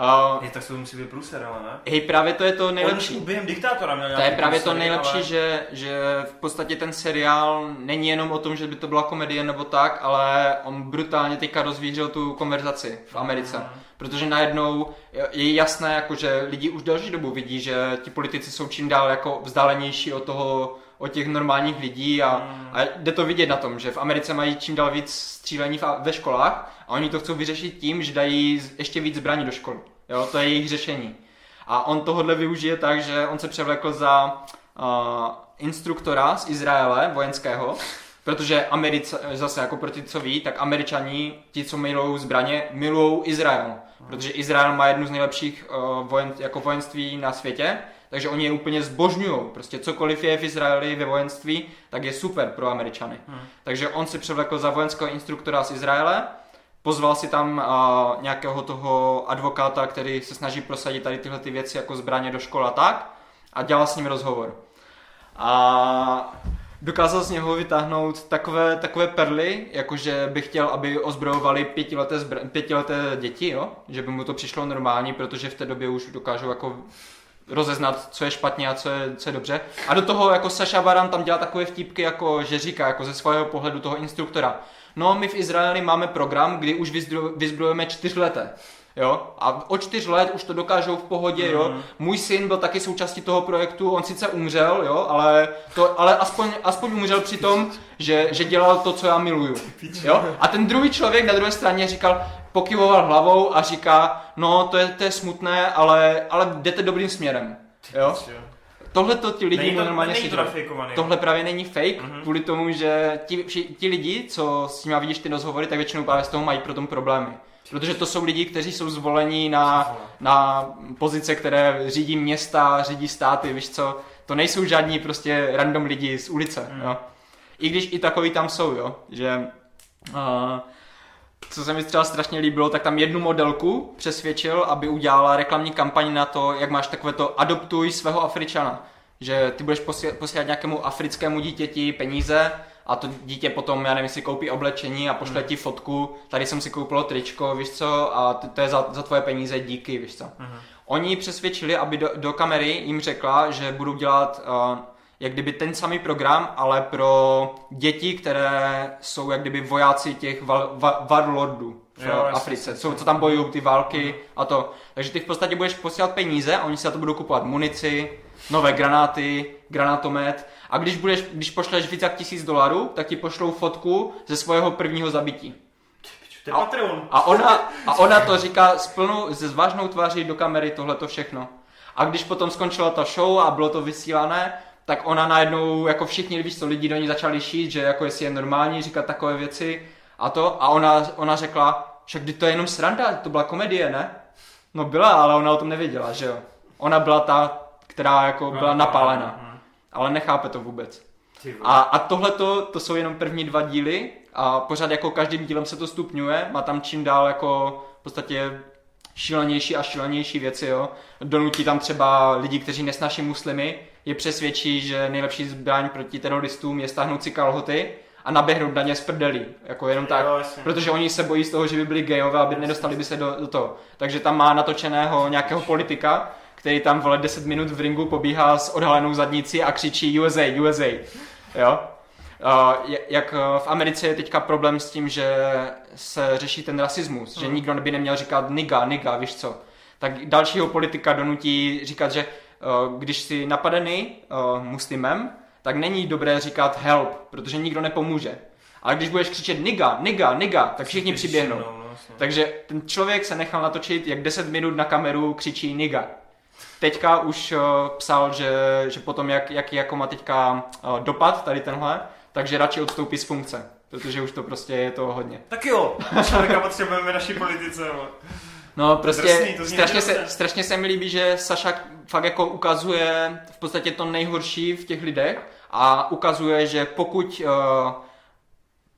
Uh, Je, tak to musí být průser, ale ne? hej, právě to je to Nejlepší. On během diktátora měl To je právě to průsery, nejlepší, ale... že, že v podstatě ten seriál není jenom o tom, že by to byla komedie nebo tak, ale on brutálně teďka rozvířil tu konverzaci v Americe. Mhm. Protože najednou je jasné, jako, že lidi už delší dobu vidí, že ti politici jsou čím dál jako vzdálenější od toho, od těch normálních lidí a, Mhm. a jde to vidět na tom, že v Americe mají čím dál víc střílení ve školách a oni to chcou vyřešit tím, že dají ještě víc zbraní do školy. Jo, to je jejich řešení. A on tohle využije tak, že on se převlekl za uh, instruktora z Izraele vojenského, protože Americe, zase jako pro ty, co ví, tak američani, ti, co milují zbraně, milují Izrael. Protože Izrael má jednu z nejlepších uh, vojen, jako vojenství na světě, takže oni je úplně zbožňují. Prostě cokoliv je v Izraeli ve vojenství, tak je super pro Američany. Hmm. Takže on si převlekl za vojenského instruktora z Izraele, pozval si tam uh, nějakého toho advokáta, který se snaží prosadit tady tyhle ty věci jako zbraně do škol a tak a dělal s ním rozhovor. A dokázal z něho vytáhnout takové, takové perly, jakože by chtěl, aby ozbrojovali pětileté, zbr- pětileté děti, jo? že by mu to přišlo normální, protože v té době už dokážou jako rozeznat, co je špatně a co je, co je dobře. A do toho jako Saša Baran tam dělá takové vtípky, jako že říká jako ze svého pohledu toho instruktora. No, my v Izraeli máme program, kdy už vyzbrojujeme čtyřleté. Jo? A o čtyř let už to dokážou v pohodě, jo. Mhm. Můj syn byl taky součástí toho projektu, on sice umřel, jo, ale, to, ale aspoň, aspoň umřel při tom, že, že dělal to, co já miluju. Jo? A ten druhý člověk na druhé straně říkal, pokyvoval hlavou a říká, no to je, to je smutné, ale, ale jdete dobrým směrem. Jo? Tohle to ti lidi Není to, normálně není to. Tohle právě není fake, Mhm. kvůli tomu, že ti, vši, ti lidi, co s nimi vidíš ty rozhovory, tak většinou právě z toho mají potom problémy. Protože to jsou lidi, kteří jsou zvolení na, na pozice, které řídí města, řídí státy, víš co. To nejsou žádní prostě random lidi z ulice, Hmm. jo. I když i takový tam jsou, jo. Že, uh, co se mi třeba strašně líbilo, tak tam jednu modelku přesvědčil, aby udělala reklamní kampaň na to, jak máš takové to adoptuj svého Afričana. Že ty budeš posílat, posílat nějakému africkému dítěti peníze a to dítě potom, já nevím, si koupí oblečení a pošle ti fotku, tady jsem si koupil tričko, víš co, a to, je za, za tvoje peníze, díky, víš co. Mhm. Oni ji přesvědčili, aby do, do kamery jim řekla, že budou dělat uh, jak kdyby ten samý program, ale pro děti, které jsou jak kdyby vojáci těch val, va, warlordů v Jo, Africe, jasně. jsou, co tam bojují ty války a to. Takže ty v podstatě budeš posílat peníze a oni si za to budou kupovat munici, nové granáty, granátomet a když, budeš, když pošleš víc jak tisíc dolarů, tak ti pošlou fotku ze svého prvního zabití. To je Patreon. A ona, a ona to říká s plnou, se vážnou tváří do kamery tohleto všechno. A když potom skončila ta show a bylo to vysílané, tak ona najednou, jako všichni, víš co, lidi do ní začali šít, že jako jestli je normální říkat takové věci a to. A ona, ona řekla, však kdy to je jenom sranda, to byla komedie, ne? No byla, ale ona o tom nevěděla, že jo. Ona byla ta, která jako byla napálena, ale nechápe to vůbec. A, a tohle to jsou jenom první dva díly a pořád jako každým dílem se to stupňuje, má tam čím dál jako v podstatě šílenější a šílenější věci, jo. Donutí tam třeba lidi, kteří nesnaší muslimy, je přesvědčí, že nejlepší zbraň proti teroristům je stáhnout si kalhoty a naběhnout na ně z prdelí, jako jenom tak. Jo, jasně. Protože oni se bojí z toho, že by byli gejové, aby nedostali by se do, do toho. Takže tam má natočeného nějakého politika, který tam vole 10 minut v ringu pobíhá s odhalenou zadnicí a křičí USA, USA. Jo? Uh, jak v Americe je teďka problém s tím, že se řeší ten rasismus, hmm. že nikdo by neměl říkat niga, niga, víš co. Tak dalšího politika donutí říkat, že když jsi napadený uh, muslimem, tak není dobré říkat help, protože nikdo nepomůže. Ale když budeš křičet niga, niga, niga, tak všichni přiběhnou. No, Takže ten člověk se nechal natočit, jak 10 minut na kameru křičí niga. Teďka už uh, psal, že, že potom, jak, jaký jako má teďka uh, dopad tady tenhle, takže radši odstoupí z funkce. Protože už to prostě je to hodně. Tak jo, [LAUGHS] člověka potřebujeme naší politice. Ale... No prostě Drsný, to strašně, se, strašně se mi líbí, že Saša fakt jako ukazuje v podstatě to nejhorší v těch lidech a ukazuje, že pokud uh,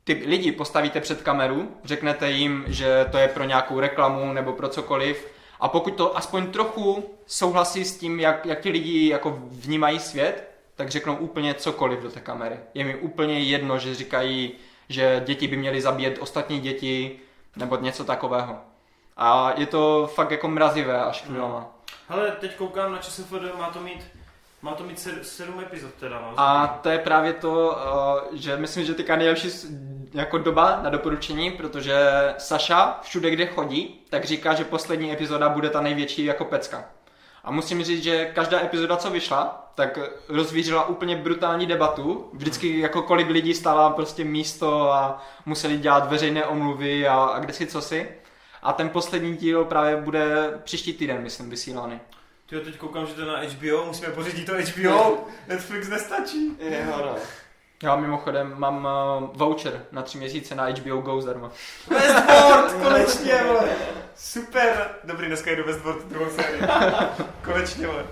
ty lidi postavíte před kameru, řeknete jim, že to je pro nějakou reklamu nebo pro cokoliv a pokud to aspoň trochu souhlasí s tím, jak, jak ti lidi jako vnímají svět, tak řeknou úplně cokoliv do té kamery. Je mi úplně jedno, že říkají, že děti by měly zabíjet ostatní děti nebo něco takového. A je to fakt jako mrazivé až chvílema. Hele, teď koukám na ČSFD, má to mít má to mít sedm epizod teda, no. A to je právě to, eh, že myslím, že teďka nejlepší jako doba na doporučení, protože Saša všude, kde chodí, tak říká, že poslední epizoda bude ta největší jako pecka. A musím říct, že každá epizoda, co vyšla, tak rozvířila úplně brutální debatu. Vždycky jako kolik lidí stala prostě místo a museli dělat veřejné omluvy a, a kde si co si. A ten poslední díl právě bude příští týden, myslím, vysílaný. Ty teď koukám, že to je na HBO, musíme pořídit to HBO, Netflix nestačí. Jo, no. Já mimochodem mám uh, voucher na tři měsíce na HBO Go zdarma. Westworld, konečně, vole. Super. Dobrý, dneska jdu Westworld druhou sérii. [LAUGHS] konečně, vole.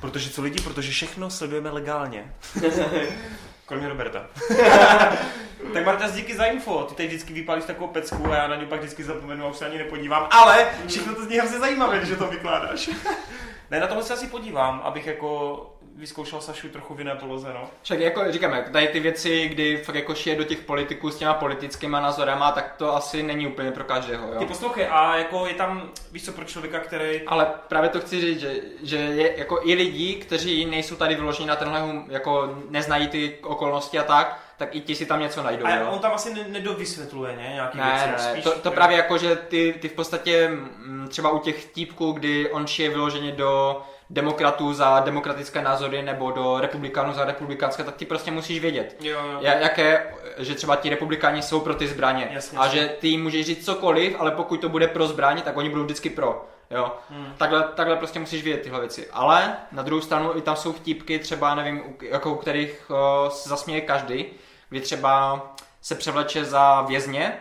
Protože co lidi? Protože všechno sledujeme legálně. [LAUGHS] Kromě Roberta. [LAUGHS] tak Marta, díky za info. Ty tady vždycky vypálíš takovou pecku a já na ně pak vždycky zapomenu a už se ani nepodívám. Ale všechno to zní hrozně zajímavé, když to vykládáš. [LAUGHS] ne, na tohle se asi podívám, abych jako vyzkoušel Sašu trochu v jiné poloze, no. Však jako říkáme, tady ty věci, kdy fakt jako šije do těch politiků s těma politickými názorama, tak to asi není úplně pro každého, jo. Ty poslouchej, a jako je tam, víš co, pro člověka, který... Ale právě to chci říct, že, že je jako i lidi, kteří nejsou tady vyloženi na tenhle, jako neznají ty okolnosti a tak, tak i ti si tam něco najdou. A jo? on tam asi nedovysvětluje, ne? Nějaký ne, věci, ne, spíš, to, to právě jako, že ty, ty v podstatě třeba u těch típků, kdy on šije vyloženě do demokratů za demokratické názory nebo do republikánů za republikánské, tak ty prostě musíš vědět. Jo, jo. Jaké, že třeba ti republikáni jsou pro ty zbraně. Jasně, a že ty můžeš říct cokoliv, ale pokud to bude pro zbraně, tak oni budou vždycky pro. Jo. Hmm. Takhle, takhle prostě musíš vědět tyhle věci. Ale na druhou stranu i tam jsou vtípky, třeba nevím, jako u kterých uh, se zasměje každý, kdy třeba se převleče za vězně,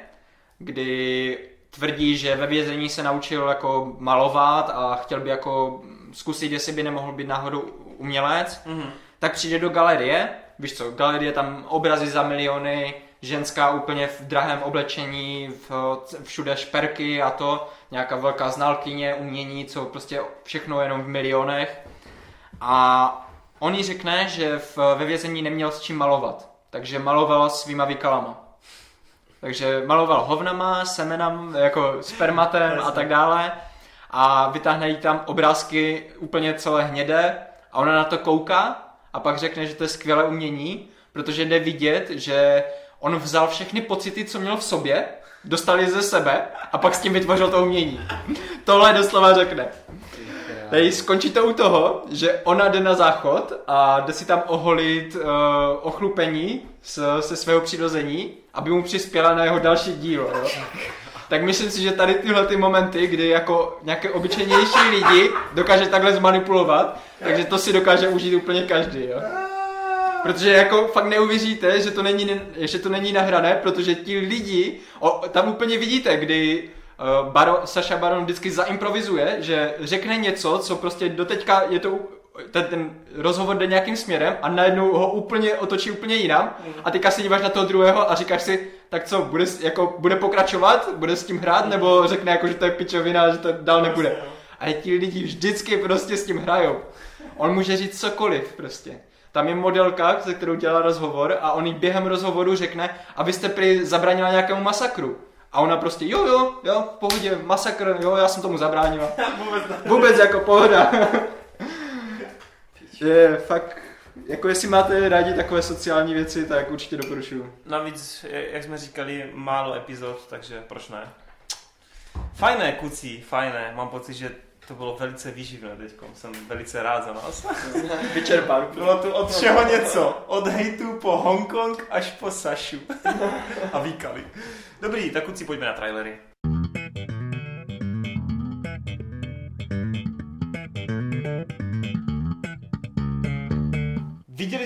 kdy tvrdí, že ve vězení se naučil jako malovat a chtěl by jako zkusit, jestli by nemohl být náhodou umělec, mm-hmm. tak přijde do galerie, víš co, galerie tam obrazy za miliony, ženská úplně v drahém oblečení, v, všude šperky a to, nějaká velká znalkyně, umění, co prostě všechno jenom v milionech. A on jí řekne, že v, ve vězení neměl s čím malovat, takže maloval svýma vykalama. Takže maloval hovnama, semenam, jako spermatem a tak dále a vytáhne jí tam obrázky úplně celé hnědé a ona na to kouká a pak řekne, že to je skvělé umění, protože jde vidět, že on vzal všechny pocity, co měl v sobě, dostal je ze sebe a pak s tím vytvořil to umění. [LAUGHS] Tohle doslova řekne. Tady skončí to u toho, že ona jde na záchod a jde si tam oholit uh, ochlupení s, se svého přirození, aby mu přispěla na jeho další dílo. Jo? Tak myslím si, že tady tyhle ty momenty, kdy jako nějaké obyčejnější lidi dokáže takhle zmanipulovat, takže to si dokáže užít úplně každý, jo. Protože jako fakt neuvěříte, že to není, že to není nahrané, protože ti lidi, o, tam úplně vidíte, kdy uh, Baron, Saša Baron vždycky zaimprovizuje, že řekne něco, co prostě doteďka je to ten, ten rozhovor jde nějakým směrem a najednou ho úplně otočí úplně jinam a teďka se díváš na toho druhého a říkáš si, tak co, bude, jako, bude pokračovat, bude s tím hrát, nebo řekne jako, že to je pičovina, že to dál nebude. A ti lidi vždycky prostě s tím hrajou. On může říct cokoliv prostě. Tam je modelka, se kterou dělá rozhovor a on jí během rozhovoru řekne, abyste prý zabránila nějakému masakru. A ona prostě, jo, jo, jo, v pohodě, masakr, jo, já jsem tomu zabránila. [LAUGHS] Vůbec jako pohoda. [LAUGHS] Že fakt, jako jestli máte rádi takové sociální věci, tak určitě doporučuju. Navíc, jak jsme říkali, málo epizod, takže proč ne? Fajné, kucí, fajné. Mám pocit, že to bylo velice výživné teď. Jsem velice rád za nás. [LAUGHS] Vyčerpán. Bylo tu od všeho něco. Od hejtu po Hongkong až po Sašu. [LAUGHS] A výkali. Dobrý, tak kucí, pojďme na trailery.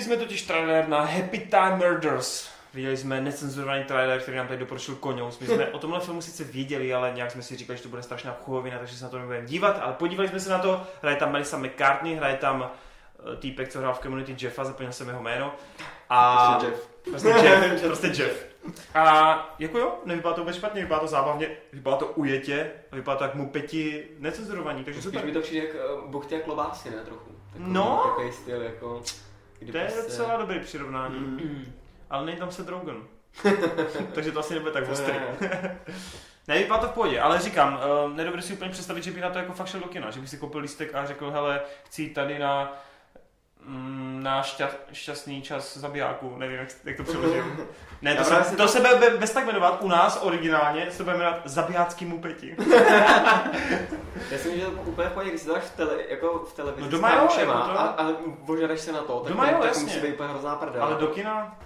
Viděli jsme totiž trailer na Happy Time Murders. Viděli jsme necenzurovaný trailer, který nám tady doporučil Koňous. My jsme [LAUGHS] o tomhle filmu sice viděli, ale nějak jsme si říkali, že to bude strašná chuhovina, takže se na to nebudeme dívat. Ale podívali jsme se na to, hraje tam Melissa McCartney, hraje tam eh, týpek, co hrál v Community Jeffa, zapomněl jsem jeho jméno. A... Prostě Jeff. Prostě Jeff, [LAUGHS] prostě Jeff. A jako jo, nevypadá to vůbec špatně, vypadá to zábavně, vypadá to ujetě, vypadá to jak mu peti necenzurovaní, takže Spíš super. mi to přijde jak uh, buchty a klobásy, ne trochu. Takový, No. Takový styl, jako... Kdy To je prostě- docela dobrý přirovnání, Mm. ale není tam se Rogen. [LAUGHS] takže to asi nebude tak ostrý. [LAUGHS] ne. Vypadá to v pohodě, ale říkám, uh, nedovedu si úplně představit, že bych na to jako fakt šel do kina, že bych si koupil lístek a řekl, hele, chci tady na na šťa, šťastný čas zabijáků, nevím, jak, jak to přeložím. [LAUGHS] Ne, to se, to to- se bude bez tak jmenovat u nás originálně, se to bude jmenovat zabijácký mupeti. [LAUGHS] Já si myslím, že to úplně v pohodě, když si to dáš v, tele, jako v televizi No doma jo, kámošema jako to- a, a ožereš se na to, tak, Doma to, jo, tak jasně. musí být úplně hrozná prdel. Ale do kina?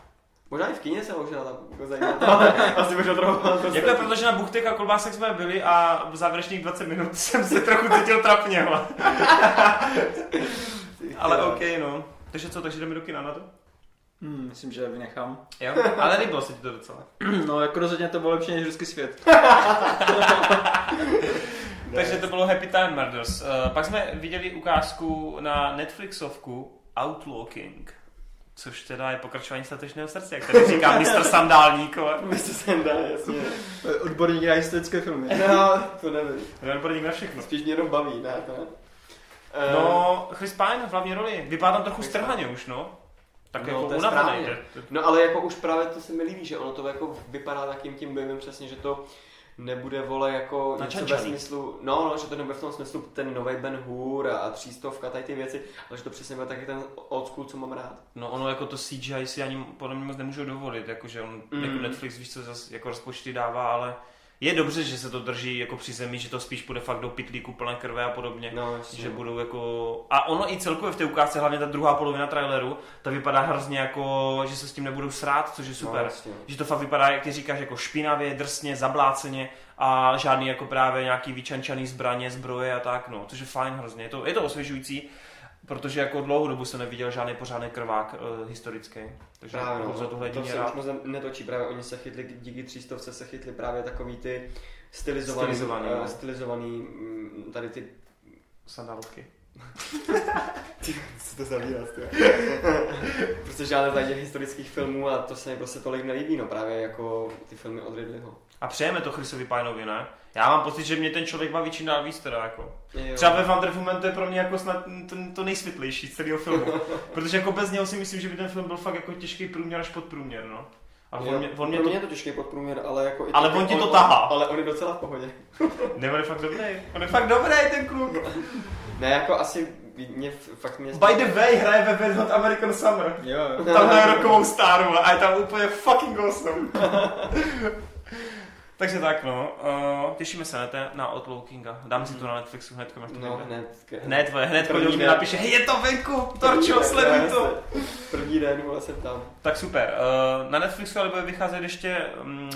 Možná i v kině se ožera tam jako zajímat, [LAUGHS] ale asi možná trochu. Jako protože na buchtech a kolbásek jsme byli a v závěrečných 20 minut jsem se trochu cítil trapně. Ale- OK, no. Takže co, takže jdeme do kina na to? Hmm, myslím, že vynechám. Jo? Ale líbilo se ti to docela. [CLEARS THROAT] No, jako rozhodně to bylo lepší než ruský svět. [LAUGHS] [LAUGHS] Takže to bylo Happy Time Murders. Uh, pak jsme viděli ukázku na Netflixovku Outlooking. Což teda je pokračování statečného srdce, jak tady říká [LAUGHS] mistr Sandálník. Mistr Senda, jasně. Odborník na historické filmy. No, to nevím. Odborník na všechno. Spíš mě jenom baví, ne, to ne. Eh, No, Chris Pine v hlavní roli. Vypadá tam trochu strhaně už, no. Tak No, jako to unavený. No ale jako už právě to se mi líbí, že ono to jako vypadá takým tím bojem přesně, že to nebude vole jako něco ve smyslu, no, no, že to nebude v tom smyslu ten nový Ben Hur a třístovka, tady ty věci, ale že to přesně bude taky ten old school, co mám rád. No ono jako to CGI si ani podle mě moc nemůžou dovolit, jakože on Mm. jako Netflix víš co zas jako rozpočty dává, ale je dobře, že se to drží jako při zemi, že to spíš půjde fakt do pitlíku plné krve a podobně. No, jasně. Že budou jako... A ono i celkově v té ukázce, hlavně ta druhá polovina traileru, to vypadá hrozně jako, že se s tím nebudou srát, což je No, super. jasně. Že to fakt vypadá, jak ty říkáš, jako špinavě, drsně, zabláceně a žádný jako právě nějaký vyčančaný zbraně, zbroje a tak, no, což je fajn hrozně. Je to, je to osvěžující, protože jako dlouhou dobu jsem neviděl žádný pořádný krvák uh, historický. Takže Právě, jako no, za tohle to se rád. už moc netočí, právě oni se chytli, díky třístovce se chytli právě takový ty stylizovaný, Stylizovaný, no. stylizovaný mm, tady ty Sandálovky. [LAUGHS] Co to za výraz, [LAUGHS] prostě žádné těch historických filmů a to se mi prostě tolik nelíbí, no právě jako ty filmy od Ridleyho. A přejeme to Chrisovi Pinovi, ne? Já mám pocit, že mě ten člověk baví čím dál víc teda jako. Jo. Třeba ve Wonder Woman to je pro mě jako snad to, to nejsvětlejší z celého filmu. [LAUGHS] Protože jako bez něho si myslím, že by ten film byl fakt jako těžký průměr až pod průměr, no. A on Jo, mě, on mě pro to, mě je to těžký podprůměr, ale jako... i Ale on ti to on- tahá. Ale on je docela v pohodě. [LAUGHS] ne, on je fakt dobrý. On je fakt dobrý ten kluk. Ne, jako asi mě fakt mě... By the way, hraje ve Wet Hot American Summer. Jo, jo. Tam hraje [LAUGHS] rokovou stáru a je tam úplně fucking awesome. Takže tak no, uh, těšíme se na, té, na Outlookinga. Dám si to na Netflixu hned, až to No, hned. Hned, vole, hned První den. napíše, hej, je to venku, Torčo, sleduj to. První den, vole, jsem tam. Tak super, uh, na Netflixu ale bude vycházet ještě, um,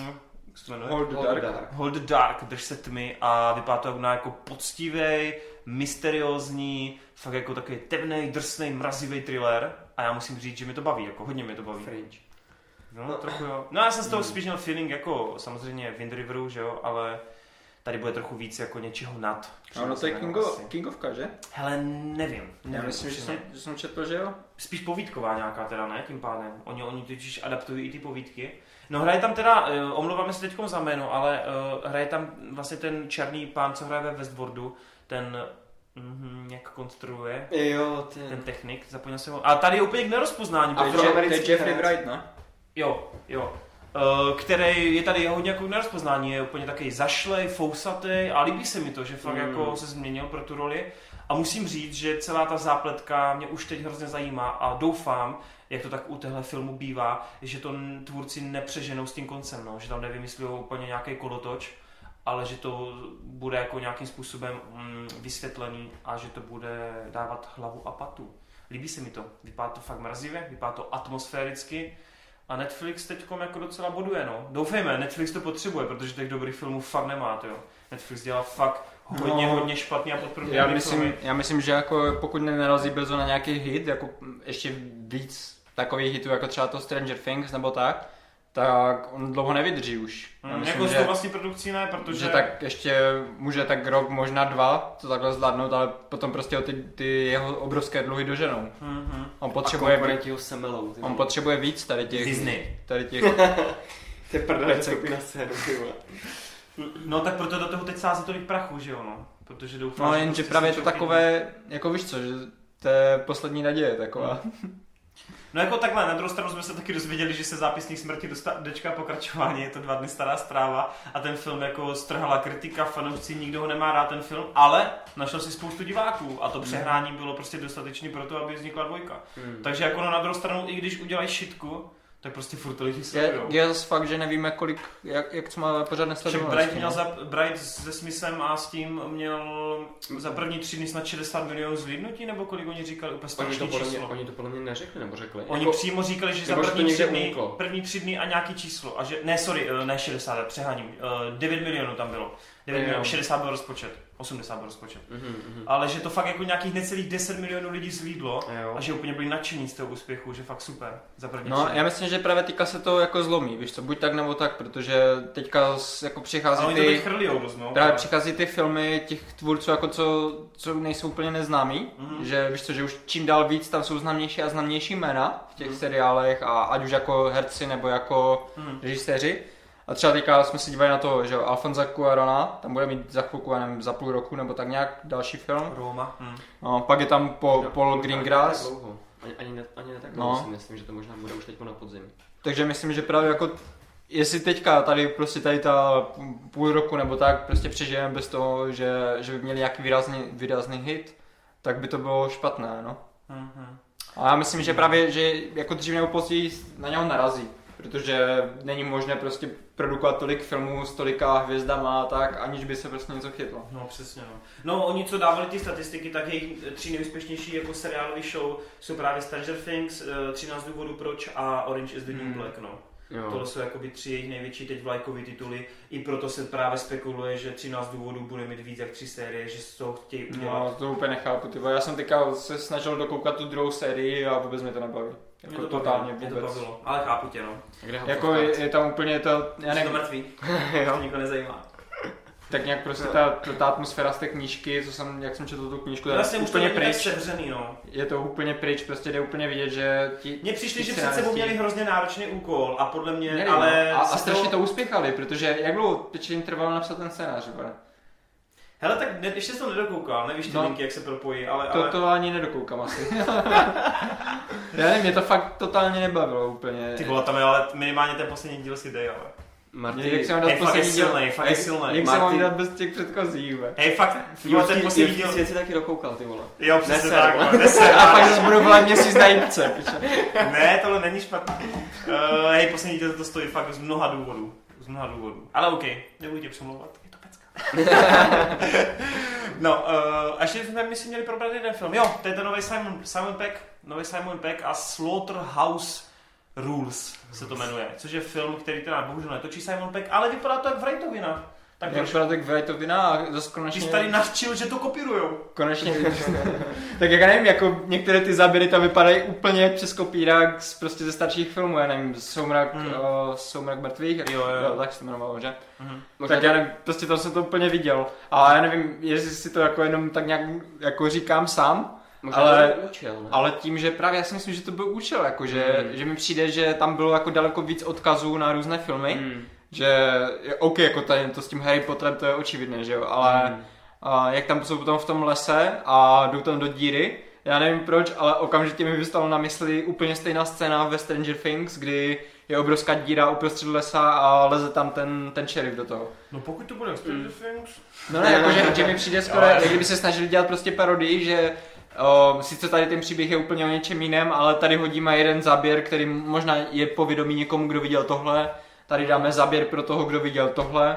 jak se to jmenuje? Hold the Hold dark. Dark. Hold the Dark, drž se tmy a vypadá to na jako poctivý, mysteriózní, fakt jako takový temný, drsný, mrazivý thriller a já musím říct, že mi to baví, jako hodně mi to baví. Fringe. No, No. trochu jo. No já jsem z toho spíš měl feeling jako samozřejmě Wind Riveru, že jo, ale tady bude trochu víc jako něčeho nad. A ono to je Kingo, asi. Kingovka, že? Hele, nevím. Já nevím myslím, že jsem, že jsem četl, že jo? Spíš povídková nějaká teda, ne? Tím pádem. Oni, oni totiž adaptují i ty povídky. No hraje tam teda, uh, omlouváme se teď za jméno, ale uh, hraje tam vlastně ten černý pán, co hraje ve Westworldu, ten, mm, jak konstruuje, Jo, ten ten... technik, zapomněl jsem ho. A tady je úplně k nerozpoznání, A To je Jeffrey herec. Wright, no? Jo, jo. Uh, který je tady hodně jako nerozpoznání, je úplně takový zašlej, fousatý a líbí se mi to, že fakt Mm. jako se změnil pro tu roli A musím říct, že celá ta zápletka mě už teď hrozně zajímá a doufám, jak to tak u téhle filmu bývá, že to tvůrci nepřeženou s tím koncem, no, že tam nevymyslí úplně nějaký kolotoč, ale že to bude jako nějakým způsobem mm, vysvětlený a že to bude dávat hlavu a patu. Líbí se mi to. Vypadá to fakt mrazivě, vypadá to atmosféricky a Netflix teď jako docela boduje, no. Doufejme, Netflix to potřebuje, protože těch dobrých filmů fakt nemá, jo. Netflix dělá fakt hodně, No, hodně špatně a podprůměrný Já myslím, filmy. já myslím, že jako pokud nenarazí brzo na nějaký hit, jako ještě víc takových hitů, jako třeba to Stranger Things nebo tak, tak on dlouho nevydrží už. Já Mm, myslím, jako s že, tou vlastní produkcí ne, protože... že tak ještě může tak rok, možná dva to takhle zvládnout, ale potom prostě ty, ty jeho obrovské dluhy doženou. Mhm. On A potřebuje, konkurenti ho semelou. ty on potřebuje víc tady těch, Disney. tady těch, [LAUGHS] To je prdele, vole. No tak proto do toho teď sází tolik prachu, že jo, no. Protože doufám, no že jenže prostě právě se to to takové, jako víš co, že to je poslední naděje taková. [LAUGHS] No jako takhle, na druhou stranu jsme se taky dozvěděli, že se zápisník smrti dosta- dočká pokračování, je to dva dny stará zpráva a ten film jako strhala kritika, fanoušci, nikdo ho nemá rád ten film, ale našel si spoustu diváků a to přehrání bylo prostě dostatečný pro to, aby vznikla dvojka. Hmm. Takže jako no, na druhou stranu, i když udělají šitku, tak prostě furt to lidi Je, sledujou. je zase fakt, že nevíme, kolik, jak, jak co má pořád Však nesledovanosti. Bright, no. měl za, Bright se Smithem a s tím měl za první tři dny snad 60 milionů zlídnutí, nebo kolik oni říkali, úplně Oni to, strašný podle mě, číslo. oni to podle mě neřekli, nebo řekli. Oni Jako- přímo říkali, že za to první tři, dny, první tři dny a nějaký číslo. A že, ne, sorry, eh, ne 60, přeháním. eh, 9 milionů tam bylo. 9 Jo. milionů, 60 byl rozpočet. 80 byl rozpočet. Mhm, mhm. Ale že to fakt jako nějakých necelých 10 milionů lidí zlídlo Jo. a že úplně byli nadšení z toho úspěchu, že fakt super. Za první No, já myslím, že právě teďka se to jako zlomí, víš co, buď tak nebo tak, protože teďka jako přichází teď ty, chrlijou dost, no. právě přichází ty filmy těch tvůrců, jako co, co nejsou úplně neznámí, Mhm. že víš co, že už čím dál víc tam jsou známější a známější jména v těch Mhm. seriálech a ať už jako herci nebo jako Hm. režiséři. A třeba teďka jsme se dívali na to, že jo, Alfonza Cuarona, tam bude mít za chvilku, já nevím, za půl roku nebo tak nějak další film. Roma. Hm. No, pak je tam po, No, Paul ani Greengrass. Ani, ani, ne, ani ne tak No. dlouho si myslím, že to možná bude už teď na podzim. Takže myslím, že právě jako jestli teďka tady prostě tady ta půl roku nebo tak prostě přežijeme bez toho, že, že by měli nějaký výrazný, výrazný hit, tak by to bylo špatné, no. Hm, hm. A já myslím, že právě, že jako dřív nebo později na něho narazí, protože není možné prostě produkovat tolik filmů s tolika hvězdama a tak, aniž by se prostě něco chytlo. No přesně no. No oni co dávali ty statistiky, tak jejich tři nejúspěšnější jako seriálové show jsou právě Stranger Things, eh, 13 důvodů proč a Orange is the New Hmm. Black no. Jo. Tohle jsou jakoby tři jejich největší teď vlajkové tituly. I proto se právě spekuluje, že 13 důvodů bude mít víc jak tři série, že z toho chtějí udělat. No, to úplně nechápu, ty vole. Já jsem teďka se snažil dokoukat tu druhou sérii a vůbec mě to nebaví. Jako to totálně bavilo, mě to vůbec. bavilo, ale chápu tě no. A Kde ho Jako je, je, tam úplně to, já Jsi to mrtvý, [LAUGHS] jo. to nikoho nezajímá. tak nějak prostě ta, ta, ta atmosféra z té knížky, co jsem, jak jsem četl tu knížku, Já je to úplně tak pryč. sevřený no. Je to úplně pryč, prostě jde úplně vidět, že ti... Mně přišli, že před sebou měli hrozně náročný úkol a podle mě, Měli, ale... no. a, a se strašně to uspěchali, protože jak dlouho teď jim trvalo napsat ten scénář, vole? Hele, tak ne, ještě jsem to nedokoukal, nevíš ty No. linky, jak se propojí, ale... To, ale... to ani nedokoukám asi. já nevím, mě to fakt totálně nebavilo úplně. Ty vole, tam je ale minimálně ten poslední díl si dej, ale... Marty, jak se mám dát Hej, fakt je poslední díl? silnej, fakt je Jak- silnej. Jak se mám Martin- dát bez těch předchozích, vole? Hej, fakt, vole, ten poslední díl... Jsi si taky dokoukal, ty vole. Jo, přesně tak, neser, A pak ale- zase budu volat měsíc na jípce. Ne, tohle není špatný. Uh, hej, poslední díl to stojí fakt z mnoha důvodů. Z mnoha důvodů. Ale OK, nebudu tě přemlouvat. [LAUGHS] no, uh, a ještě jsme my si měli probrat jeden film. Jo, to je ten nový Simon, Simon Peck, nový Simon Peck a Slaughterhouse Rules se to jmenuje, což je film, který teda bohužel netočí Simon Peck, ale vypadá to jak Wrightovina. Tak byla tak Wrightovina a zase Ty konečně... jsi tady navčil, že to kopírujou. Konečně. [LAUGHS] tak jak já nevím, jako některé ty záběry tam vypadají úplně jak přes kopírák z, prostě ze starších filmů, já nevím, Soumrak, mm. uh, Soumrak mrtvých, jak, Jo, jo. tak se to jmenovalo, že? Mhm. tak já nevím, prostě to jsem to úplně viděl. A já nevím, jestli si to jako jenom tak nějak jako říkám sám, Možná ale- to účel, ne? ale tím, že právě já si myslím, že to byl účel, jako že, Hmm. že mi přijde, že tam bylo jako daleko víc odkazů na různé filmy, Mm. Že je OK, jako tady to s tím Harry Potterem to je očividné, že jo, ale Mm. a jak tam jsou potom v tom lese a jdou tam do díry, Já nevím proč, ale okamžitě mi vystalo na mysli úplně stejná scéna ve Stranger Things, kdy je obrovská díra uprostřed lesa a leze tam ten, ten šerif do toho. No pokud to bude Stranger Things. No ne, jakože že mi přijde skoro, jak kdyby se snažili dělat prostě parodii, že o, sice tady ten příběh je úplně o něčem jiném, ale tady hodíme jeden záběr, který možná je povědomí někomu, kdo viděl tohle, tady dáme záběr pro toho, kdo viděl tohle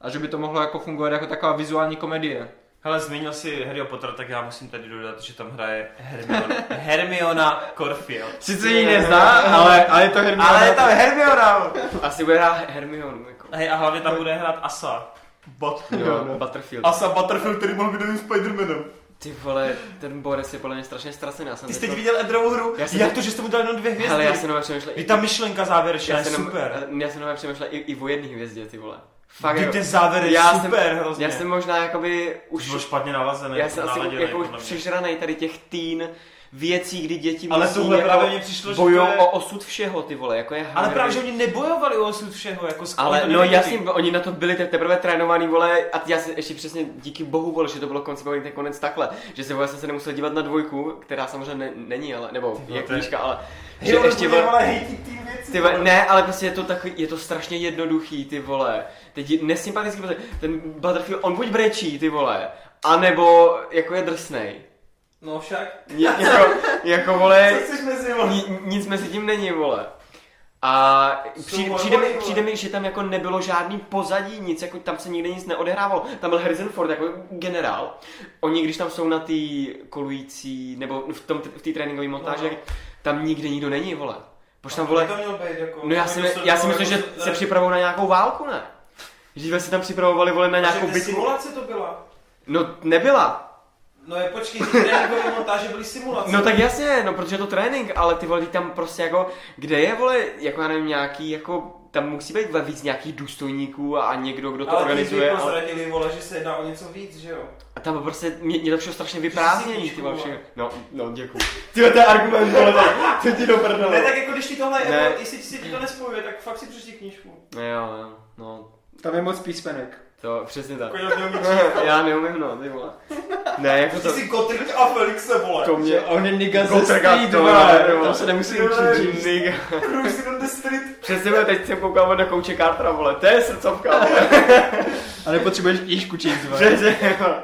a že by to mohlo jako fungovat jako taková vizuální komedie. Hele, zmínil si Harry Potter, tak já musím tady dodat, že tam hraje Hermiona, [LAUGHS] Hermiona Corfield. Sice ji nezná, ale, ale je to Hermiona. Ale je tam Hermiona! Asi bude hrát Hermionu, jako. Hej, a hlavně tam bude hrát Asa. Bot. Jo, Butterfield. Asa Butterfield, který mohl být novým Spider-Manem. Ty vole, ten Boris je podle mě strašně ztracený. Já jsem Ty jsi teď- teď viděl Edrovou hru? Já jsem Jak teď- to, že jste mu dal jenom dvě hvězdy? Hele, já jsem nové přemýšlel. Je ta myšlenka závěrečná, já je jenom- super. Já jsem nové přemýšlel i, i o jedné hvězdě, ty vole. Fakt, Ty jako- ten závěr je já super jsem, hrozně. Já jsem možná jakoby Už byl špatně nalazený, Já jsem asi jako už přežranej tady těch teen věcí, kdy děti Ale musí tohle jako právě mně přišlo, že bojujou to je- o osud všeho, ty vole, jako je Ale Harry. právě, že oni nebojovali o osud všeho, jako Ale no nevěděli. jasně, oni na to byli te- teprve trénovaný, vole, a já si ještě přesně díky bohu, vole, že to bylo koncipovaný ten konec takhle, že se vole, jsem se nemusel dívat na dvojku, která samozřejmě ne, není, ale, nebo je knížka, ale, že ono ještě, vole, vole, ty vole, ne, ale prostě je to takový, je to strašně jednoduchý, ty vole. Teď nesympatický, ten Butterfield, on buď brečí, ty vole, anebo jako je drsnej. No však. [LAUGHS] Jako, jako vole, Co mezi, vole? ni, nic mezi tím není, vole. A přijde, přijde, mi, přijde mi, že tam jako nebylo žádný pozadí, nic, jako tam se nikde nic neodehrávalo. Tam byl Harrison Ford jako generál. Oni, když tam jsou na té kolující, nebo v tom v té tréninkové montáži, No. tam nikde nikdo není, vole. Proč tam, vole, to měl být, jako... No já si, my- já si myslím, že se připravují na nějakou válku, ne? Že se tam připravovali vole na nějakou Nějakou bitvu. simulace to byla. No nebyla. No je počkej, ty tréninkové montáže byly simulace. No tak jasně, no protože je to trénink, ale ty vole, tam prostě jako, kde je vole, jako já nevím, nějaký, jako, tam musí být vole víc nějakých důstojníků a někdo, kdo to ale organizuje. Ale Ale, prozradili, vole, že se jedná o něco víc, že jo? a tam prostě, mě, mě to všechno strašně vyprázdnění, knížku, ty vole, všechno. No, no, děkuji. Ty to je argument, vole, to ti do Ne, tak jako když ti tohle, Ne. jako, jestli si ti to nespojuje, tak fakt si přečti knížku. No jo, jo, no, Tam je moc písmenek. To přesně tak. Jako já neumím [LAUGHS] číst. Já neumím, no, ty vole. Ne, jako Ty to, jsi Gotthard a Felixe, vole. to mě, On je nigga ze Street, to vole. Tam se nemusí učit. Nigga. Kruh si on the street. Přesně, vole, teď jsem koukal na kouče Cartera, vole, to je srdcovka, vole. [LAUGHS] A nepotřebuješ knížku číst, vole. Přesně.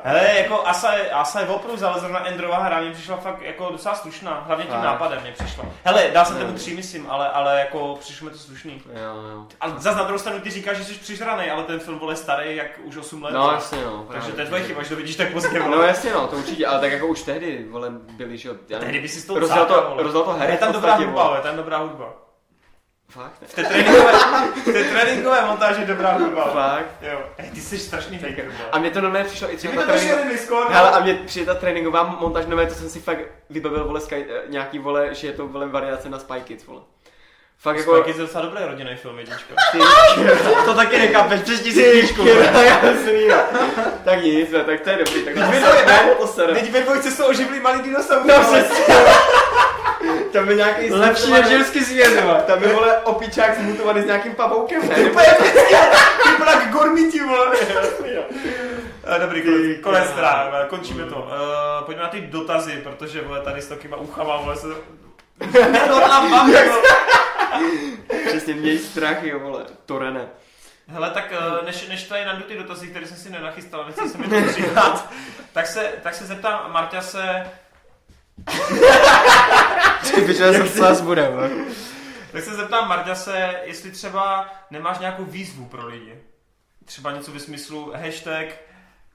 Hele, jako Asa je, Asa je opravdu, ale zrovna Endrova hra mě přišla fakt jako docela slušná, hlavně tím nápadem mě přišla. Hele, jsem Jo. tomu tři, myslím, ale, ale jako přišlo mi to slušný. Jo, jo. Ale zase na druhou stranu ty říkáš, že jsi přižranej, ale ten film vole starý jak už 8 let. No jasně, no. Takže právě. to je tvoje chyba, že to vidíš tak pozdě. No jasně, no, to určitě, ale tak jako už tehdy, vole, byli, že jo. Tehdy by si Rozdal cákal, to, rozdal to Harry je tam dobrá hudba, je tam dobrá hudba. Fakt? V té tréninkové, v té tréninkové montáži je dobrá hudba. Fakt. Jo. Ej, ty jsi strašný hater. A mě to normálně přišlo i třeba ta to trénink... došel Discord, Hele, a mě přijde ta tréninková montáž, nové, to jsem si fakt vybavil, vole, Sky, eh, nějaký, vole, že je to, vole, variace na Spy Kids, vole. Fakt jako... Spike je docela dobrý rodinný film, jednička. Ty, [LAUGHS] To taky nechápeš, přečti si ty, no. Tak nic, ne, tak to je dobrý, tak to vy dvoje- ne, to se Teď ve dvojce jsou oživlý malý dinosaury. No, přesně. Tam je nějaký Lepší než žilský svět, [LAUGHS] vole. Tam je, vole, opičák zmutovaný s nějakým pavoukem, ne? [LAUGHS] Úplně vypadá jak gormiti, vole. Eh, Dobrý, konec, konec teda, eh, končíme to. Uh, pojďme na ty dotazy, protože vole, tady s takýma uchama, vole, se... No tam mám. [LAUGHS] Přesně, měj strach, jo, vole, Torene. Hele, tak eh, než, než tady najdu ty dotazy, které jsem si nenachystal, nechci se mi to přihrát, tak se, tak se zeptám Marťa se, Ty jsem se zase bude, vole. tak se zeptám Marťa se, jestli třeba nemáš nějakou výzvu pro lidi. Třeba něco ve smyslu hashtag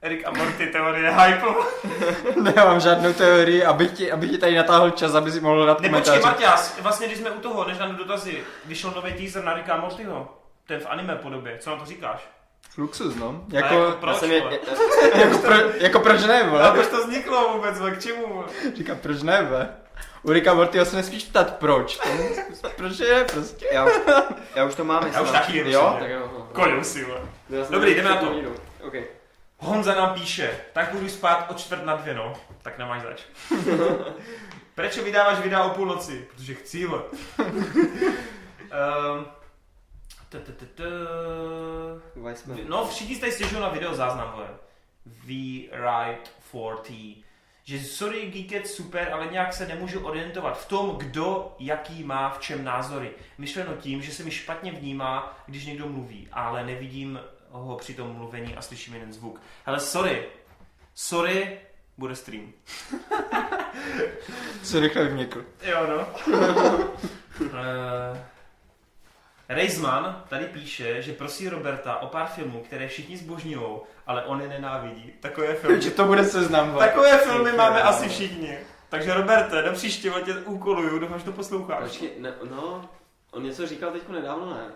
Erik a Morty teorie hype. [LAUGHS] Nemám žádnou teorii, abych ti, abych ti tady natáhl čas, aby si mohl dát Ne, počkej, komentáře. Marťas, vlastně když jsme u toho, než nám dotazy, vyšel nový teaser na Ricka a Mortyho. Ten v anime podobě, co na to říkáš? Luxus, no. A Jako, jako proč, jsem je, [LAUGHS] jako, pro, jako proč ne, A vole? proč to vzniklo vůbec, vole, k čemu? vole? Říkám, proč ne, vole? U Ricka Mortyho se nesmíš ptát proč. To- [LAUGHS] proč je, prostě. já, už, já už to mám, Já už taky Jo? Tak jo. Kolju si, vole. Dobrý, jdeme na to. před ním. OK. Honza nám píše, tak budu spát o čtvrt na dvě, no. Tak nemáš zač. [LAUGHS] Proč vydáváš videa o půlnoci? Protože chci, Weissman. No, všichni tady stěžují na video záznam, vole. V Right 4T. že sorry, Geeket super, ale nějak se nemůžu orientovat v tom, kdo jaký má v čem názory. Myšleno tím, že se mi špatně vnímá, když někdo mluví, ale nevidím ho při tom mluvení a slyším jeden zvuk. Hele, sorry, sorry, bude stream. [LAUGHS] Se rychle vyměkl. Jo, no. uh, [LAUGHS] Reisman tady píše, že prosí Roberta o pár filmů, které všichni zbožňují, ale on je nenávidí. Takové filmy. Takže to bude seznam. Takové filmy máme asi všichni. Takže Roberte, do příštího tě úkoluju, doufám, že to posloucháš. Počkej, ne, no, on něco říkal teďko nedávno, ne?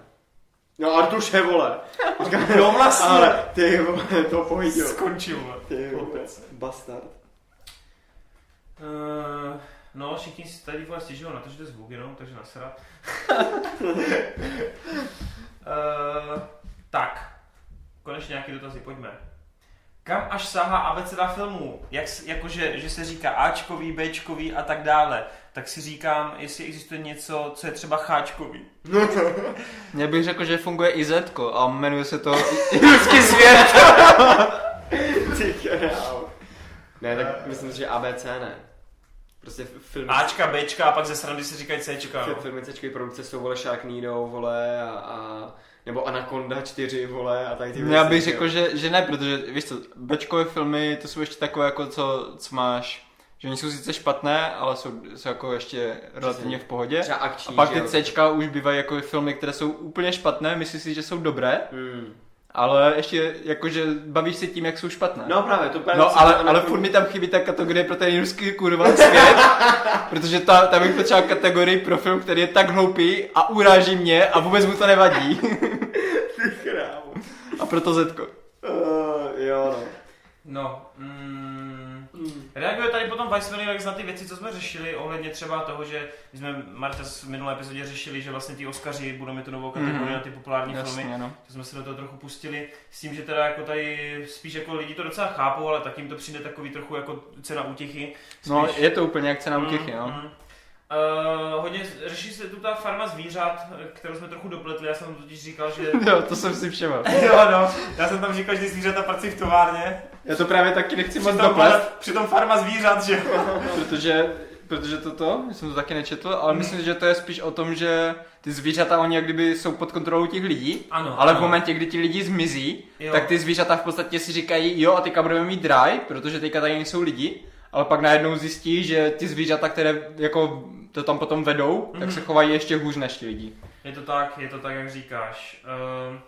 No Artuše, vole. Říkal, [LAUGHS] Jo, vlastně. Ale ty vole, to pohodil. Skončil. Ty vole, bastard. Uh, no, všichni si tady vole stěžují na to, že to je zvuk jenom, takže nasrat. uh, [LAUGHS] tak, konečně nějaký dotazy, pojďme. Kam až sahá abeceda filmů? Jak, jakože, že se říká Ačkový, Bčkový a tak dále. Tak si říkám, jestli existuje něco, co je třeba Cháčkový. [LAUGHS] Já bych řekl, že funguje i Z a jmenuje se to Lidský svět. [LAUGHS] Ty král. Ne, tak myslím že ABC ne. Prostě filmy, Ačka, Bčka a pak ze srandy si říkají Cčka. fi- No. filmy Cčkový produkce jsou vole Sharknado, vole, a, a nebo Anaconda 4, vole, a tak ty Já věci, bych jo. řekl, že, že ne, protože víš co, Bčkové filmy, to jsou ještě takové jako co, co máš, že oni jsou sice špatné, ale jsou, jsou jako ještě relativně v pohodě. Třeba A akční, pak že ty. Cčka už bývají jako filmy, které jsou úplně špatné, myslíš si, že jsou dobré, Hmm. Ale ještě jakože bavíš se tím, jak jsou špatné. No právě, to právě No, ale, ale furt mi tam chybí ta kategorie pro ten ruský kurva [LAUGHS] svět, protože ta, tam bych potřeboval kategorii pro film, který je tak hloupý a uráží mě a vůbec mu to nevadí. [LAUGHS] Ty krávo. A proto Zetko. Uh, jo, no. No, mm. Reaguje tady potom Vice Lex na ty věci, co jsme řešili, ohledně třeba toho, že my jsme Marta v minulé epizodě řešili, že vlastně ty Oscaři budou mít tu novou kategorii Mhm. na ty populární filmy. Jasně, no. To jsme se do toho trochu pustili, s tím, že teda jako tady spíš jako lidi to docela chápou, ale tak jim to přijde takový trochu jako cena útěchy. No, Spíš- je to úplně jak cena útěchy, Mm, no. mm. Uh, hodně řeší se tu ta farma zvířat, kterou jsme trochu dopletli, já jsem tam totiž říkal, že... [LAUGHS] Jo, to jsem si všiml. [LAUGHS] jo, no, já jsem tam říkal, že zvířata pracují v továrně, Já to právě taky nechci moc doplest, přitom farma zvířat, že jo. [LAUGHS] protože, protože toto, jsem to taky nečetl, ale myslím že to je spíš o tom, že ty zvířata, oni jak kdyby jsou pod kontrolou těch lidí, Ano, ale v ano. momentě, kdy ti lidi zmizí, Jo. tak ty zvířata v podstatě si říkají, jo, a teďka budeme mít dry, protože teďka tady nejsou lidi, ale pak najednou zjistí, že ty zvířata, které jako to tam potom vedou, tak Mhm. se chovají ještě hůř než ti lidi. Je to tak, je to tak, jak říkáš. Uh,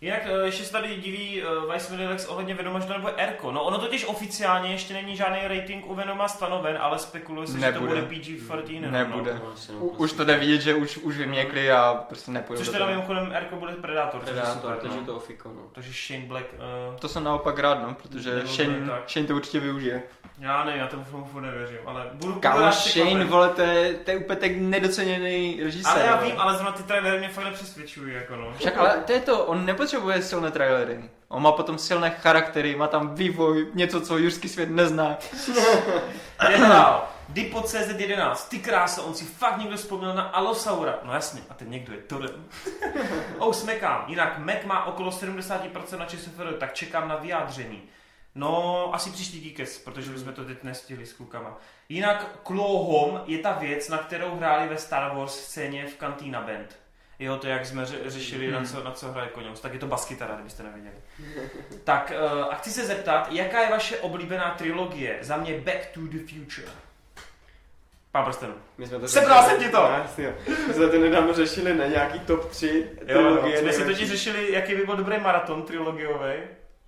jinak uh, ještě se tady diví uh, Vice Lex ohledně Venoma, že to nebo Erko. No ono totiž oficiálně ještě není žádný rating u Venoma stanoven, ale spekuluje se, že to Nebude. bude PG-13. Nebude. No, asi no, U, prostě. už to jde vidět, že už, už vyměkli a prostě nepůjdu Což teda mimochodem Erko bude je Predátor, super, takže no. to ofiko, no. Takže Shane Black, uh, To jsem naopak rád, no, protože Shane, tak. Shane to určitě využije. Já nevím, já tomu filmu furt nevěřím, ale budu Kámo, Shane, vole, to je, to je úplně tak nedoceněný režisér. Ale já vím, ale zrovna ty trailery mě fakt nepřesvědčují, jako no. Však ale to je to, on nepotřebuje silné trailery. On má potom silné charaktery, má tam vývoj, něco, co jurský svět nezná. Jdeme dál. Dipo CZ11, ty krása, on si fakt někdo vzpomněl na Alosaura. No jasně, a ten někdo je Torem. [LAUGHS] oh, smekám. Jinak Mac má okolo 70% na ČSFR, tak čekám na vyjádření. No, asi příští Geekes, protože bychom to teď nestihli s klukama. Jinak Klohom je ta věc, na kterou hráli ve Star Wars scéně v Cantina Band. Jo, to jak jsme ře- řešili, na co, na co hraje Koněus. Tak je to baskytara, kdybyste nevěděli. tak uh, a chci se zeptat, jaká je vaše oblíbená trilogie? Za mě Back to the Future. Pán prstenů. My jsme to Sebral jsem ti to! Jasně. My jsme to nedávno řešili na nějaký top 3 Jo, no, trilogie. jsme si totiž řešili, jaký by byl dobrý maraton trilogiový.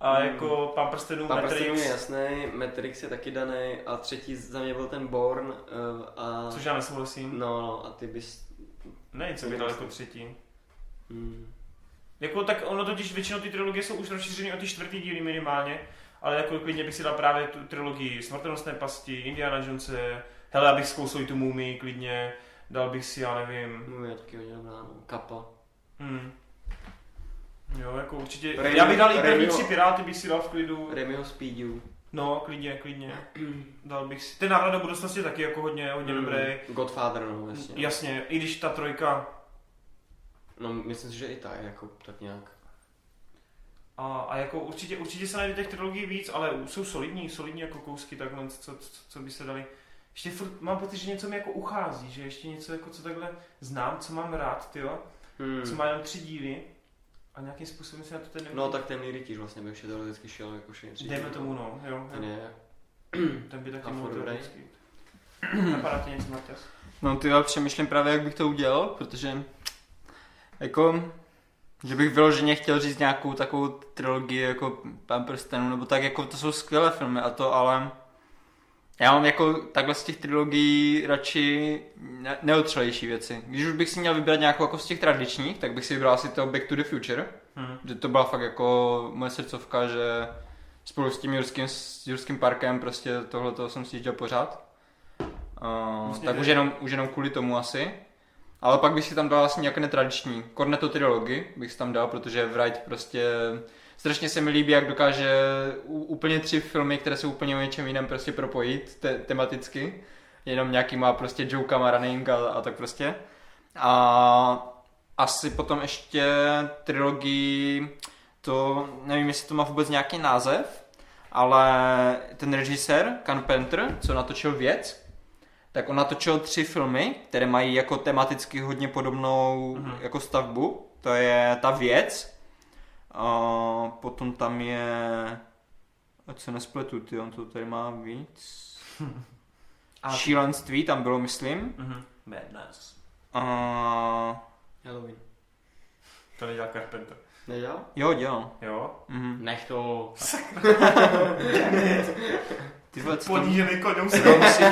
A Hmm. jako Pán prstenů, Pán Matrix, prstenů je jasný, Matrix je taky daný a třetí za mě byl ten Born uh, a... což já nesouhlasím. No, no, a ty bys... Ne, co by dal jako třetí. Hmm. Jako tak ono totiž většinou ty trilogie jsou už rozšířeny o ty čtvrtý díly minimálně, ale jako klidně bych si dal právě tu trilogii Smrtelnostné pasti, Indiana Jonese, hele, abych zkousil i tu mumii klidně, dal bych si, já nevím, je taky hodně dobrá, no. Kappa. hmm. Jo, jako určitě, Raimi- já bych dal i první tři Piráty, bych si dal v klidu, Remyho Speedu. no, klidně, klidně, dal bych si, ten návrat do budoucnosti je taky jako hodně, hodně Hmm. dobrý, Godfather, no, jasně. jasně, i když ta trojka, No, myslím si, že i ta je jako tak nějak. A, a jako určitě, určitě se najde těch trilogií víc, ale jsou solidní, solidní jako kousky takhle, co, co, co by se dali. Ještě furt mám pocit, že něco mi jako uchází, že ještě něco jako co takhle znám, co mám rád, tyjo, Hmm. co má jenom tři díly a nějakým způsobem se na to ten No tak temný rytíř vlastně by ještě teoreticky šel jako všechny tři. Dejme tomu, no, jo. Ten jo. je [CLEARS THROAT] Ten by taky mohl teoreticky. [CLEARS THROAT] Napadá ti něco, Matěs? No ty já přemýšlím právě, jak bych to udělal, protože jako, že bych vyloženě chtěl říct nějakou takovou trilogii jako Pán prstenů, nebo tak jako to jsou skvělé filmy a to, ale já mám jako takhle z těch trilogií radši ne- neotřelejší věci. Když už bych si měl vybrat nějakou jako z těch tradičních, tak bych si vybral asi to Back to the Future, Hm. že to byla fakt jako moje srdcovka, že spolu s tím Jurským, s Jurským parkem prostě tohle jsem si dělal pořád. Uh, Vlastně tak už je- jenom, už jenom kvůli tomu asi. Ale pak bych si tam dal vlastně nějaké netradiční. Cornetto trilogii bych si tam dal, protože Wright prostě... Strašně se mi líbí, jak dokáže úplně tři filmy, které jsou úplně o něčem jiném, prostě propojit te- tematicky. Jenom nějakýma prostě jokama, running a, a tak prostě. A asi potom ještě trilogii, to nevím, jestli to má vůbec nějaký název, ale ten režisér, Carpenter, co natočil Věc, tak on natočil tři filmy, které mají jako tematicky hodně podobnou Mhm. jako stavbu. To je Ta věc, a potom tam je, ať se nespletu, ty, on to tady má víc. [LAUGHS] A- Šílenství tam bylo, myslím. Mhm. Madness. A... Halloween. To nedělá Carpenter. Nedělal? Jo, dělal. Jo? Mhm. Nech to. [LAUGHS] Ty vole, co tam... Ponížený se. Jo, myslím,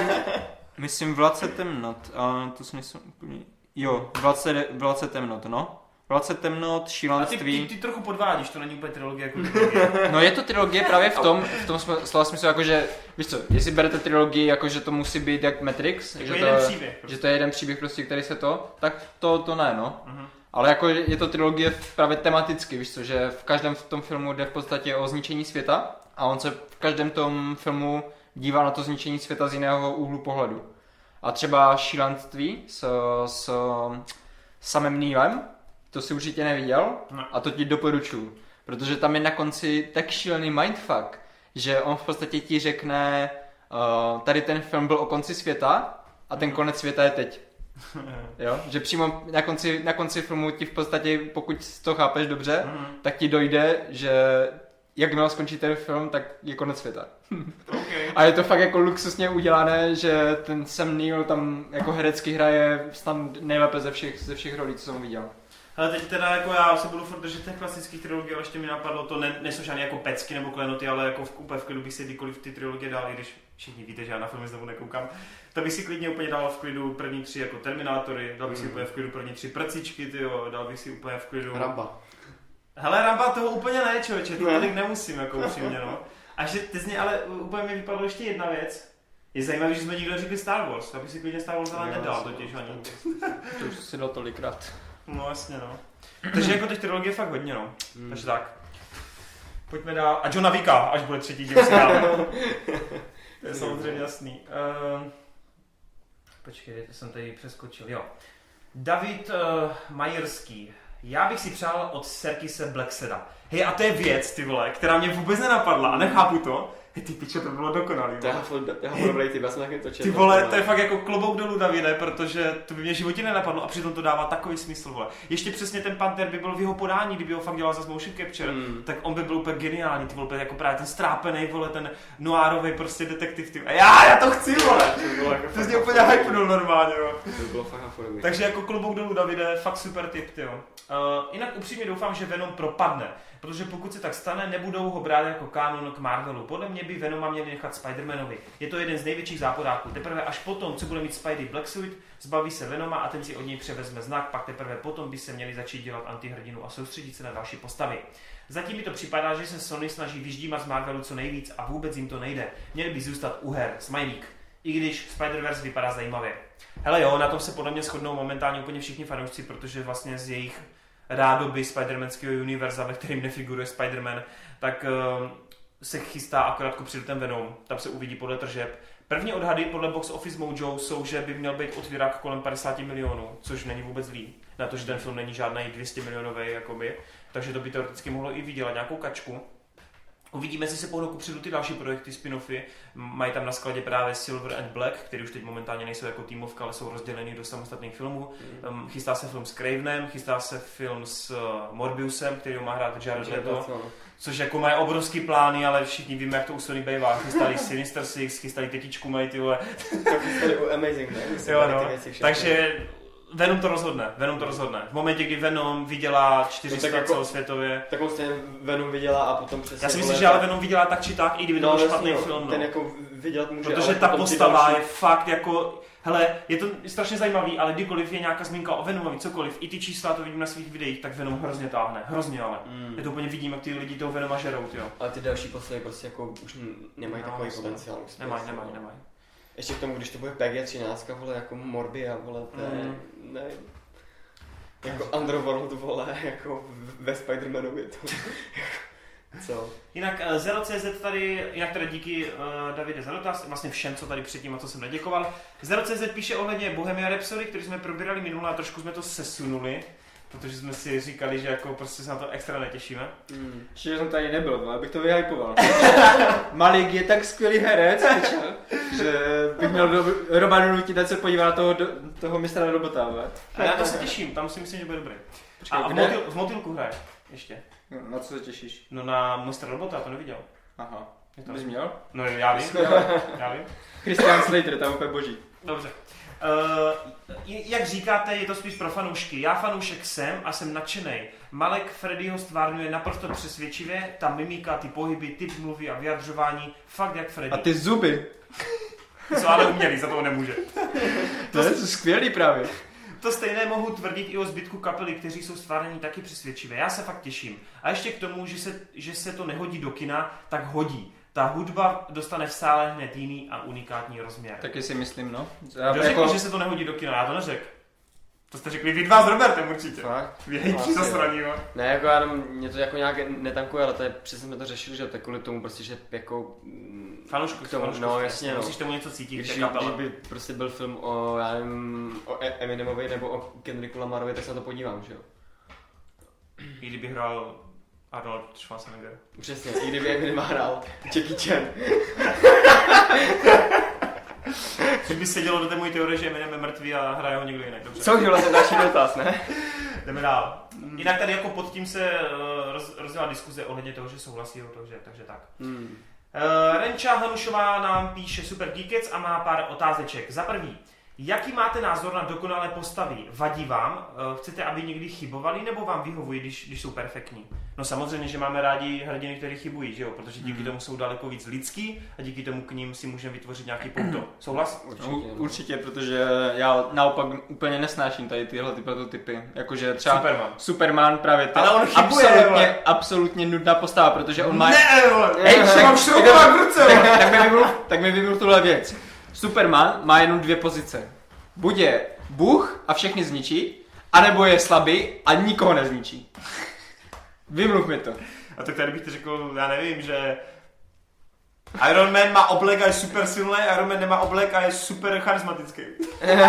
myslím Vládce temnot, ale to si nejsem úplně... Jo, Vládce, Vládce temnot, no. Vládce temnot, A ty, šílenství. ty, ty, trochu podvádíš, to není úplně trilogie jako [LAUGHS] trilogie. No je to trilogie právě v tom, v tom slova smyslu, jako že, víš co, jestli berete trilogii, jako že to musí být jak Matrix, Jako že to, příběh. že Prostě. to je jeden příběh prostě, který se to, tak to, to ne, no. Mhm. Ale jako je to trilogie právě tematicky, víš co, že v každém v tom filmu jde v podstatě o zničení světa a on se v každém tom filmu dívá na to zničení světa z jiného úhlu pohledu. A třeba šílenství s, s samým Neilem, to si určitě neviděl Ne. a to ti doporučuju, protože tam je na konci tak šílený mindfuck, že on v podstatě ti řekne, uh, tady ten film byl o konci světa a ten konec světa je teď. [LAUGHS] Jo? Že přímo na konci, na konci filmu ti v podstatě, pokud to chápeš dobře, Mhm. tak ti dojde, že jakmile skončí ten film, tak je konec světa. [LAUGHS] Okay. A je to fakt jako luxusně udělané, že ten Sam Neill tam jako herecky hraje snad nejlépe ze všech, ze všech rolí, co jsem viděl. Ale teď teda jako já se budu furt držet těch klasických trilogií, ale ještě mi napadlo, to ne, nejsou žádné jako pecky nebo klenoty, ale jako v, úplně v klidu bych si kdykoliv ty trilogie dal, i když všichni víte, že já na filmy znovu nekoukám, tak bych si klidně úplně dal v klidu první tři jako Terminátory, dal bych si Mm. úplně v klidu první tři prcičky, tyjo, dal bych si úplně v klidu... Ramba. Hele, Ramba toho úplně ne, člověče, to tolik nemusím, jako upřímně, no. A že ty z něj, ale úplně mi vypadlo ještě jedna věc. Je zajímavé, že jsme nikdo neřekli Star Wars, aby si klidně Star Wars ale nedal totiž ani. [LAUGHS] To už si dal tolikrát. No jasně, no. Takže jako těch trilogie je fakt hodně, no. Hmm. Takže tak. Pojďme dál. A Johna Vika, až bude třetí díl. To je samozřejmě jasný. Uh, počkej, to jsem tady přeskočil, jo. David uh, Majerský. Já bych si přál od Serkise Blackseda. Hej, a to je věc, ty vole, která mě vůbec nenapadla a nechápu to. Ty piče, to bylo dokonalý. To je fakt dobrý typ, já jsem taky točil. Ty vole, to je fakt jako klobouk dolů, Davide, protože to by mě životě nenapadlo a přitom to dává takový smysl, vole. Ještě přesně ten Panther by byl v jeho podání, kdyby ho fakt dělal za motion capture, Hmm. tak on by byl úplně geniální, ty vole, jako právě ten strápený, vole, ten noirový prostě detektiv, ty. A já, já to chci, vole. To jako To z něj úplně hypnul normálně, jo. To by bylo fakt. Takže jako klobouk dolů, Davide, fakt super tip, ty jo. Uh, jinak upřímně doufám, že Venom propadne, protože pokud se tak stane, nebudou ho brát jako kanon k Marvelu. Podle mě by Venoma měli nechat Spider-Manovi. Je to jeden z největších záporáků. Teprve až potom, co bude mít Spidey Black Suit, zbaví se Venoma a ten si od něj převezme znak, pak teprve potom by se měli začít dělat antihrdinu a soustředit se na další postavy. Zatím mi to připadá, že se Sony snaží vyždímat z Marvelu co nejvíc a vůbec jim to nejde. Měli by zůstat u her, smajlík. I když Spider-Verse vypadá zajímavě. Hele jo, na tom se podle mě shodnou momentálně úplně všichni fanoušci, protože vlastně z jejich rádoby Spider-Manského univerza, ve kterým nefiguruje Spider-Man, tak uh, se chystá akorát ku ten Venom. Tam se uvidí podle tržeb. První odhady podle Box Office Mojo jsou, že by měl být otvírák kolem 50 milionů, což není vůbec zlý. Na to, že ten film není žádný 200 milionový, jakoby. Takže to by teoreticky mohlo i vydělat nějakou kačku. Uvidíme, jestli se pohnou kupředu ty další projekty spin-offy. Mají tam na skladě právě Silver and Black, který už teď momentálně nejsou jako týmovka, ale jsou rozdělený do samostatných filmů. Um, chystá se film s Cravenem, chystá se film s uh, Morbiusem, který má hrát Jared Leto, což jako mají obrovský plány, ale všichni víme, jak to u Sony bývá. Chystali [LAUGHS] Sinister Six, chystali tetičku, mají ty vole. Chystali u Amazing, ne? Jo, no. Takže Venom to rozhodne, Venom to rozhodne. V momentě, kdy Venom vydělá 400 No tak jako- celosvětově, Tak on stejně Venom vydělá a potom přesně... já si myslím, že ale Venom vydělá tak či tak, i kdyby to No, byl jasně, špatný no, film. ten No. jako vydělat může, Protože ta postava další- je fakt jako, hele, je to strašně zajímavý, ale kdykoliv je nějaká zmínka o Venomovi, cokoliv, i ty čísla to vidím na svých videích, tak Venom hrozně táhne, hrozně ale. Mm. Je to úplně vidím, jak ty lidi toho Venoma žerou, jo. Ale ty další postavy prostě jako už nemají No, takový jasně. potenciál. Nemají, myslím, nemají, no. nemají. Ještě k tomu, když to bude PG-13, vole, jako Morbia, vole, to je, Mm. ne, jako Underworld, vole, jako ve Spider-Manovi to, [LAUGHS] co? Jinak eh, Zero.cz tady, jinak tady díky uh, Davide za dotaz, vlastně všem, co tady předtím a co jsem neděkoval. Zero.cz píše ohledně Bohemia Rhapsody, který jsme probírali minule a trošku jsme to sesunuli, protože jsme si říkali, že jako prostě se na to extra netěšíme. Mm. Ještě, že jsem tady nebyl, ale bych to vyhypoval. [LAUGHS] Malik je tak skvělý herec, že bych měl do, Romanu nutit, ať se podívá na toho, do, toho mistra robota. ale. A já to se těším, tam si myslím, že bude dobrý. Počkej, A, v, motil, v Motylku hraje ještě. No, Na co se těšíš? No na Monster Robota, to neviděl. Aha. Je to... Bys měl? No já vím, já vím. Christian Slater, tam úplně boží. Dobře. Uh, jak říkáte, je to spíš pro fanoušky. Já fanoušek jsem a jsem nadšený. Malek Freddyho stvárňuje naprosto přesvědčivě, ta mimika, ty pohyby, typ mluvy a vyjadřování, fakt jak Freddy. A ty zuby, jsou ale umělý, za to nemůže. to je skvělý právě. To stejné mohu tvrdit i o zbytku kapely, kteří jsou stvárněni taky přesvědčivé. Já se fakt těším. A ještě k tomu, že se, že se to nehodí do kina, tak hodí. Ta hudba dostane v sále hned jiný a unikátní rozměr. Taky si myslím, no. Já Kdo řekl, že se to nehodí do kina? Já to neřekl. To jste řekli vy dva s Robertem určitě. Fakt? Vy hejtí zasraní, jo. Ne, jako já jenom, mě to jako nějak netankuje, ale to je, přesně jsme to řešili, že to je kvůli tomu prostě, že jako... mm, Fanoušku, k tomu, fanoušku, no jasně, no. Musíš tomu něco cítit, Když, když, by prostě byl film o, já nevím, o E- Eminemovi nebo o Kendricku Lamarovi, tak se na to podívám, že jo? I kdyby hrál Arnold Schwarzenegger. Přesně, i kdyby Eminem hrál Jackie Chan. [LAUGHS] [LAUGHS] Kdyby sedělo do té mojí teorie, že Eminem je mrtvý a hraje ho někdo jinak. Dobře. Co už je vlastně další [LAUGHS] dotaz, ne? Jdeme dál. Jinak tady jako pod tím se eh, roz, rozdělá diskuze ohledně toho, že souhlasí, takže, takže tak. Hmm. Uh, Renča Hanušová nám píše Super Geekec a má pár otázeček. Za prvý, jaký máte názor na dokonalé postavy? Vadí vám? Uh, chcete, aby někdy chybovali, nebo vám vyhovují, když, když jsou perfektní? No samozřejmě, že máme rádi hrdiny, které chybují, že jo? Protože díky tomu jsou daleko víc lidský a díky tomu k ním si můžeme vytvořit nějaký pouto. [CLEARS THROAT] Souhlas? Určitě. No, no. určitě, protože já naopak úplně nesnáším tady tyhle ty prototypy. Jakože třeba Superman. Superman právě to Ale on chybuje, absolutně, vole. absolutně nudná postava, protože on má... Ne! Hej, já tak- mám šroubovák v ruce, tak, tak, mi vymluv, tak mi vymluv tuhle věc. Superman má jenom dvě pozice. Buď je Bůh a všechny zničí, anebo je slabý a nikoho nezničí. [LAUGHS] Vymluv mi to. A tak tady bych ti řekl, já nevím, že Iron Man má oblek a je super silný, Iron Man nemá oblek a je super charismatický. [LAUGHS]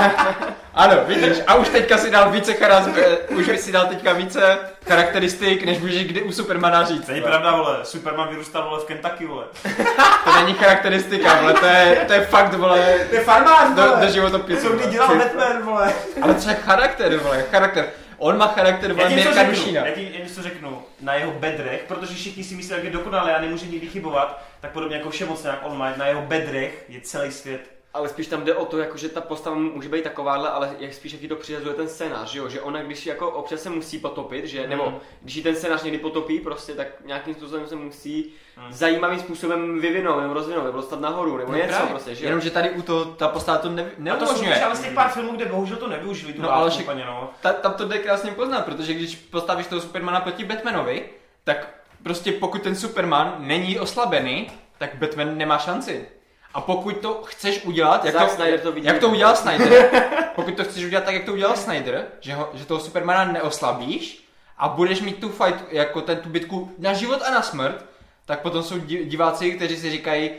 Ano, vidíš, a už teďka si dal více charizm, eh, už si dal teďka více charakteristik, než můžeš kdy u Supermana říct. To není vole. pravda, vole. Superman vyrůstal, vole, v Kentucky, vole. [LAUGHS] To není charakteristika, vole, to je, to je fakt, vole, To je farmář, do, vole. do životopisu. Co kdy vole. dělal Batman, vole. Ale třeba charakter, vole, charakter. On má charakter, něco Mirka Dušína. já ti něco řeknu. Na jeho bedrech, protože všichni si myslí, jak je dokonalý a nemůže nikdy chybovat, tak podobně jako všemocně, jak on má, na jeho bedrech je celý svět. Ale spíš tam jde o to, jako, že ta postava může být takováhle, ale jak spíš jaký to přiřazuje ten scénář, že jo? Že ona, když jako občas se musí potopit, že, Mhm. nebo když ji ten scénář někdy potopí, prostě, tak nějakým způsobem se musí Mhm. zajímavým způsobem vyvinout, nebo rozvinout, nebo dostat nahoru, nebo No něco právě, prostě, že jo? Jenomže tady u toho ta postava to ne, A to jsou neumožňuje. z těch pár filmů, kde bohužel to nevyužili, tu No, ale úplně, no. Ta, tam to jde krásně poznat, protože když postavíš toho Supermana proti Batmanovi, tak prostě pokud ten Superman není oslabený, tak Batman nemá šanci. A pokud to chceš udělat, jak, Zack to, Snyder to vidí. jak to udělal Snyder, [LAUGHS] pokud to chceš udělat tak, jak to udělal Snyder, že, ho, že toho Supermana neoslabíš a budeš mít tu fight, jako ten, tu bitku na život a na smrt, tak potom jsou di- diváci, kteří si říkají,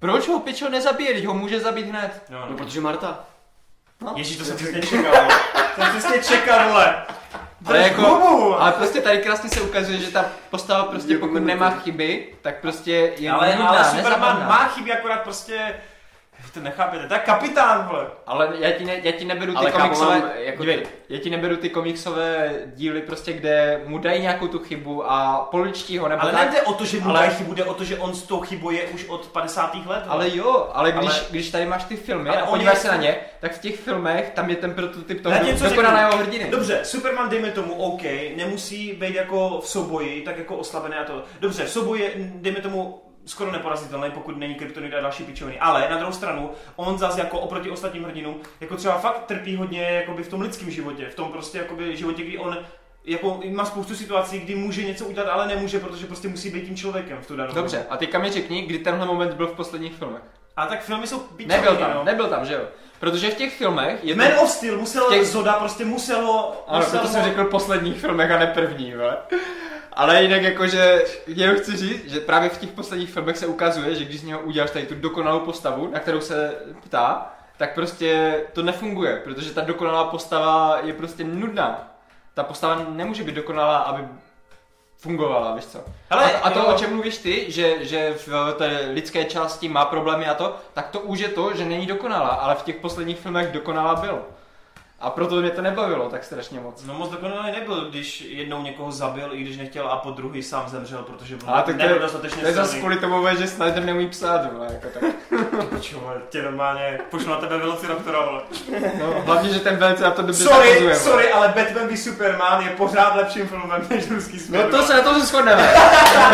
Proč ho pičo nezabije, když ho může zabít hned? No, No, no. protože Marta. No. Ježíš, to jsem přesně čekal. jsem přesně čekal, vole. Ale jako, ale prostě tady krásně se ukazuje, že ta postava prostě pokud nemá chyby, tak prostě je ale, nudná, ale Superman nezabavná. má chyby, akorát prostě... Vy to nechápete, to je kapitán, vole. Ale já ti, ne, já ti neberu ty Ale kámo, komiksové, mám jako dívej, ty- já ti neberu ty komiksové díly prostě, kde mu dají nějakou tu chybu a poličtí ho nebo Ale tak. nejde o to, že mu Ale- dají chybu, jde o to, že on s tou chybou je už od 50. let. vole. Ale jo, ale když, Ale- když tady máš ty filmy Ale a oni podíváš se na ně, tak v těch filmech tam je ten prototyp toho do- dokonalého hrdiny. Dobře, Superman, dejme tomu, OK, nemusí být jako v souboji, tak jako oslabený a to. Dobře, v souboji dejme tomu, skoro neporazitelný, pokud není kryptonit a další pičoviny. Ale na druhou stranu, on zase jako oproti ostatním hrdinům, jako třeba fakt trpí hodně jakoby v tom lidském životě, v tom prostě jakoby životě, kdy on jako má spoustu situací, kdy může něco udělat, ale nemůže, protože prostě musí být tím člověkem v tu danou dobu. Dobře, a teďka mi řekni, kdy tenhle moment byl v posledních filmech. A tak filmy jsou pičoviny, Nebyl tam, no. nebyl tam, že jo? Protože v těch filmech je Man to... of Steel musel, Těch- Zoda prostě musel ho... Ano, musel proto jsem řekl posledních filmech a ne první, vole. Ale jinak jakože, jenom chci říct, že právě v těch posledních filmech se ukazuje, že když z něho uděláš tady tu dokonalou postavu, na kterou se ptá, tak prostě to nefunguje, protože ta dokonalá postava je prostě nudná. Ta postava nemůže být dokonalá, aby fungovala, víš co. Hele, a, a to, jo. o čem mluvíš ty, že, že v té lidské části má problémy a to, tak to už je to, že není dokonalá, ale v těch posledních filmech dokonalá byl. A proto mě to nebavilo tak strašně moc. No moc dokonalý nebyl, když jednou někoho zabil, i když nechtěl, a po druhý sám zemřel, protože byl A tak to je, dostatečně to je zase kvůli tomu, že Snyder neumí psát, vole, jako tak. [LAUGHS] Čo, tě normálně pošlu na tebe Velociraptora, vole. No, hlavně, že ten to dobře Sorry, zakazuje, sorry, ale Batman v Superman je pořád lepším filmem než ruský No Superman. to se na to se shodneme.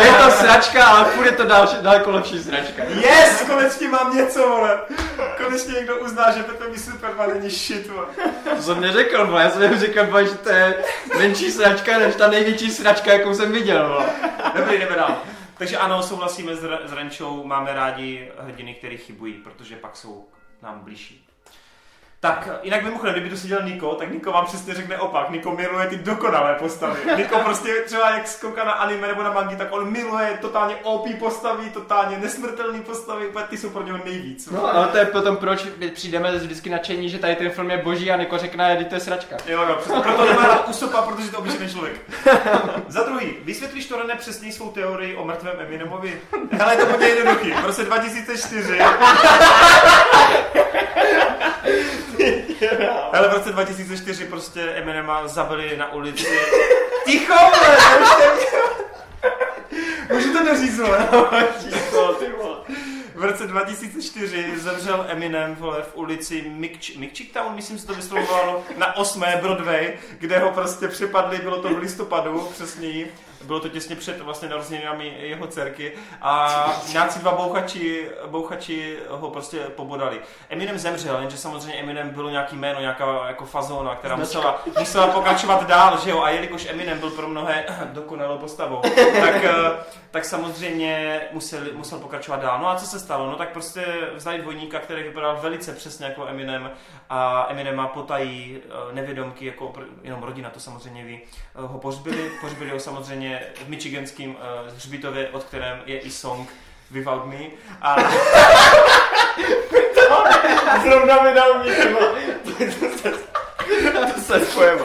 Je to sračka, ale furt je to další, daleko lepší sračka. Yes, konečně mám něco, vole. Konečně někdo uzná, že Batman v Superman není shit, vole. To jsem neřekl, vole, já jsem řekl, vole, že to je menší sračka, než ta největší sračka, jakou jsem viděl, vole. Dobrý, jdeme dál. Takže ano, souhlasíme s, Ra- s Renčou, máme rádi hrdiny, které chybují, protože pak jsou nám blížší. Tak, jinak mimochodem, kdyby tu seděl Niko, tak Niko vám přesně řekne opak. Niko miluje ty dokonalé postavy. Niko prostě třeba jak skouká na anime nebo na mangi, tak on miluje totálně OP postavy, totálně nesmrtelné postavy, úplně ty jsou pro něho nejvíc. No, ale to je potom, proč přijdeme vždycky nadšení, že tady ten film je boží a Niko řekne, že to je sračka. Jo, jo, přesně, proto nemá rád Usopa, protože to obyčejný člověk. [LAUGHS] Za druhý, vysvětlíš to René přesně svou teorii o mrtvém Eminemovi? Hele, to bude jednoduchý. V roce 2004 Hele, v roce 2004 prostě Eminema zabili na ulici. Ticho, vole. Můžu to doříct, vole. Ticho, ty vole. V roce 2004 zemřel Eminem vole, v ulici Mikč- Mikčik Town, myslím, se to vyslovovalo, na 8. Broadway, kde ho prostě připadli, bylo to v listopadu, přesněji. Bylo to těsně před vlastně narozeninami jeho dcerky a nějací dva bouchači, bouchači ho prostě pobodali. Eminem zemřel, jenže samozřejmě Eminem bylo nějaký jméno, nějaká jako fazona, která musela, musela pokračovat dál, že jo? A jelikož Eminem byl pro mnohé [CLEARS THROAT] dokonalou postavou, tak, eh, tak samozřejmě musel, musel pokračovat dál. No a co se stalo? No tak prostě vzali dvojníka, který vypadal velice přesně jako Eminem a Eminema potají eh, nevědomky, jako jenom rodina to samozřejmě ví, eh, ho pohřbili, pohřbili ho samozřejmě v Michiganském eh, hřbitově, od kterém je i song Without Me. A Zrovna mi dal. [LAUGHS] To se spojeme.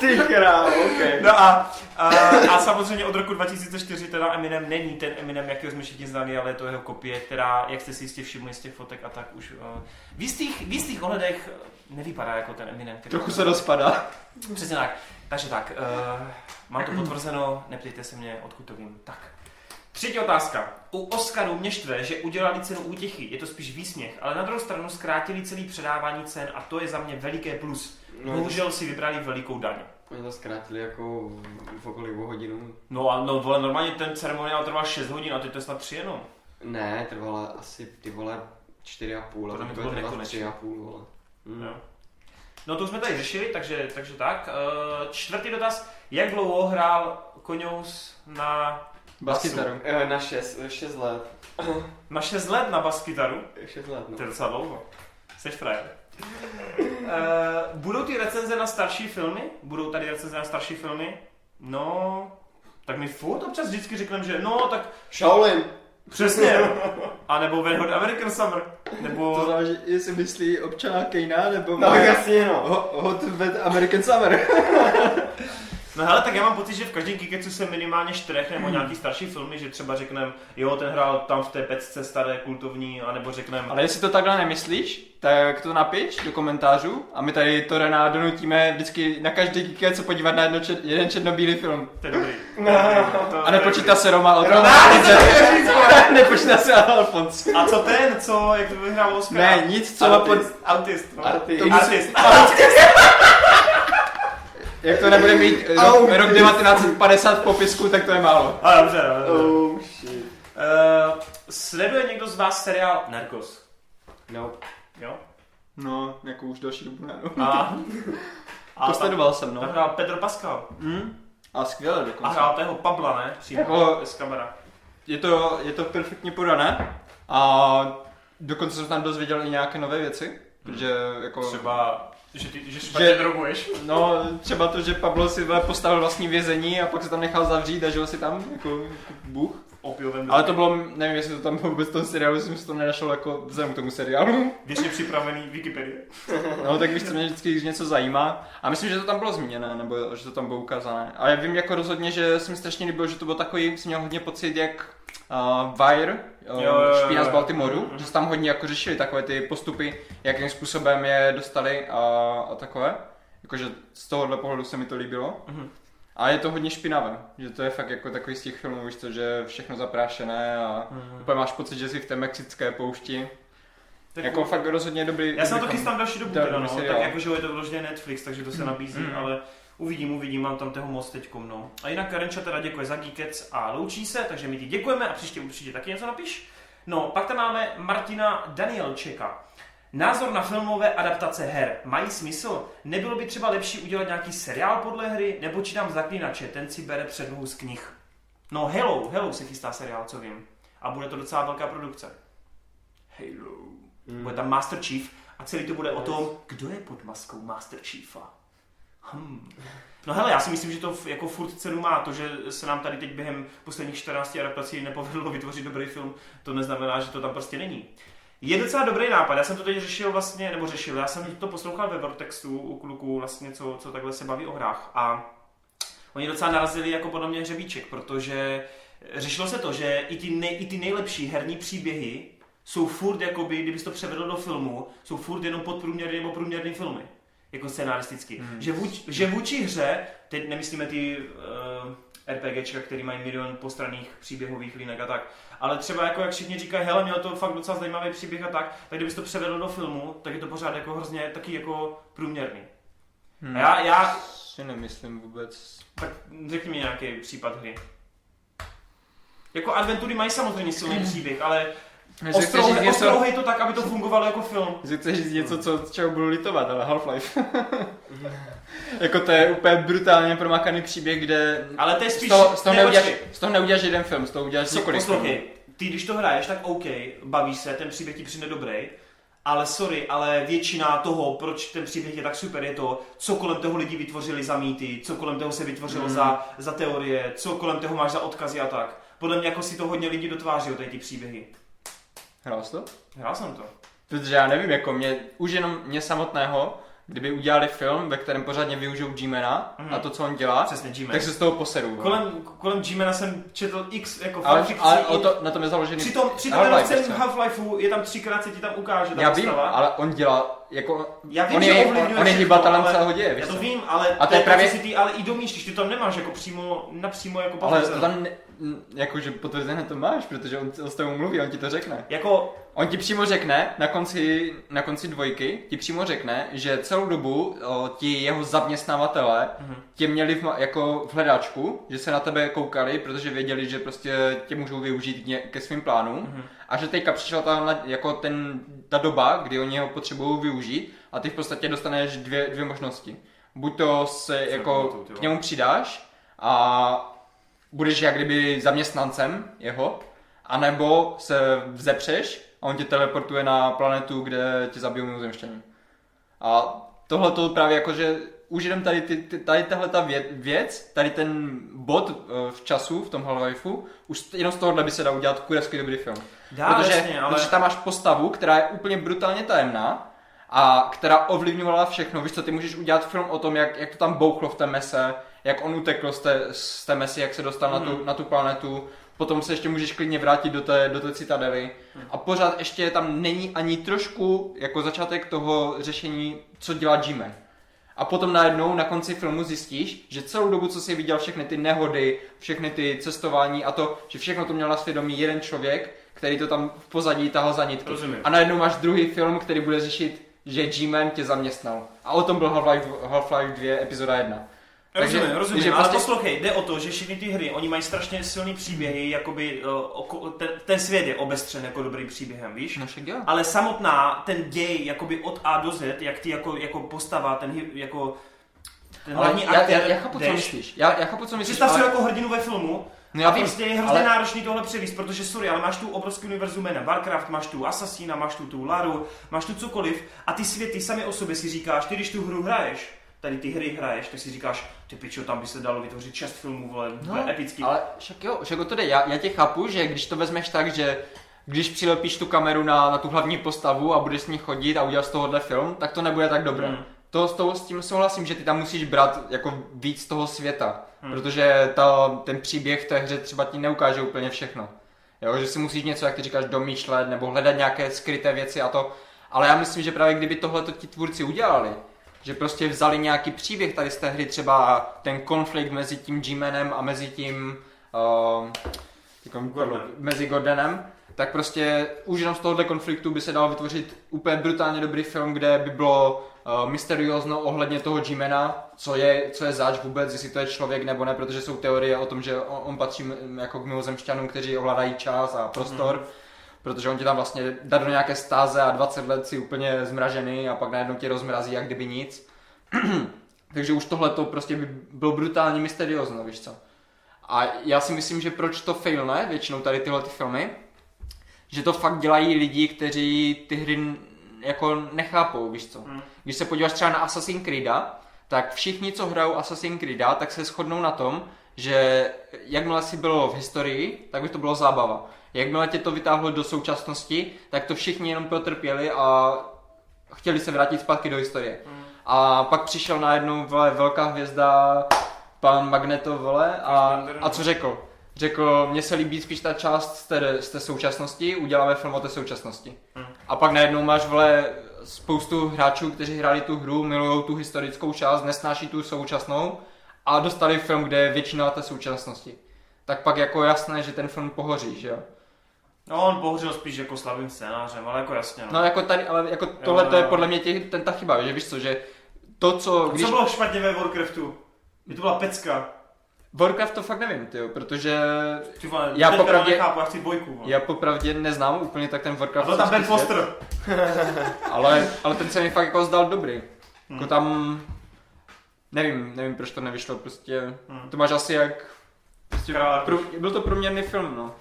Ty král, okej. No a, a, a samozřejmě od roku 2004 teda Eminem není ten Eminem, jakýho jsme všichni znali, ale je to jeho kopie, která, jak jste si jistě všimli z těch fotek a tak už uh, v jistých, v jistých ohledech nevypadá jako ten Eminem. Který Trochu se rozpadá. Přesně tak. Takže tak, uh, mám to potvrzeno, neptejte se mě, odkud to vím. Tak. Třetí otázka. U Oscaru mě štve, že udělali cenu útěchy. Je to spíš výsměch, ale na druhou stranu zkrátili celý předávání cen a to je za mě veliké plus. No, Bohužel si vybrali velikou daň. Oni to zkrátili jako v okolí o hodinu. No a no, vole, normálně ten ceremoniál trval 6 hodin a teď to je snad 3 jenom. Ne, trvala asi ty vole čtyři a půl, to to bylo nekonečné. tři a půl, vole. Mm. Jo. No to už jsme tady řešili, takže, takže tak. Uh, čtvrtý dotaz. Jak dlouho hrál Koňous na, Baskytaru. Eh, Na šest, šest let. na 6 let na baskytaru? Šest let, no. To je docela dlouho. Jsi frajer. Uh, budou ty recenze na starší filmy? Budou tady recenze na starší filmy? No, tak my furt občas vždycky řekneme, že no, tak Shaolin. Přesně. A nebo Wet Hot American Summer. Nebo... To záleží, jestli myslí občana Kejna, nebo No jasně no. Ho- Hot American Summer. [LAUGHS] No hele, tak já mám pocit, že v každém Kikecu se minimálně čtyřech nebo nějaký starší filmy, že třeba řekneme, jo, ten hrál tam v té pecce staré kultovní, anebo řekneme, Ale jestli to takhle nemyslíš, tak to napiš do komentářů a my tady to Rená donutíme vždycky na každý kike, co podívat na jedno čer, jeden černobílý film. to je dobrý. To- A nepočítá se Roma od Roma, Nepočítá se Alfons. A co ten, co, jak to vyhrál Oscar? Ne, nic, co. Autist, autist, no. Artist. Artist. [LAUGHS] Jak to nebude mít rok, Oh, rok 1950 v popisku, tak to je málo. A dobře, no, dobře. Oh shit. Uh, sleduje někdo z vás seriál Narcos? No. Jo? No, jako už další dobu ne. no. A, [LAUGHS] a To sledoval jsem, no. hrál Pedro Pascal. Hm? A skvěle A dokonce. hrál tého Pabla, ne? Přímo Jako- z kamera. Je to, je to perfektně podané a dokonce jsem tam dozvěděl i nějaké nové věci, protože jako... Třeba, že ty že špatně droguješ. No, třeba to, že Pablo si postavil vlastní vězení a pak se tam nechal zavřít a žil si tam jako, jako bůh. Opiovém Ale to bylo, nevím, jestli to tam bylo vůbec v tom seriálu, jsem si to nenašel jako vzhledem k tomu seriálu. Věčně připravený Wikipedie. No, tak víš, co mě vždycky když něco zajímá. A myslím, že to tam bylo zmíněné, nebo že to tam bylo ukázané. A já vím jako rozhodně, že se mi strašně líbilo, že to bylo takový, jsem měl hodně pocit, jak uh, Wire, uh, Jo, jo, jo, špína z jo. Baltimoru, Mhm. že se tam hodně jako řešili takové ty postupy, jakým způsobem je dostali a, a takové. Jakože z tohohle pohledu se mi to líbilo. Mhm. A je to hodně špinavé, že to je fakt jako takový z těch filmů, víš co, že je všechno zaprášené a Mhm. úplně máš pocit, že jsi v té mexické poušti. Tak Jako fakt rozhodně dobrý. Já se na to chystám další dobu, teda, no. tak jakože je to vyloženě Netflix, takže to se Mm, nabízí, mm. ale uvidím, uvidím, mám tam toho moc teďkom, no. A jinak Karenča teda děkuje za Geekets a loučí se, takže my ti děkujeme a příště určitě taky něco napiš. No, pak tam máme Martina Danielčeka. Názor na filmové adaptace her mají smysl? Nebylo by třeba lepší udělat nějaký seriál podle hry, nebo čítám zaklínače, ten si bere předlohu z knih. No, Hello, Hello se chystá seriál, co vím. A bude to docela velká produkce. Halo. Hmm. Bude tam Master Chief a celý to bude o tom, kdo je pod maskou Master Chiefa. Hmm. No hele, já si myslím, že to jako furt cenu má. To, že se nám tady teď během posledních 14 adaptací nepovedlo [LAUGHS] vytvořit dobrý film, to neznamená, že to tam prostě není. Je docela dobrý nápad, já jsem to teď řešil vlastně, nebo řešil, já jsem to poslouchal ve Vortextu u kluků vlastně, co, co takhle se baví o hrách a oni docela narazili jako podle mě hřebíček, protože řešilo se to, že i ty, nej, i ty nejlepší herní příběhy jsou furt, jakoby, kdybys to převedl do filmu, jsou furt jenom podprůměrný nebo průměrný filmy. Jako scenaristicky. Hmm. Že, vůč, že vůči hře, teď nemyslíme ty uh, RPGčka, který mají milion postranných příběhových linek a tak, ale třeba jako jak všichni říkají, hele, měl to fakt docela zajímavý příběh a tak, tak kdybys to převedl do filmu, tak je to pořád jako hrozně taky jako průměrný. Hmm. A já, já, si nemyslím vůbec. tak řekni mi nějaký případ hry. Jako adventury mají samozřejmě silný příběh, ale ostrouhej, něco, ostrouhej to tak, aby to fungovalo jako film. jestli chceš říct něco, co, z čeho budu litovat, ale Half-Life. [LAUGHS] jako to je úplně brutálně promakaný příběh, kde Ale to je z spíš... toho, z toho, ne, neuděláš, z toho neuděláš jeden film, z toho uděláš Co, několik poslouchej, filmů. ty když to hraješ, tak OK, bavíš se, ten příběh ti přijde dobrý, ale sorry, ale většina toho, proč ten příběh je tak super, je to, co kolem toho lidi vytvořili za mýty, co kolem toho se vytvořilo Mm. za, za teorie, co kolem toho máš za odkazy a tak. Podle mě jako si to hodně lidí dotváří, tady ty příběhy. Hrál jsi to? Hrál jsem to. Protože já nevím, jako mě, už jenom mě samotného, kdyby udělali film, ve kterém pořádně využijou G-Mana Mhm. a to, co on dělá, Přesně, G-Man. tak se z toho poseru. vole. Kolem, kolem G-Mana jsem četl x jako ale, ale o to, na tom je založený Přitom, přitom Half-Life, celém. Half-Lifeu je tam třikrát se ti tam ukáže ta Já vím, postava. ale on dělá, jako, Já vím, on, že je, on, on je hybatelem celého děje, víš Já to vím, ale A to je právě- si ty ale i domýšlíš, ty to tam nemáš jako přímo, napřímo jako Ale to tam, ne, jakože potvrzené to máš, protože on, s tebou mluví, on ti to řekne. Jako, On ti přímo řekne, na konci, na konci dvojky, ti přímo řekne, že celou dobu o, ti jeho zaměstnavatele Mhm. tě měli v, jako v hledáčku, že se na tebe koukali, protože věděli, že prostě tě můžou využít ně, ke svým plánům. Mhm. A že teďka přišla ta, jako ten, ta doba, kdy oni ho potřebují využít a ty v podstatě dostaneš dvě, dvě možnosti. Buď to se jako k němu přidáš a budeš jak kdyby zaměstnancem jeho, anebo se vzepřeš a on tě teleportuje na planetu, kde tě zabijou mimozemšťaní. A tohle to právě jako, že už jenom tady, ty, ty, tady tahle ta vě, věc, tady ten bod uh, v času, v tom Half-Lifeu, už jenom z tohohle by se dal udělat kurevský dobrý film. Dá, protože, jasně, ale... protože tam máš postavu, která je úplně brutálně tajemná a která ovlivňovala všechno. Víš co, ty můžeš udělat film o tom, jak, jak to tam bouchlo v té mese, jak on utekl z té, z té mesy, jak se dostal mm. na, tu, na tu planetu, potom se ještě můžeš klidně vrátit do té, do té citadely mm. a pořád ještě tam není ani trošku jako začátek toho řešení, co dělá G-Man. A potom najednou na konci filmu zjistíš, že celou dobu, co jsi viděl všechny ty nehody, všechny ty cestování a to, že všechno to měl na svědomí jeden člověk, který to tam v pozadí tahal za nitky. Rozumím. A najednou máš druhý film, který bude řešit, že G-Man tě zaměstnal. A o tom byl Half-Life, Half-Life 2 epizoda 1. Rozumím, Takže- rozumím, takže ale prostě- poslouchej, jde o to, že všechny ty hry, oni mají strašně silný příběhy, jakoby uh, oko, ten, ten svět je obestřen jako dobrý příběhem, víš? No však jo. Ale samotná, ten děj, jakoby od A do Z, jak ty jako, jako postava, ten jako ten Ale hlavní já, aktér, já, já, chápu, co jdeš. myslíš. Já, já chápu, co myslíš. Představ si ale- jako hrdinu ve filmu, No já a vím, prostě je hrozně ale- náročný tohle převíst, protože sorry, ale máš tu obrovský univerzum jménem Warcraft, máš tu Assassina, máš tu tu Laru, máš tu cokoliv a ty světy sami o sobě si říkáš, ty když tu hru hraješ, tady ty hry hraješ, tak si říkáš, ty pičo, tam by se dalo vytvořit šest filmů, vole, no, epický. Ale však jo, však to jde. Já, já tě chápu, že když to vezmeš tak, že když přilepíš tu kameru na, na tu hlavní postavu a budeš s ní chodit a udělat z tohohle film, tak to nebude tak dobré. Hmm. To, s, toho, s tím souhlasím, že ty tam musíš brát jako víc toho světa, Hmm. protože ta, ten příběh v té hře třeba ti neukáže úplně všechno. Jo, že si musíš něco, jak ty říkáš, domýšlet nebo hledat nějaké skryté věci a to. Ale já myslím, že právě kdyby tohle ti tvůrci udělali, že prostě vzali nějaký příběh tady z té hry, třeba ten konflikt mezi tím G-Manem a mezi tím uh, jako, Gordonem. mezi Gordonem, tak prostě už jenom z tohohle konfliktu by se dal vytvořit úplně brutálně dobrý film, kde by bylo uh, mysteriózno ohledně toho G-Mana, co je, co je zač vůbec, jestli to je člověk nebo ne, protože jsou teorie o tom, že on, on patří m- jako k mimozemšťanům, kteří ovládají čas a prostor, protože on tě tam vlastně dá do nějaké stáze a 20 let si úplně zmražený a pak najednou tě rozmrazí, jak kdyby nic. [CLEARS THROAT] Takže už tohle to prostě by bylo brutálně mysteriózno, víš co. A já si myslím, že proč to failne, většinou tady tyhle ty filmy, že to fakt dělají lidi, kteří ty hry jako nechápou, víš co. Hmm. Když se podíváš třeba na Assassin's Creeda, tak všichni, co hrajou Assassin's Creeda, tak se shodnou na tom, že jakmile si bylo v historii, tak by to bylo zábava. Jakmile tě to vytáhlo do současnosti, tak to všichni jenom protrpěli a chtěli se vrátit zpátky do historie. Hmm. A pak přišel najednou vole, velká hvězda, pan Magneto, vole, a, a co řekl? Řekl, mně se líbí spíš ta část z té, z té současnosti, uděláme film o té současnosti. Hmm. A pak najednou máš, vole, spoustu hráčů, kteří hráli tu hru, milují tu historickou část, nesnáší tu současnou a dostali film, kde je většina té současnosti. Tak pak jako jasné, že ten film pohoří, že jo? No, on pohořel spíš jako slabým scénářem, ale jako jasně, no. No jako tady, ale jako tohle to je podle mě těch, ten ta chyba, že víš co, že to, co, A když... Co bylo špatně ve Warcraftu? By to byla pecka. Warcraft to fakt nevím, tyjo, protože Ty vole, Já popravdě- nechápu, já chci dvojku. vole. já popravdě neznám úplně tak ten A Warcraft. byl tam Ben svět, Foster. [LAUGHS] [LAUGHS] Ale, ale ten se mi fakt jako zdal dobrý. Hmm. Jako tam, nevím, nevím proč to nevyšlo, prostě Hmm. to máš asi jak, prostě pro, byl to průměrný film, no.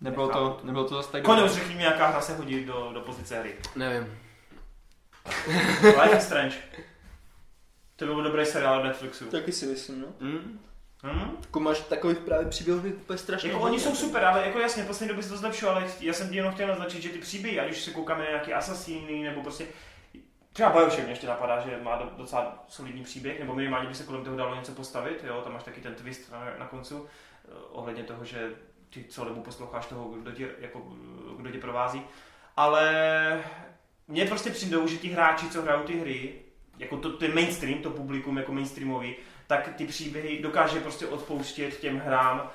Nebylo to, nebylo to zase tak dobré. řekni mi, jaká hra se hodí do, do pozice hry. Nevím. [LAUGHS] Life is Strange. To by byl dobrý seriál od Netflixu. Taky si myslím, no. Mm. Hm? Jako máš takových právě příběhů úplně strašně Jako oni jsou super, ale jako jasně, poslední době se to zlepšilo, ale já jsem ti jenom chtěl naznačit, že ty příběhy, ať už se koukáme na nějaký asasíny, nebo prostě Třeba Bioshock mě ještě napadá, že má do- docela solidní příběh, nebo minimálně by se kolem toho dalo něco postavit, jo, tam máš taky ten twist na, na koncu, eh, ohledně toho, že ty celou dobu posloucháš toho, kdo tě, jako, kdo tě provází. Ale mně prostě přijdou, že ti hráči, co hrajou ty hry, jako to, ten mainstream, to publikum jako mainstreamový, tak ty příběhy dokáže prostě odpouštět těm hrám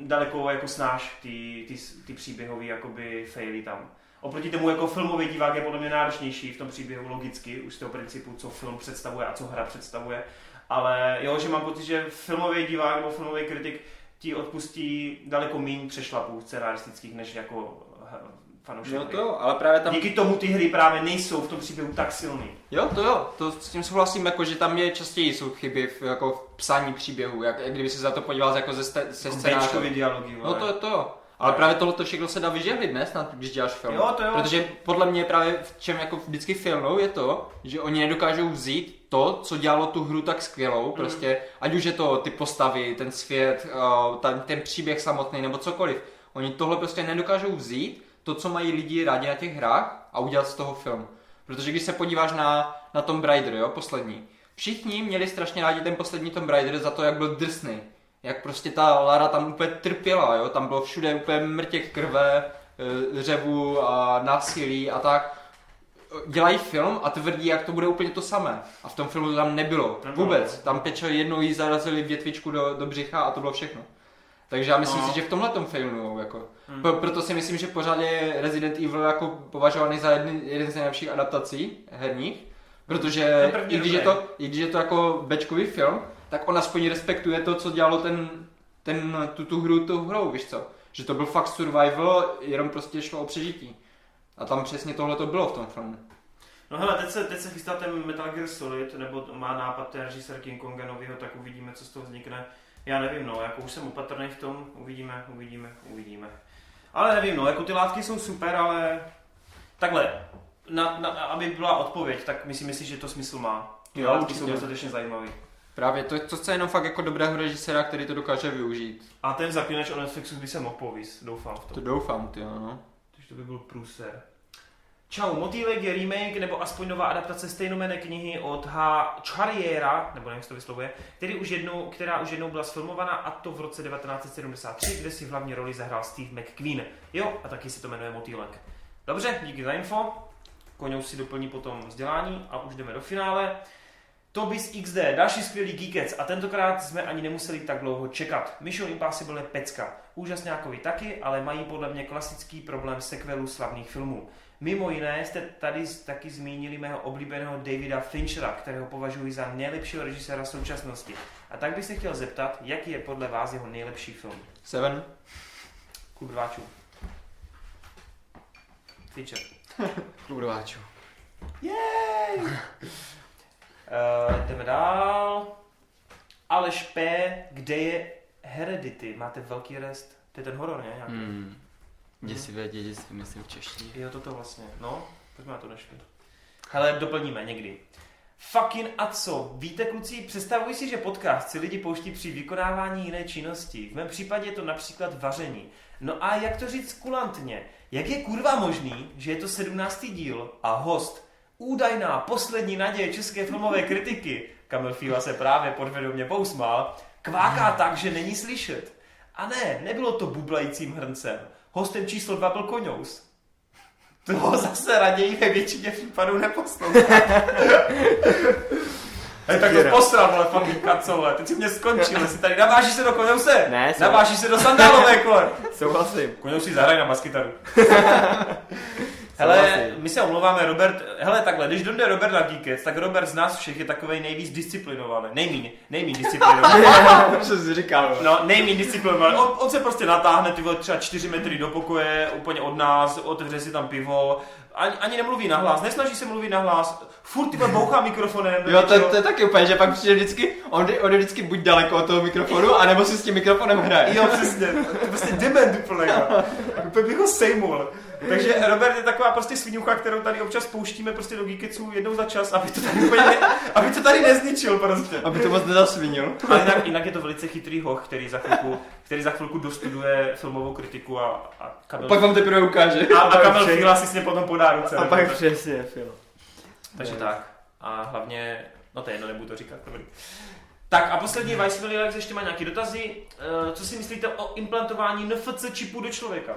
daleko jako snáš ty, ty, ty příběhové jakoby faily tam. Oproti tomu jako filmový divák je podle mě náročnější v tom příběhu logicky, už z toho principu, co film představuje a co hra představuje. Ale jo, že mám pocit, že filmový divák nebo filmový kritik ti odpustí daleko méně přešlapů scenaristických, než jako eh, fanoušek. No hry. to jo, ale právě tam... Díky tomu ty hry právě nejsou v tom příběhu tak silný. Jo, to jo, to s tím souhlasím, jako, že tam je častěji jsou chyby v, jako v psání příběhu, jak, jak kdyby se za to podíval jako ze, ste, se Jako dialogy, No to, to jo. Ale právě tohle všechno se dá vyžehlit, ne? Snad, když děláš film. Jo, to jo. Protože podle mě právě v čem jako vždycky filmou je to, že oni nedokážou vzít to, co dělalo tu hru tak skvělou, prostě, ať už je to ty postavy, ten svět, uh, ten, ten příběh samotný nebo cokoliv. Oni tohle prostě nedokážou vzít, to, co mají lidi rádi na těch hrách a udělat z toho film. Protože když se podíváš na, na Tomb Raider, jo, poslední, všichni měli strašně rádi ten poslední Tomb Raider za to, jak byl drsný. Jak prostě ta Lara tam úplně trpěla, jo, tam bylo všude úplně mrtěk krve, eh, řevu a násilí a tak. Dělají film a tvrdí, jak to bude úplně to samé. A v tom filmu to tam nebylo. Nebylo. Vůbec. Tam peče jednou jí zarazili větvičku do, do břicha a to bylo všechno. Takže já myslím No. si, že v tomhle tom failujou, jako. Hmm. Pro, proto si myslím, že pořád je Resident Evil jako považovaný za jedny, jeden z nejlepších adaptací herních, protože i když, je to, i když je to jako bečkový film, tak on aspoň respektuje to, co dělalo ten, ten, tu, tu hru tou hrou, víš co? Že to byl fakt survival, jenom prostě šlo o přežití. A tam přesně tohle to bylo v tom filmu. No hele, teď se, teď se chystá ten Metal Gear Solid, nebo má nápad ten režisér King Konga novýho, tak uvidíme, co z toho vznikne. Já nevím, no, jako už jsem opatrný v tom, uvidíme, uvidíme, uvidíme. Ale nevím, no, jako ty látky jsou super, ale takhle, na, na, aby byla odpověď, tak myslím si, že to smysl má. Ty Jo, látky jsou dostatečně zajímavý. Právě to, to chce jenom fakt jako dobrého režiséra, který to dokáže využít. A ten zaklínač o Netflixu by se mohl povíst, doufám v To to. doufám, ty no. To by byl průser. Čau, Motýlek je remake nebo aspoň nová adaptace stejnomené knihy od H. Charriera, nebo nevím, jak se to vyslovuje, který už jednou, která už jednou byla sfilmovaná a to v roce 1973, kde si hlavní roli zahrál Steve McQueen. Jo, a taky si to jmenuje Motýlek. Dobře, díky za info. Koňou si doplní potom vzdělání a už jdeme do finále. Tobis XD, další skvělý geekec a tentokrát jsme ani nemuseli tak dlouho čekat. Mission Impossible je pecka. Úžasňákovi taky, ale mají podle mě klasický problém sequelů slavných filmů. Mimo jiné jste tady taky zmínili mého oblíbeného Davida Finchera, kterého považuji za nejlepšího režiséra současnosti. A tak bych se chtěl zeptat, jaký je podle vás jeho nejlepší film? Seven. Klub rváčů. Fincher. [LAUGHS] Klub rváčů. Yay! [LAUGHS] Uh, jdeme dál. Aleš P. Kde je Heredity? Máte velký rest? To je ten horor, ne? Nějaký? Hmm. Děsivé dědictví, myslím v češtině. Jo, toto vlastně. No, pojďme na to našli. Hele, doplníme někdy. Fucking a co? Víte, kluci, představuji si, že podcast si lidi pouští při vykonávání jiné činnosti. V mém případě je to například vaření. No a jak to říct kulantně? Jak je kurva možný, že je to 17. díl a host, údajná poslední naděje české filmové kritiky, Kamil Fíla se právě podvědomě pousmál, kváká tak, že není slyšet. A ne, nebylo to bublajícím hrncem. Hostem číslo dva byl Koňous. Toho zase raději ve většině případů neposlouchá. [LAUGHS] Hej, tak to posral, vole, fucking kacole. Teď si mě skončil, jestli tady navážíš se do Koňouse? Ne, jsem- Navážíš se do sandálové, kole. [LAUGHS] Souhlasím. Koňous si zahraj na baskytaru. [LAUGHS] Hele, my se omlouváme, Robert, hele takhle, když dojde Robert na Geekec, tak Robert z nás všech je takovej nejvíc disciplinovaný. Nejmíň, nejmíň disciplinovaný. Co jsi říkal? No, nejméně disciplinovaný. On, on, se prostě natáhne ty vole, třeba 4 metry do pokoje, úplně od nás, otevře si tam pivo, ani, ani nemluví nahlas, nesnaží se mluvit nahlas, furt ty vole bouchá mikrofonem. Jo, to, to je taky úplně, že pak přijde vždycky, on, on jde vždycky buď daleko od toho mikrofonu, anebo si s tím mikrofonem hraje. Jo, přesně, to je prostě dement úplně. [LAUGHS] Úplně bych ho sejmul. Takže Robert je taková prostě svinucha, kterou tady občas pouštíme prostě do Geekeců jednou za čas, aby to tady, úplně ne, aby to tady nezničil prostě. Aby to moc nezasvinil. Ale jinak, jinak je to velice chytrý hoch, který za chvilku, který za chvilku dostuduje filmovou kritiku a, a Kamil, Pak vám teprve ukáže. a, a Kamil. Fíla si s ně potom podá ruce. A pak tak. přesně, Filo. Takže tak. A hlavně, no to je jedno, nebudu to říkat. Dobrý. Tak a poslední Vice Lex ještě má nějaké dotazy. Eh, Co si myslíte o implantování NFC čipu do člověka?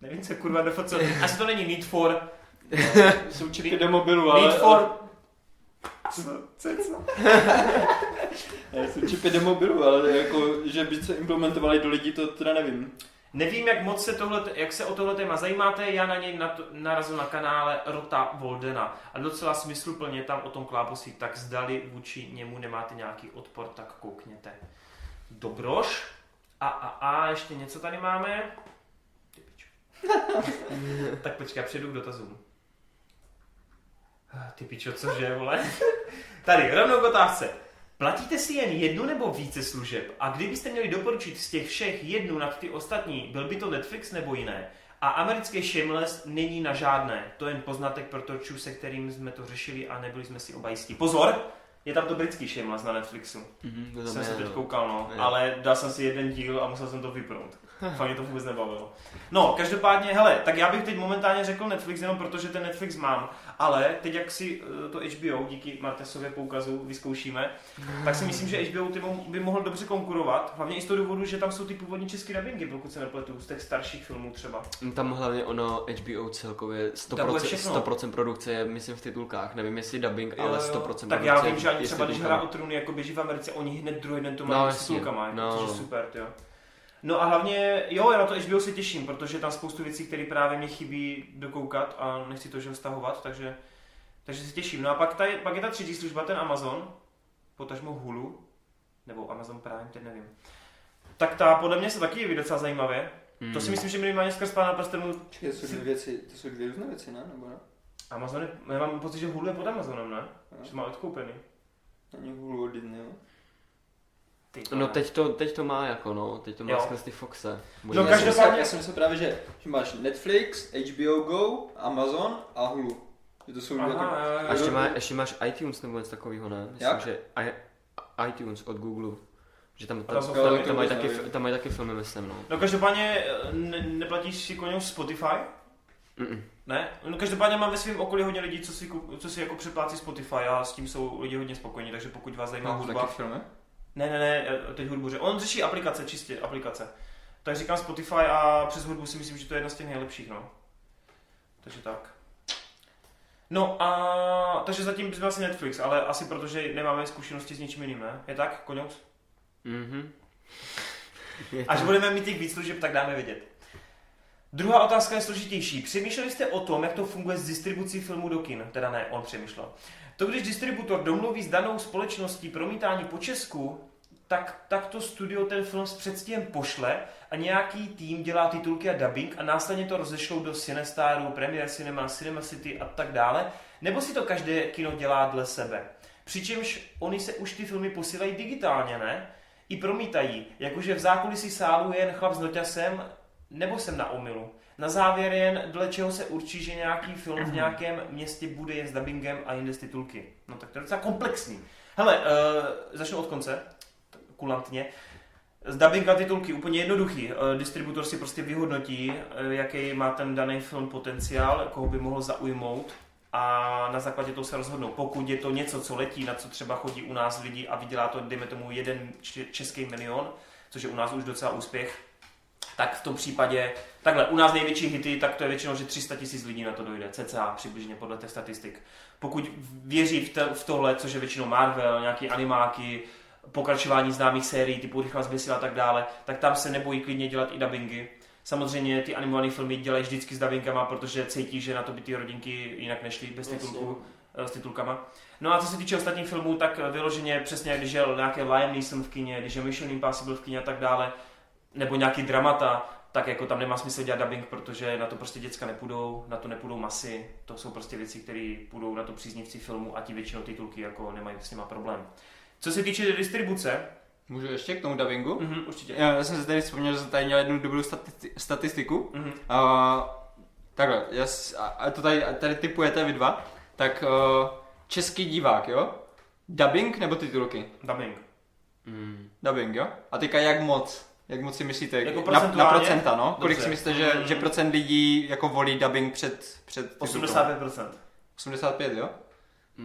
Nevím, co kurva NFC. Asi to není Need for... [LAUGHS] Jsou čipy do mobilu, ale... Need for... Co? Co co? [LAUGHS] čipy do mobilu, ale jako, že by se implementovali do lidí, to teda nevím. Nevím, jak moc se tohle, jak se o tohle téma zajímáte, já na něj narazil na kanále Rota Voldena a docela smysluplně tam o tom klábosí, tak zdali vůči němu nemáte nějaký odpor, tak koukněte. Dobroš. A, a, a, ještě něco tady máme. [LAUGHS] Tak počkej, přejdu k dotazům. Ah, Ty pičo, cože, vole? [LAUGHS] Tady, rovnou k otázce. Platíte si jen jednu nebo více služeb? A kdybyste měli doporučit z těch všech jednu nad ty ostatní, byl by to Netflix nebo jiné? A americké Shameless není na žádné. To je jen poznatek pro torčů, se kterým jsme to řešili a nebyli jsme si oba jistí. Pozor! Je tam to britský Shameless na Netflixu. Mhm, to Jsem je, se teď no. koukal, no, Jo. ale dal jsem si jeden díl a musel jsem to vypnout. [LAUGHS] Fakt mě to vůbec nebavilo. No, každopádně, hele, tak já bych teď momentálně řekl Netflix jenom protože ten Netflix mám, ale teď jak si eh, to HBO díky Martesově poukazu vyzkoušíme, tak si myslím, že HBO ty by mohl dobře konkurovat, hlavně i z toho důvodu, že tam jsou ty původní české dubbingy, pokud se nepletu, z těch starších filmů třeba. Tam hlavně ono HBO celkově Dabuje 100%, všechno. 100% produkce je, myslím, v titulkách. Nevím, jestli dubbing, ale, jo, 100% tak já vím, že ani s třeba když hra o trůny jako běží v Americe, oni hned druhý den to No, mají s jasně. titulkama, No. což je super, jo. No a hlavně, jo, já na to HBO se těším, protože tam spoustu věcí, které právě mě chybí dokoukat a nechci to že stahovat, takže, takže se těším. No a pak, tady, pak je ta třetí služba, ten Amazon, potažmo Hulu, nebo Amazon Prime, teď nevím. Tak ta podle mě se taky jeví docela zajímavě. Hmm. To si myslím, že minimálně skrz pána prstenů Počkej, to jsou dvě věci, to jsou dvě různé věci, ne? Nebo ne? Amazon je, já mám pocit, že Hulu je pod Amazonem, ne? No. Že má odkoupený. Není Hulu od Disney, jo? Ty, No teď to, teď to má jako no, teď to má Jo. skrz ty Foxe. No, Já jsem každopádně- Já jsem myslel právě, že, že máš Netflix, HBO Go, Amazon a Hulu. Že to jsou jako... Aha, jo, A ještě, má, ještě máš iTunes nebo něco takového, ne? Myslím, Jak? že I, iTunes od Google. Že tam, tam, tam tam, tam, to mají taky, tam mají taky filmy, myslím, no. No každopádně eh, ne, neplatíš si koně Spotify? Mm-mm. Ne? No každopádně mám ve svém okolí hodně lidí, co si, co si jako přeplácí Spotify a s tím jsou lidi hodně spokojení, takže pokud vás zajímá Má hudba... taky filmy? Ne, ne, ne, eh, teď hudbu, že on řeší aplikace, čistě aplikace. Tak říkám Spotify a přes hudbu si myslím, že to je jedna z těch nejlepších, no. Takže tak. No a takže zatím jsme asi Netflix, ale asi protože nemáme zkušenosti s ničím jiným, ne? Je tak, Koňous? Mhm. [LAUGHS] Až budeme mít těch víc služeb, tak dáme vědět. Druhá otázka je složitější. Přemýšleli jste o tom, jak to funguje s distribucí filmu do kin? Teda ne, on přemýšlel. To, když distributor domluví s danou společností promítání po Česku, tak, tak to studio ten film s předstihem pošle a nějaký tým dělá titulky a dubbing a následně to rozešlou do Cinestaru, Premier Cinema, Cinema City a tak dále, nebo si to každé kino dělá dle sebe. Přičemž oni se už ty filmy posílají digitálně, ne? I promítají, jakože v zákulisí sálu je jen chlap s noťasem, nebo jsem na omilu. Na závěr jen, dle čeho se určí, že nějaký film v nějakém městě bude jen s dubbingem a jinde s titulky. No tak to je docela komplexní. Hele, uh, začnu od konce, kulantně. Z dubbing a titulky úplně jednoduchý. Eh, Distributor si prostě vyhodnotí, eh, jaký má ten daný film potenciál, koho by mohl zaujmout a na základě toho se rozhodnou. Pokud je to něco, co letí, na co třeba chodí u nás lidi a vydělá to, dejme tomu, jeden český milion, což je u nás už docela úspěch, tak v tom případě, takhle, u nás největší hity, tak to je většinou, že 300 tisíc lidí na to dojde, cca přibližně podle těch statistik. Pokud věří v, te, v tohle, což je většinou Marvel, nějaký animáky, pokračování známých sérií typu Rychlá zběsila a tak dále, tak tam se nebojí klidně dělat i dubbingy. Samozřejmě ty animované filmy dělají vždycky s dubbingama, protože cítí, že na to by ty rodinky jinak nešly bez titulku, eh, s titulkama. No a co se týče ostatních filmů, tak eh, vyloženě přesně, když je nějaké Liam Neeson v kině, když je Mission Impossible v kině a tak dále, nebo nějaký dramata, tak jako tam nemá smysl dělat dubbing, protože na to prostě děcka nepůjdou, na to nepůjdou masy, to jsou prostě věci, které půjdou na to příznivci filmu a ti většinou titulky jako nemají s nima problém. Co se týče distribuce, Můžu ještě k tomu dubbingu? mhm, určitě. Já, jsem si tady vzpomněl, že jsem tady měl jednu dobrou stati- statistiku. Mhm. Uh, takhle, já, a, to tady, tady typujete vy dva, tak uh, český divák, jo? Dubbing nebo titulky? Dubbing. Mm. Dubbing, jo? A teďka jak moc? Jak moc si myslíte? Jako na, na procenta, no? Kolik Dobře. si myslíte, že, Mm. že procent lidí jako volí dubbing před, před titulkou? 85%. 85, jo?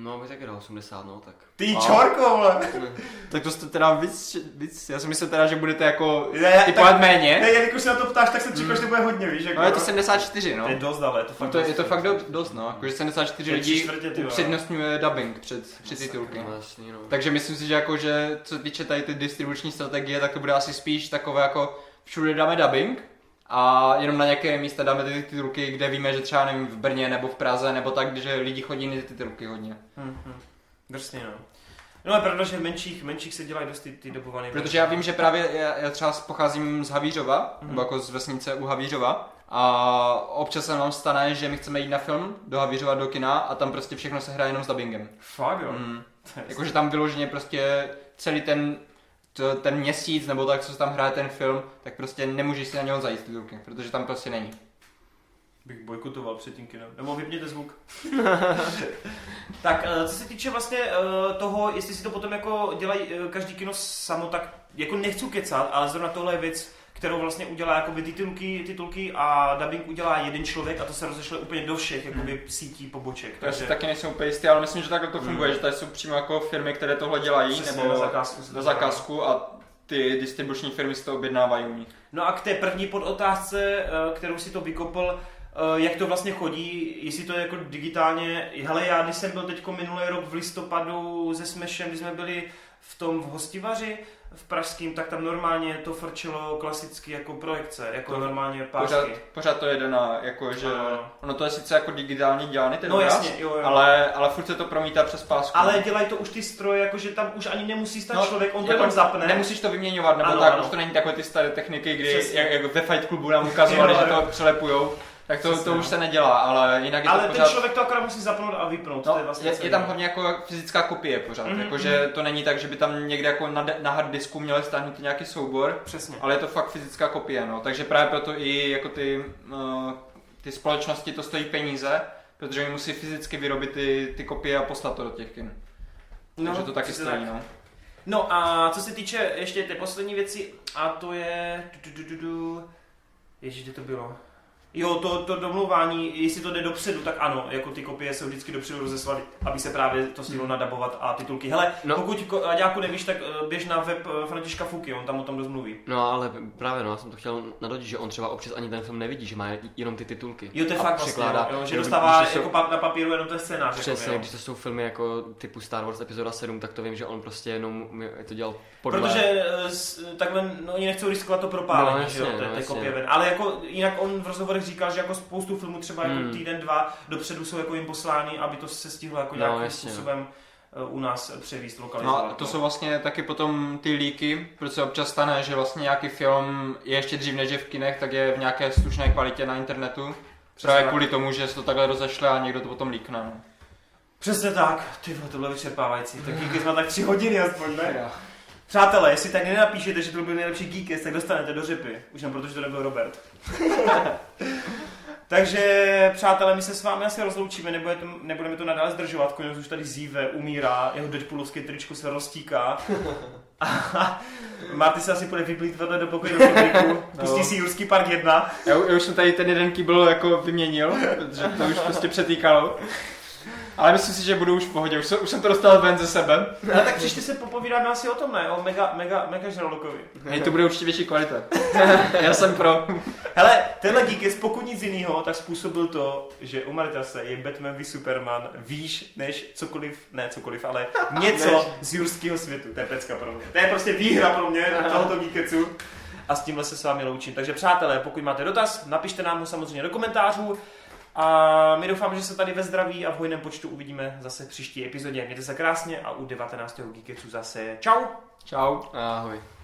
No, bych taky dal 80, no, tak. Ty Wow. čorko, vole! [LAUGHS] Tak to jste teda víc, víc, já si myslím teda, že budete jako Ne, typovat tak- méně. Ne, jelikož se na to ptáš, tak jsem čekal, že to bude hodně, víš, jako. No je to 74, no. To je dost, ale je to fakt No to, je dost. to fakt do, dost, no. Jakože 74 To je tři lidí čtvrtě, upřednostňuje dubbing před, před titulky. No, no. Takže myslím si, že jako, že co se týče tady ty distribuční strategie, tak to bude asi spíš takové jako všude dáme dubbing a jenom na nějaké místa dáme ty titulky, kde víme, že třeba nevím, v Brně nebo v Praze nebo tak, že lidi chodí na ty titulky hodně. Hm, hm. Drsně, no. No je pravda, že v menších, menších se dělají dost ty, ty dobované Protože já vím, že právě já, já třeba pocházím z Havířova, Mhm. nebo jako z vesnice u Havířova a občas se nám stane, že my chceme jít na film do Havířova do kina a tam prostě všechno se hraje jenom s dubbingem. Fakt, jo. Mm. Jakože tam vyloženě prostě celý ten, to, ten měsíc nebo tak, co se tam hraje ten film, tak prostě nemůžeš si na něho zajít titulky, protože tam prostě není. bych bojkotoval před tím kinem. Nebo vypněte zvuk. [LAUGHS] tak, eh, co se týče vlastně eh, toho, jestli si to potom jako dělají eh, každý kino samo, tak jako nechci kecat, ale zrovna tohle je věc, kterou vlastně udělá jakoby titulky, titulky a dubbing udělá jeden člověk a to se rozešle úplně do všech jakoby sítí poboček. Si Takže taky nejsem úplně jistý, ale myslím, že takhle to funguje, že tady jsou přímo jako firmy, které tohle dělají, Přesně, nebo na zakázku to na zakázku a ty distribuční firmy si to objednávají u nich. No a k té první podotázce, eh, kterou si to vykopl, eh, jak to vlastně chodí, jestli to je jako digitálně. Hele, já když jsem byl teď minulý rok v listopadu se Smashem, když jsme byli v tom v hostivaři v Pražským, tak tam normálně to frčilo klasicky jako projekce, jako To- normálně Pořád, pásky. pořád to jede na, jako, že Ano. ono to je sice jako digitálně dělaný ten No obraz, jasně, jo, jo. ale, ale furt se to promítá přes pásku. Ale dělají to už ty stroje, jakože tam už ani nemusí stát No, člověk, on to jako tam zapne. Nemusíš to vyměňovat, nebo Ano, tak, ano. už to není takové ty staré techniky, kdy jak, jak ve Fight Clubu nám ukazovali, Jo, že to přelepujou, tak to, Přesně, to no. už se nedělá, ale jinak je Ale to ten pořád... člověk to akorát musí zapnout a vypnout. to No, je, vlastně je, je tam hlavně jako fyzická kopie pořád, Mhm, jakože to není tak, že by tam někde jako na, na hard disku měli stáhnutý nějaký soubor, Přesně. ale je to fakt fyzická kopie, no. Takže právě proto i jako ty, uh, ty společnosti to stojí peníze, protože oni musí fyzicky vyrobit ty, ty kopie a poslat to do těch kin. Takže to taky stojí, tak. no. No a co se týče ještě té poslední věci, a to je... Ježíš, kde to bylo? Jo, to, to domluvání, jestli to jde dopředu, tak ano, jako ty kopie se vždycky dopředu rozeslaly, aby se právě to stihlo nadabovat a titulky. Hele, no. Pokud ko- Aďáku nevíš, tak eh, běž na web eh, Františka Fuky, on tam o tom dost mluví. No ale právě no, já jsem to chtěl nadodit, že on třeba občas ani ten film nevidí, že má jenom ty titulky. Jo, to je A fakt vlastně, překládá. jo, že dostává když jako jsou- na papíru jenom ten scénář. Přesně, jako, když to jsou filmy jako typu Star Wars epizoda 7, tak to vím, že on prostě jenom to dělal podle. Protože s- takhle, no oni nechcou riskovat to propálení, No, že jo, jasně, té, no, té jasně. kopie ven. Ale jako jinak on v rozhovorech říkal, že jako spoustu filmů třeba jako Hmm. týden, dva dopředu jsou jako jim poslány, aby to se stihlo jako No, nějakým jasně, no. způsobem eh, u nás převíst, lokalizovat. No a to jsou vlastně taky potom ty líky, protože se občas stane, že vlastně nějaký film je ještě dřív než je v kinech, tak je v nějaké slušné kvalitě na internetu. Právě tak. kvůli tomu, že se to takhle rozešle a někdo to potom líkne. No. Přesně tak, ty tohle vyčerpávající. Tak díky jsme tak tři hodiny aspoň, ne? Přátelé, jestli tak nenapíšete, že to byl nejlepší Geekest, tak dostanete do řepy. Už jen protože to nebyl Robert. [LAUGHS] Takže, přátelé, my se s vámi asi rozloučíme, nebude to, nebudeme to nadále zdržovat. Konec už tady zíve, umírá, jeho Deadpoolovské tričko se roztíká. A [LAUGHS] Marty se asi půjde vyplít vedle do pokoje do šuplíku, [LAUGHS] pustí si Jurský park 1. Já, já už jsem tady ten jeden kýbl jako vyměnil, protože to už prostě přetýkalo. Ale myslím si, že budu už v pohodě, už jsem, už jsem to dostal ven ze sebe. Ale tak příště se popovídáme asi o tom, ne? O mega, mega, mega žralokovi. Hej, to bude určitě větší kvalita. Já jsem pro. Hele, tenhle Geekest, pokud nic jiného, tak způsobil to, že u Maritase je Batman v Superman výš než cokoliv, ne cokoliv, ale něco z jurského světu. To je pecka pro mě. To je prostě výhra pro mě tohoto Geeketsu. A s tímhle se s vámi loučím. Takže přátelé, pokud máte dotaz, napište nám ho samozřejmě do komentářů. A my doufám, že se tady ve zdraví a v hojném počtu uvidíme zase v příští epizodě. Mějte se krásně a u 19. Geeketsu zase čau! Čau. Ahoj.